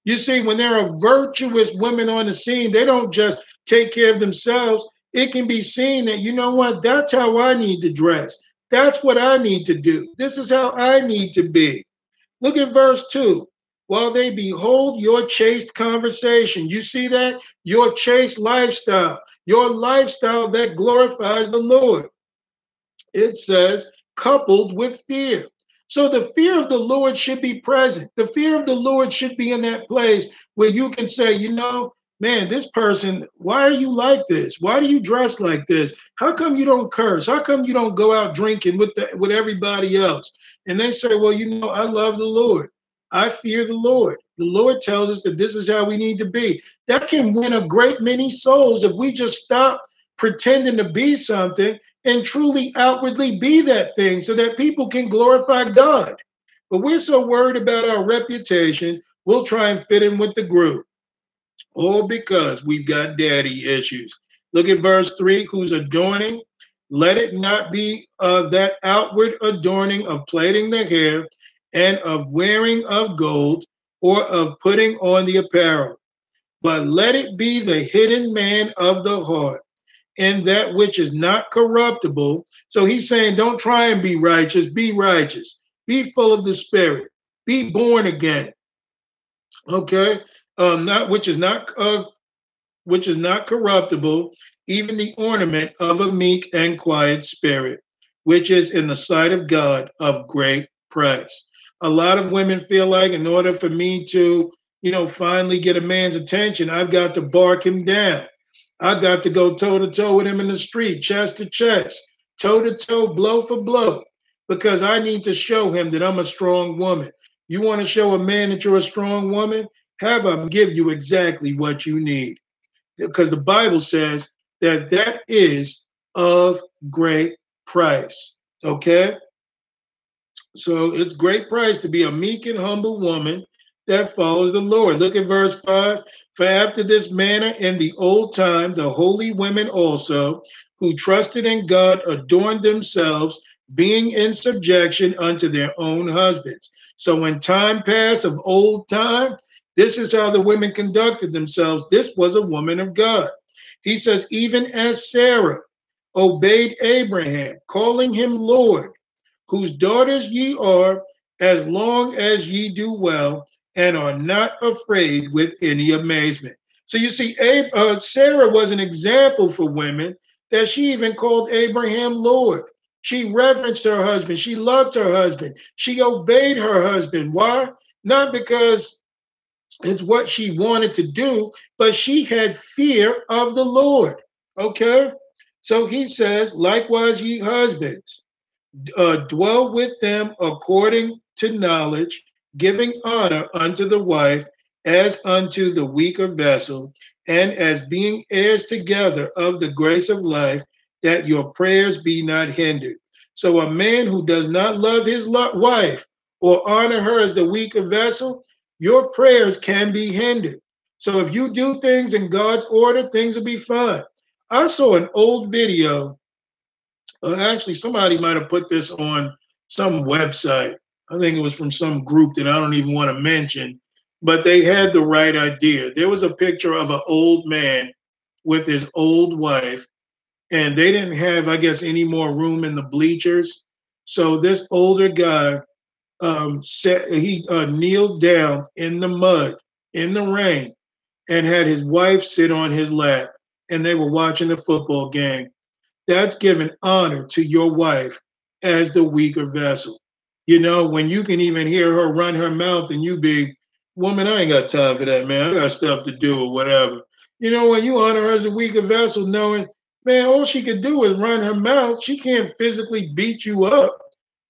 You see, when there are virtuous women on the scene, they don't just take care of themselves. It can be seen that, you know what, that's how I need to dress. That's what I need to do. This is how I need to be. Look at verse 2 while they behold your chaste conversation. You see that? Your chaste lifestyle, your lifestyle that glorifies the Lord. It says, coupled with fear. So the fear of the Lord should be present. The fear of the Lord should be in that place where you can say, you know, man, this person, why are you like this? Why do you dress like this? How come you don't curse? How come you don't go out drinking with the, with everybody else? And they say, well, you know, I love the Lord. I fear the Lord. The Lord tells us that this is how we need to be. That can win a great many souls if we just stop pretending to be something and truly outwardly be that thing so that people can glorify God. But we're so worried about our reputation, we'll try and fit in with the group. All because we've got daddy issues. Look at verse 3 who's adorning. Let it not be uh, that outward adorning of plaiting the hair and of wearing of gold or of putting on the apparel, but let it be the hidden man of the heart in that which is not corruptible. So he's saying, don't try and be righteous, be righteous, be full of the spirit, be born again. Okay, um, not which is not uh, which is not corruptible, even the ornament of a meek and quiet spirit, which is in the sight of God of great price. A lot of women feel like in order for me to, you know, finally get a man's attention, I've got to bark him down. I got to go toe to toe with him in the street, chest to chest, toe to toe, blow for blow, because I need to show him that I'm a strong woman. You want to show a man that you're a strong woman? Have him give you exactly what you need. Because the Bible says that that is of great price. Okay? So it's great price to be a meek and humble woman that follows the Lord. Look at verse 5. For after this manner in the old time, the holy women also, who trusted in God, adorned themselves, being in subjection unto their own husbands. So when time passed of old time, this is how the women conducted themselves. This was a woman of God. He says, even as Sarah obeyed Abraham, calling him Lord, whose daughters ye are, as long as ye do well and are not afraid with any amazement. So you see, Abe, uh, Sarah was an example for women that she even called Abraham Lord. She reverenced her husband. She loved her husband. She obeyed her husband. Why? Not because it's what she wanted to do, but she had fear of the Lord. Okay? So he says, likewise, ye husbands, uh, dwell with them according to knowledge, giving honor unto the wife as unto the weaker vessel, and as being heirs together of the grace of life, that your prayers be not hindered. So, a man who does not love his wife or honor her as the weaker vessel, your prayers can be hindered. So, if you do things in God's order, things will be fine. I saw an old video. Actually, somebody might have put this on some website I think it was from some group that I don't even want to mention, but they had the right idea. There was a picture of an old man with his old wife, and they didn't have, I guess, any more room in the bleachers. So this older guy um, set, he uh, kneeled down in the mud, in the rain, and had his wife sit on his lap, and they were watching the football game. That's giving honor to your wife as the weaker vessel. You know, when you can even hear her run her mouth and you be, woman, I ain't got time for that, man. I got stuff to do or whatever. You know, when you honor her as a weaker vessel, knowing, man, all she could do is run her mouth. She can't physically beat you up.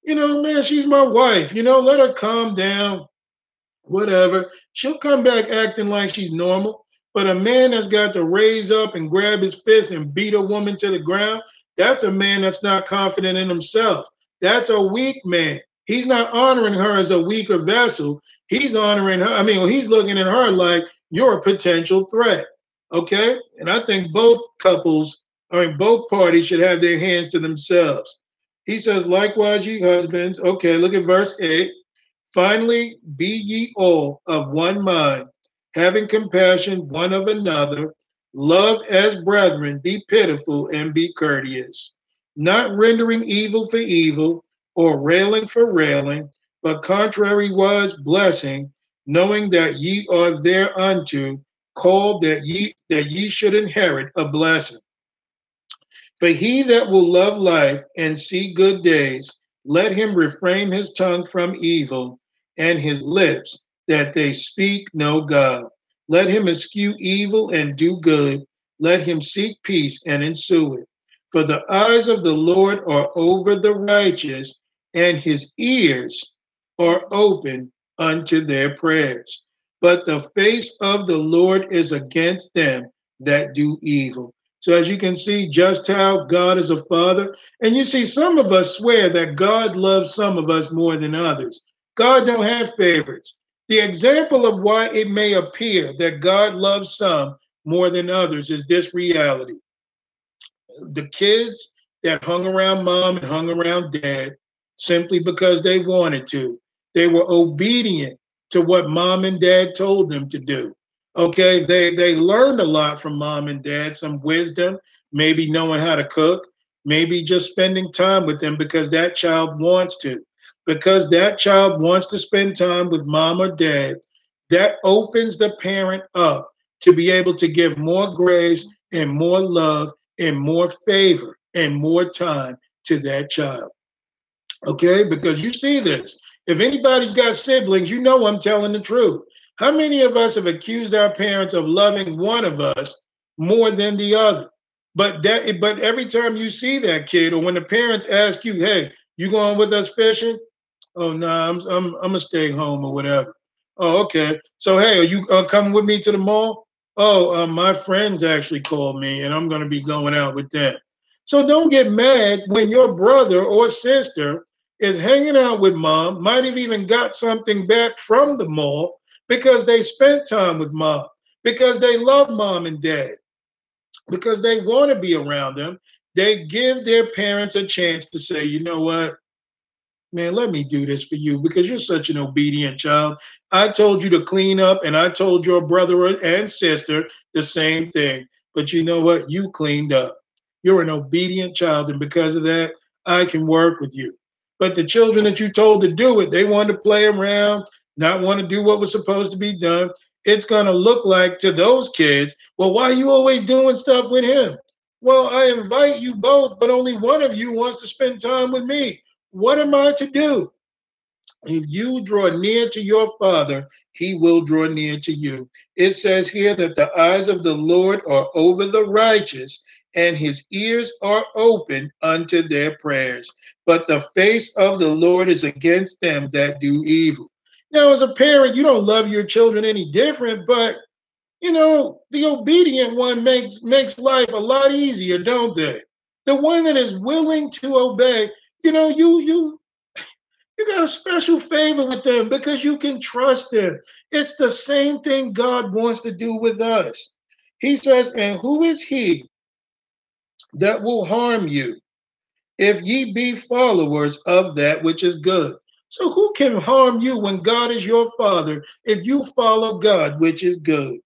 You know, man, she's my wife. You know, let her calm down, whatever. She'll come back acting like she's normal. But a man that's got to raise up and grab his fist and beat a woman to the ground, that's a man that's not confident in himself. That's a weak man. He's not honoring her as a weaker vessel. He's honoring her. I mean, he's looking at her like you're a potential threat. Okay. And I think both couples, I mean, both parties should have their hands to themselves. He says, likewise, ye husbands. Okay, look at verse 8. Finally, be ye all of one mind, having compassion one of another, love as brethren, be pitiful and be courteous, not rendering evil for evil or railing for railing, but contrariwise blessing, knowing that ye are thereunto called that ye that ye should inherit a blessing. For he that will love life and see good days, let him refrain his tongue from evil and his lips that they speak no God. Let him eschew evil and do good. Let him seek peace and ensue it. For the eyes of the Lord are over the righteous, and his ears are open unto their prayers. But the face of the Lord is against them that do evil. So, as you can see, just how God is a father, and you see, some of us swear that God loves some of us more than others. God don't have favorites. The example of why it may appear that God loves some more than others is this reality. The kids that hung around mom and hung around dad simply because they wanted to. They were obedient to what mom and dad told them to do. Okay, they they learned a lot from mom and dad, some wisdom, maybe knowing how to cook, maybe just spending time with them because that child wants to. Because that child wants to spend time with mom or dad, that opens the parent up to be able to give more grace and more love and more favor and more time to that child. Okay, because you see this. If anybody's got siblings, you know I'm telling the truth. How many of us have accused our parents of loving one of us more than the other? But that but every time you see that kid or when the parents ask you, "Hey, you going with us fishing?" "Oh, no, nah, I'm I'm I'm gonna stay home or whatever." "Oh, okay." So, "Hey, are you uh, coming with me to the mall?" "Oh, uh, my friends actually called me and I'm going to be going out with them." So don't get mad when your brother or sister is hanging out with mom, might have even got something back from the mall because they spent time with mom, because they love mom and dad, because they want to be around them. They give their parents a chance to say, you know what? Man, let me do this for you because you're such an obedient child. I told you to clean up, and I told your brother and sister the same thing. But you know what? You cleaned up. You're an obedient child, and because of that, I can work with you. But the children that you told to do it, they wanted to play around, not want to do what was supposed to be done. It's going to look like to those kids, well, why are you always doing stuff with him? Well, I invite you both, but only one of you wants to spend time with me. What am I to do? If you draw near to your Father, he will draw near to you. It says here that the eyes of the Lord are over the righteous, and his ears are open unto their prayers. But the face of the Lord is against them that do evil. Now, as a parent, you don't love your children any different, but you know, the obedient one makes makes life a lot easier, don't they? The one that is willing to obey, you know, you you you got a special favor with them because you can trust them. It's the same thing God wants to do with us. He says, And who is he that will harm you if ye be followers of that which is good. So who can harm you when God is your father if you follow God, which is good?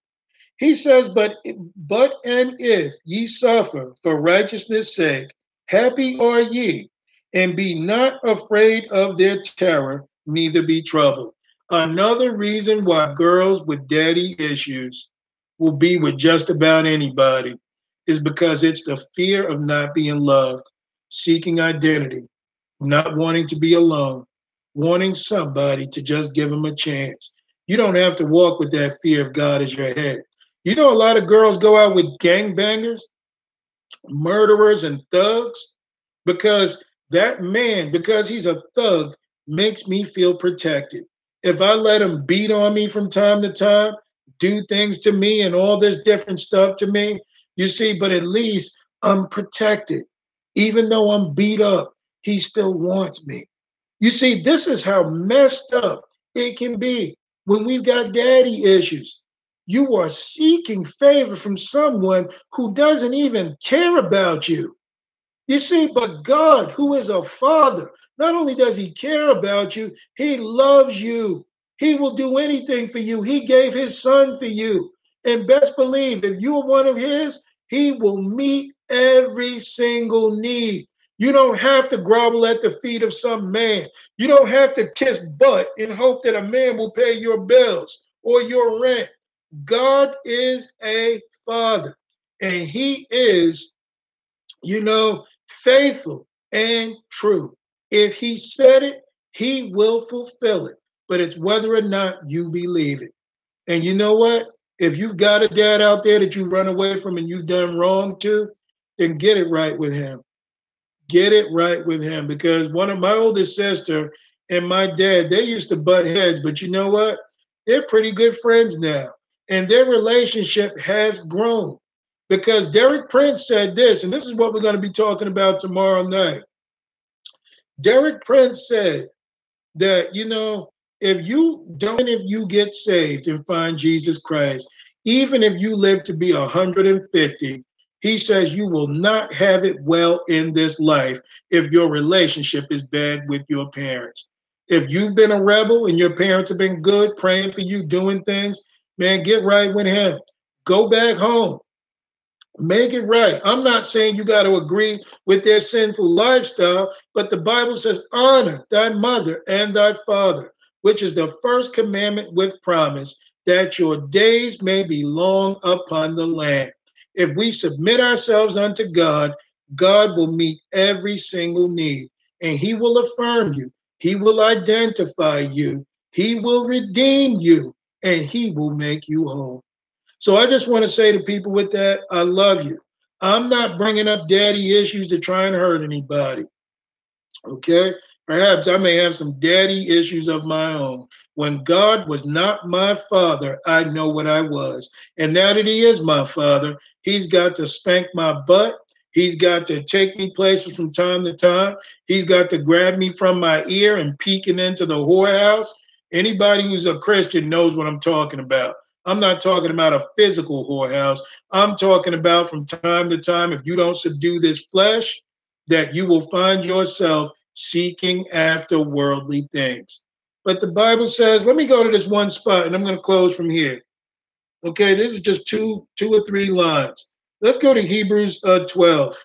He says, but but and if ye suffer for righteousness' sake, happy are ye, and be not afraid of their terror, neither be troubled. Another reason why girls with daddy issues will be with just about anybody is because it's the fear of not being loved, seeking identity, not wanting to be alone, wanting somebody to just give them a chance. You don't have to walk with that fear of God as your head. You know, a lot of girls go out with gangbangers, murderers, and thugs because that man, because he's a thug, makes me feel protected. If I let him beat on me from time to time, do things to me, and all this different stuff to me, you see, but at least I'm protected. Even though I'm beat up, he still wants me. You see, this is how messed up it can be when we've got daddy issues. You are seeking favor from someone who doesn't even care about you. You see, but God, who is a father, not only does he care about you, he loves you. He will do anything for you. He gave his son for you. And best believe, if you are one of his, he will meet every single need. You don't have to grovel at the feet of some man. You don't have to kiss butt in hope that a man will pay your bills or your rent. God is a father, and he is, you know, faithful and true. If he said it, he will fulfill it. But it's whether or not you believe it. And you know what? If you've got a dad out there that you run away from and you've done wrong to, then get it right with him. Get it right with him. Because one of my oldest sister and my dad, they used to butt heads, but you know what? They're pretty good friends now. And their relationship has grown because Derek Prince said this, and this is what we're going to be talking about tomorrow night. Derek Prince said that, you know, if you don't, if you get saved and find Jesus Christ, even if you live to be 150, he says you will not have it well in this life if your relationship is bad with your parents. If you've been a rebel and your parents have been good, praying for you, doing things, man, get right with him. Go back home. Make it right. I'm not saying you got to agree with their sinful lifestyle, but the Bible says, honor thy mother and thy father, which is the first commandment with promise, that your days may be long upon the land. If we submit ourselves unto God, God will meet every single need, and He will affirm you, He will identify you, He will redeem you, and He will make you whole. So I just want to say to people with that, I love you. I'm not bringing up daddy issues to try and hurt anybody. Okay? Perhaps I may have some daddy issues of my own. When God was not my father, I know what I was. And now that He is my father, He's got to spank my butt. He's got to take me places from time to time. He's got to grab me from my ear and peeking into the whorehouse. Anybody who's a Christian knows what I'm talking about. I'm not talking about a physical whorehouse. I'm talking about from time to time, if you don't subdue this flesh, that you will find yourself seeking after worldly things. But the Bible says, let me go to this one spot and I'm going to close from here. Okay, this is just two, two or three lines. Let's go to Hebrews uh, 12.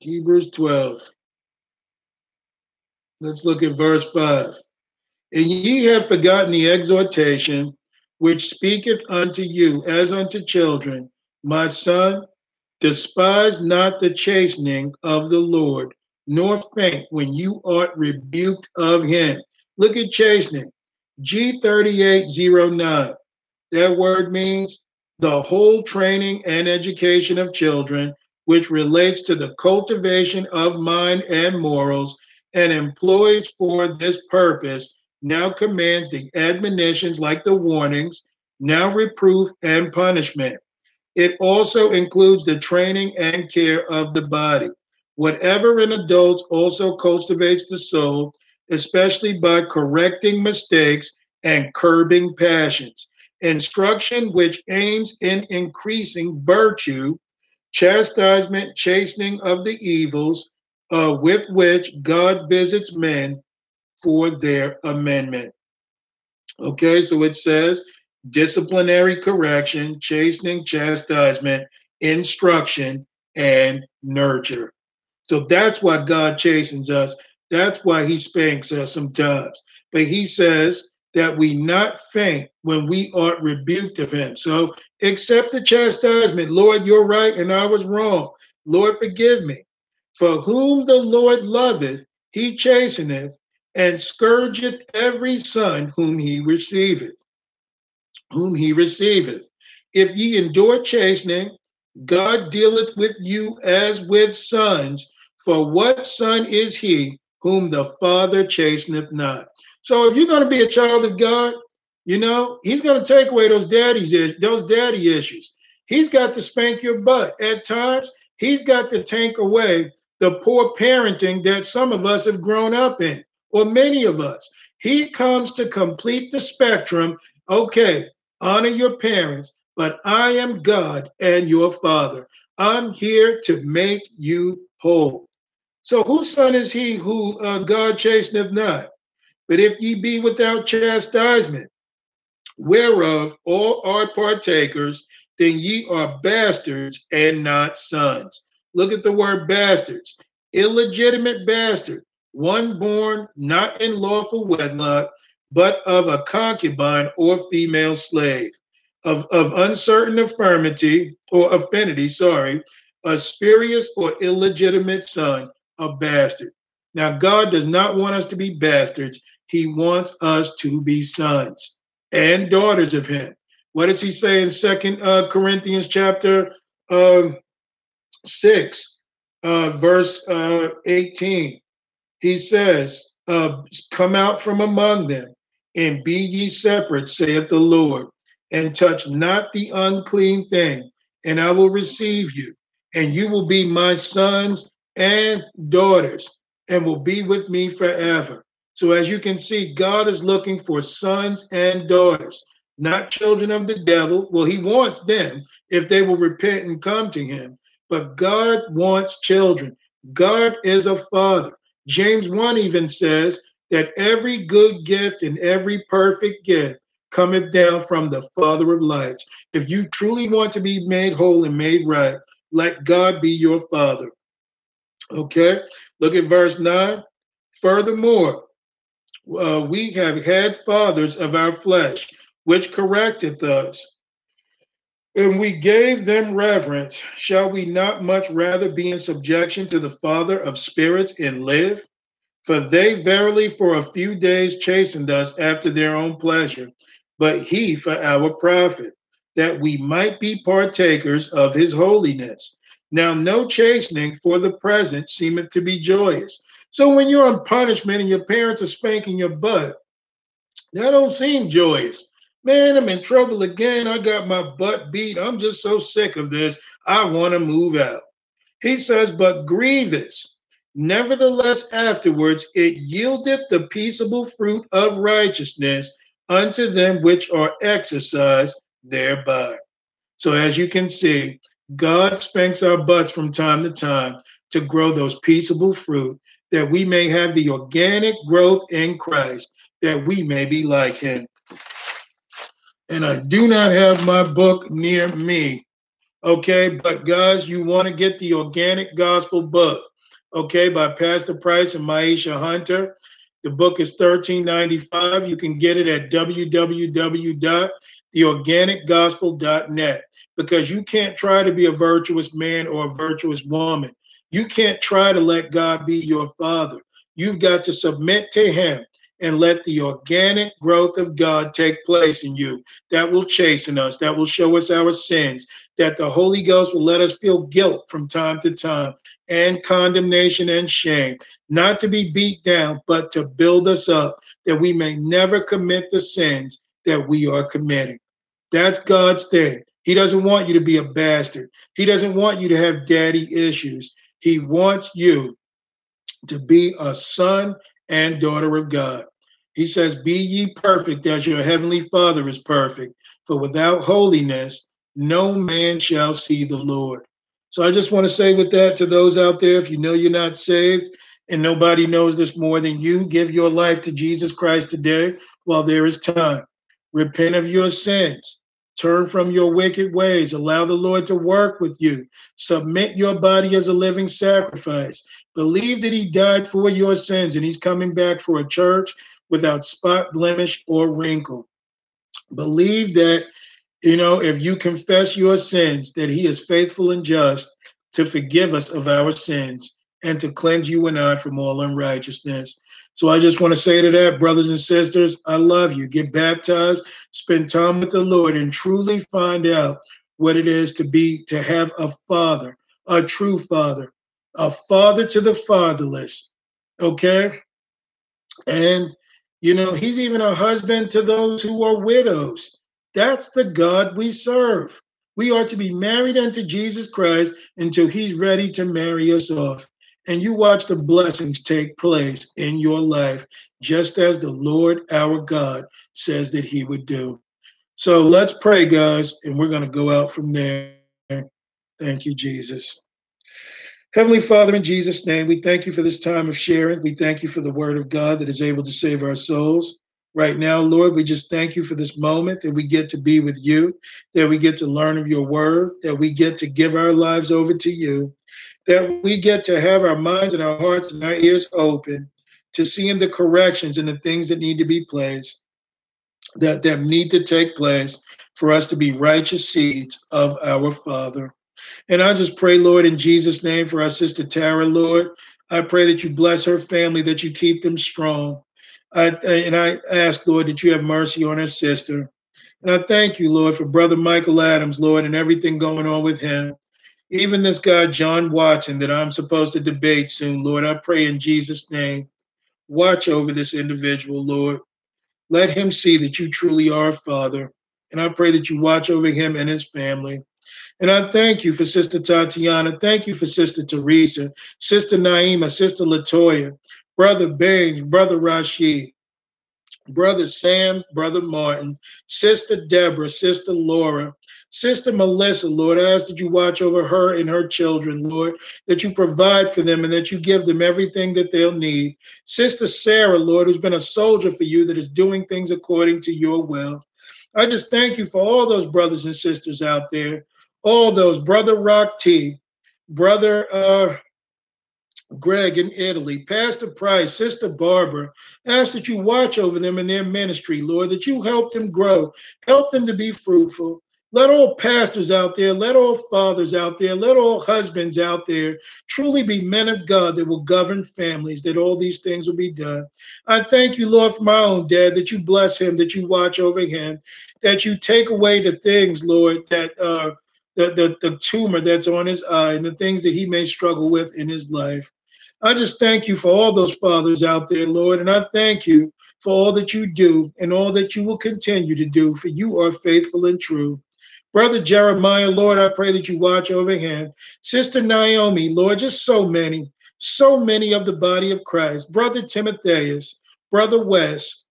Hebrews 12. Let's look at verse 5. And ye have forgotten the exhortation which speaketh unto you as unto children, my son, despise not the chastening of the Lord, nor faint when you art rebuked of him. Look at chastening. G3809. That word means the whole training and education of children which relates to the cultivation of mind and morals, and employs for this purpose, now commands the admonitions like the warnings, now reproof and punishment. It also includes the training and care of the body. Whatever in adults also cultivates the soul, especially by correcting mistakes and curbing passions. Instruction which aims in increasing virtue chastisement, chastening of the evils uh, with which God visits men for their amendment. Okay, so it says, disciplinary correction, chastening, chastisement, instruction, and nurture. So that's why God chastens us. That's why he spanks us sometimes. But he says that we not faint when we are rebuked of him. So accept the chastisement. Lord, you're right and I was wrong. Lord, forgive me. For whom the Lord loveth, he chasteneth and scourgeth every son whom he receiveth. Whom he receiveth. If ye endure chastening, God dealeth with you as with sons. For what son is he whom the Father chasteneth not? So if you're going to be a child of God, you know, he's going to take away those daddy's those daddy issues. He's got to spank your butt. At times, he's got to take away the poor parenting that some of us have grown up in, or many of us. He comes to complete the spectrum. Okay, honor your parents, but I am God and your father. I'm here to make you whole. So, whose son is he who uh, God chasteneth not? But if ye be without chastisement, whereof all are partakers, then ye are bastards and not sons. Look at the word bastards. Illegitimate bastard, one born not in lawful wedlock, but of a concubine or female slave, of, of uncertain affirmity or affinity, sorry, a spurious or illegitimate son, a bastard. Now, God does not want us to be bastards. He wants us to be sons and daughters of him. What does he say in Second uh, Corinthians chapter uh, 6, uh, verse uh, 18? He says, uh, Come out from among them and be ye separate, saith the Lord, and touch not the unclean thing, and I will receive you, and you will be my sons and daughters, and will be with me forever. So, as you can see, God is looking for sons and daughters, not children of the devil. Well, he wants them if they will repent and come to him. But God wants children. God is a father. James 1 even says that every good gift and every perfect gift cometh down from the Father of lights. If you truly want to be made whole and made right, let God be your Father. Okay, look at verse 9. Furthermore, uh, we have had fathers of our flesh, which corrected us, and we gave them reverence. Shall we not much rather be in subjection to the Father of spirits and live? For they verily for a few days chastened us after their own pleasure, but he for our profit, that we might be partakers of his holiness. Now, no chastening for the present seemeth to be joyous so when you're on punishment and your parents are spanking your butt, that don't seem joyous. Man, I'm in trouble again. I got my butt beat. I'm just so sick of this. I want to move out. He says, but grievous. Nevertheless, afterwards it yieldeth the peaceable fruit of righteousness unto them which are exercised thereby. So, as you can see, God spanks our butts from time to time to grow those peaceable fruit that we may have the organic growth in Christ, that we may be like him. And I do not have my book near me. Okay, but guys, you want to get the organic gospel book, okay, by Pastor Price and Maisha Hunter. The book is $13.95. You can get it at www.theorganicgospel.net because you can't try to be a virtuous man or a virtuous woman. You can't try to let God be your father. You've got to submit to him and let the organic growth of God take place in you. That will chasten us, that will show us our sins, that the Holy Ghost will let us feel guilt from time to time and condemnation and shame, not to be beat down, but to build us up, that we may never commit the sins that we are committing. That's God's thing. He doesn't want you to be a bastard. He doesn't want you to have daddy issues. He wants you to be a son and daughter of God. He says, Be ye perfect as your heavenly Father is perfect, for without holiness, no man shall see the Lord. So I just want to say with that to those out there, if you know you're not saved and nobody knows this more than you, give your life to Jesus Christ today while there is time. Repent of your sins. Turn from your wicked ways. Allow the Lord to work with you. Submit your body as a living sacrifice. Believe that He died for your sins and He's coming back for a church without spot, blemish, or wrinkle. Believe that, you know, if you confess your sins, that He is faithful and just to forgive us of our sins and to cleanse you and I from all unrighteousness. So I just want to say to that, brothers and sisters, I love you. Get baptized, spend time with the Lord, and truly find out what it is to be to have a father, a true father, a father to the fatherless. Okay? And you know, he's even a husband to those who are widows. That's the God we serve. We are to be married unto Jesus Christ until he's ready to marry us off and you watch the blessings take place in your life, just as the Lord our God says that He would do. So let's pray, guys, and we're going to go out from there. Thank you, Jesus. Heavenly Father, in Jesus' name, we thank you for this time of sharing. We thank you for the word of God that is able to save our souls. Right now, Lord, we just thank you for this moment that we get to be with you, that we get to learn of your word, that we get to give our lives over to you that we get to have our minds and our hearts and our ears open to seeing the corrections and the things that need to be placed, that that need to take place for us to be righteous seeds of our Father. And I just pray, Lord, in Jesus' name for our sister Tara, Lord. I pray that you bless her family, that you keep them strong. I, and I ask, Lord, that you have mercy on her sister. And I thank you, Lord, for Brother Michael Adams, Lord, and everything going on with him even this guy, John Watson, that I'm supposed to debate soon, Lord, I pray in Jesus' name, watch over this individual, Lord. Let him see that you truly are a father. And I pray that you watch over him and his family. And I thank you for Sister Tatiana. Thank you for Sister Teresa, Sister Naima, Sister Latoya, Brother Baines, Brother Rashid, Brother Sam, Brother Martin, Sister Deborah, Sister Laura, Sister Melissa, Lord, I ask that you watch over her and her children, Lord, that you provide for them and that you give them everything that they'll need. Sister Sarah, Lord, who's been a soldier for you that is doing things according to your will. I just thank you for all those brothers and sisters out there, all those, Brother Rock T, Brother uh, Greg in Italy, Pastor Price, Sister Barbara, ask that you watch over them in their ministry, Lord, that you help them grow, help them to be fruitful. Let all pastors out there, let all fathers out there, let all husbands out there truly be men of God that will govern families, that all these things will be done. I thank you, Lord, for my own dad, that you bless him, that you watch over him, that you take away the things, Lord, that uh the, the, the tumor that's on his eye and the things that he may struggle with in his life. I just thank you for all those fathers out there, Lord, and I thank you for all that you do and all that you will continue to do, for you are faithful and true. Brother Jeremiah, Lord, I pray that you watch over him. Sister Naomi, Lord, just so many, so many of the body of Christ. Brother Timotheus, Brother West,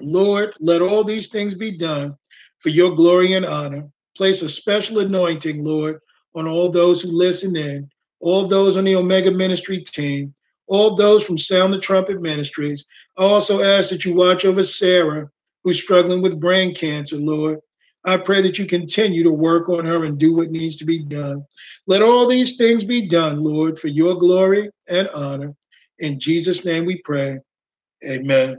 Lord, let all these things be done for your glory and honor. Place a special anointing, Lord, on all those who listen in, all those on the Omega Ministry team, all those from Sound the Trumpet Ministries. I also ask that you watch over Sarah, who's struggling with brain cancer, Lord. I pray that you continue to work on her and do what needs to be done. Let all these things be done, Lord, for your glory and honor. In Jesus' name we pray. Amen.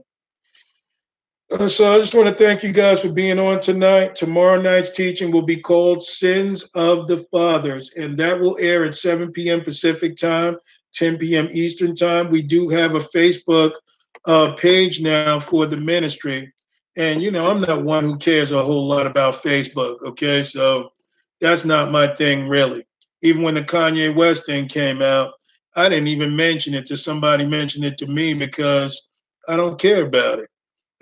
Uh, so I just want to thank you guys for being on tonight. Tomorrow night's teaching will be called Sins of the Fathers, and that will air at 7 p.m. Pacific time, 10 p.m. Eastern time. We do have a Facebook uh, page now for the ministry. And you know, I'm not one who cares a whole lot about Facebook. Okay, so that's not my thing really. Even when the Kanye West thing came out, I didn't even mention it to somebody mention it to me because I don't care about it.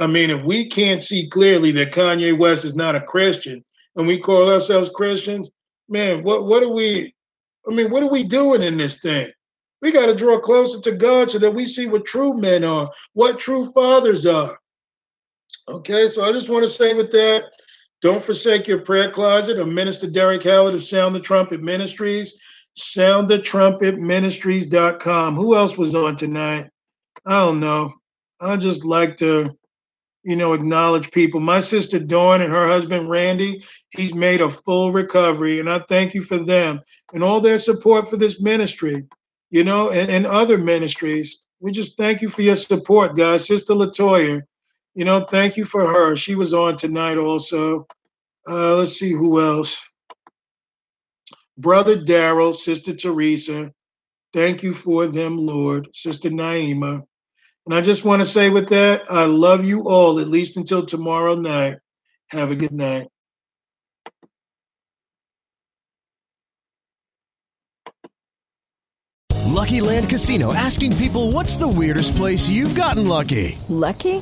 I mean, if we can't see clearly that Kanye West is not a Christian and we call ourselves Christians, man, what what are we? I mean, what are we doing in this thing? We got to draw closer to God so that we see what true men are, what true fathers are. Okay, so I just want to say with that, don't forsake your prayer closet. I'm Minister Derek Hallett of Sound the Trumpet Ministries, soundthetrumpetministries.com. Who else was on tonight? I don't know. I just like to you know, acknowledge people. My sister Dawn and her husband Randy, he's made a full recovery, and I thank you for them and all their support for this ministry, you know, and, and other ministries. We just thank you for your support, guys. Sister Latoya, you know, thank you for her. She was on tonight also. Uh, let's see who else. Brother Daryl, Sister Teresa, thank you for them, Lord. Sister Naima. And I just want to say with that, I love you all, at least until tomorrow night. Have a good night. Lucky Land Casino asking people what's the weirdest place you've gotten lucky? Lucky?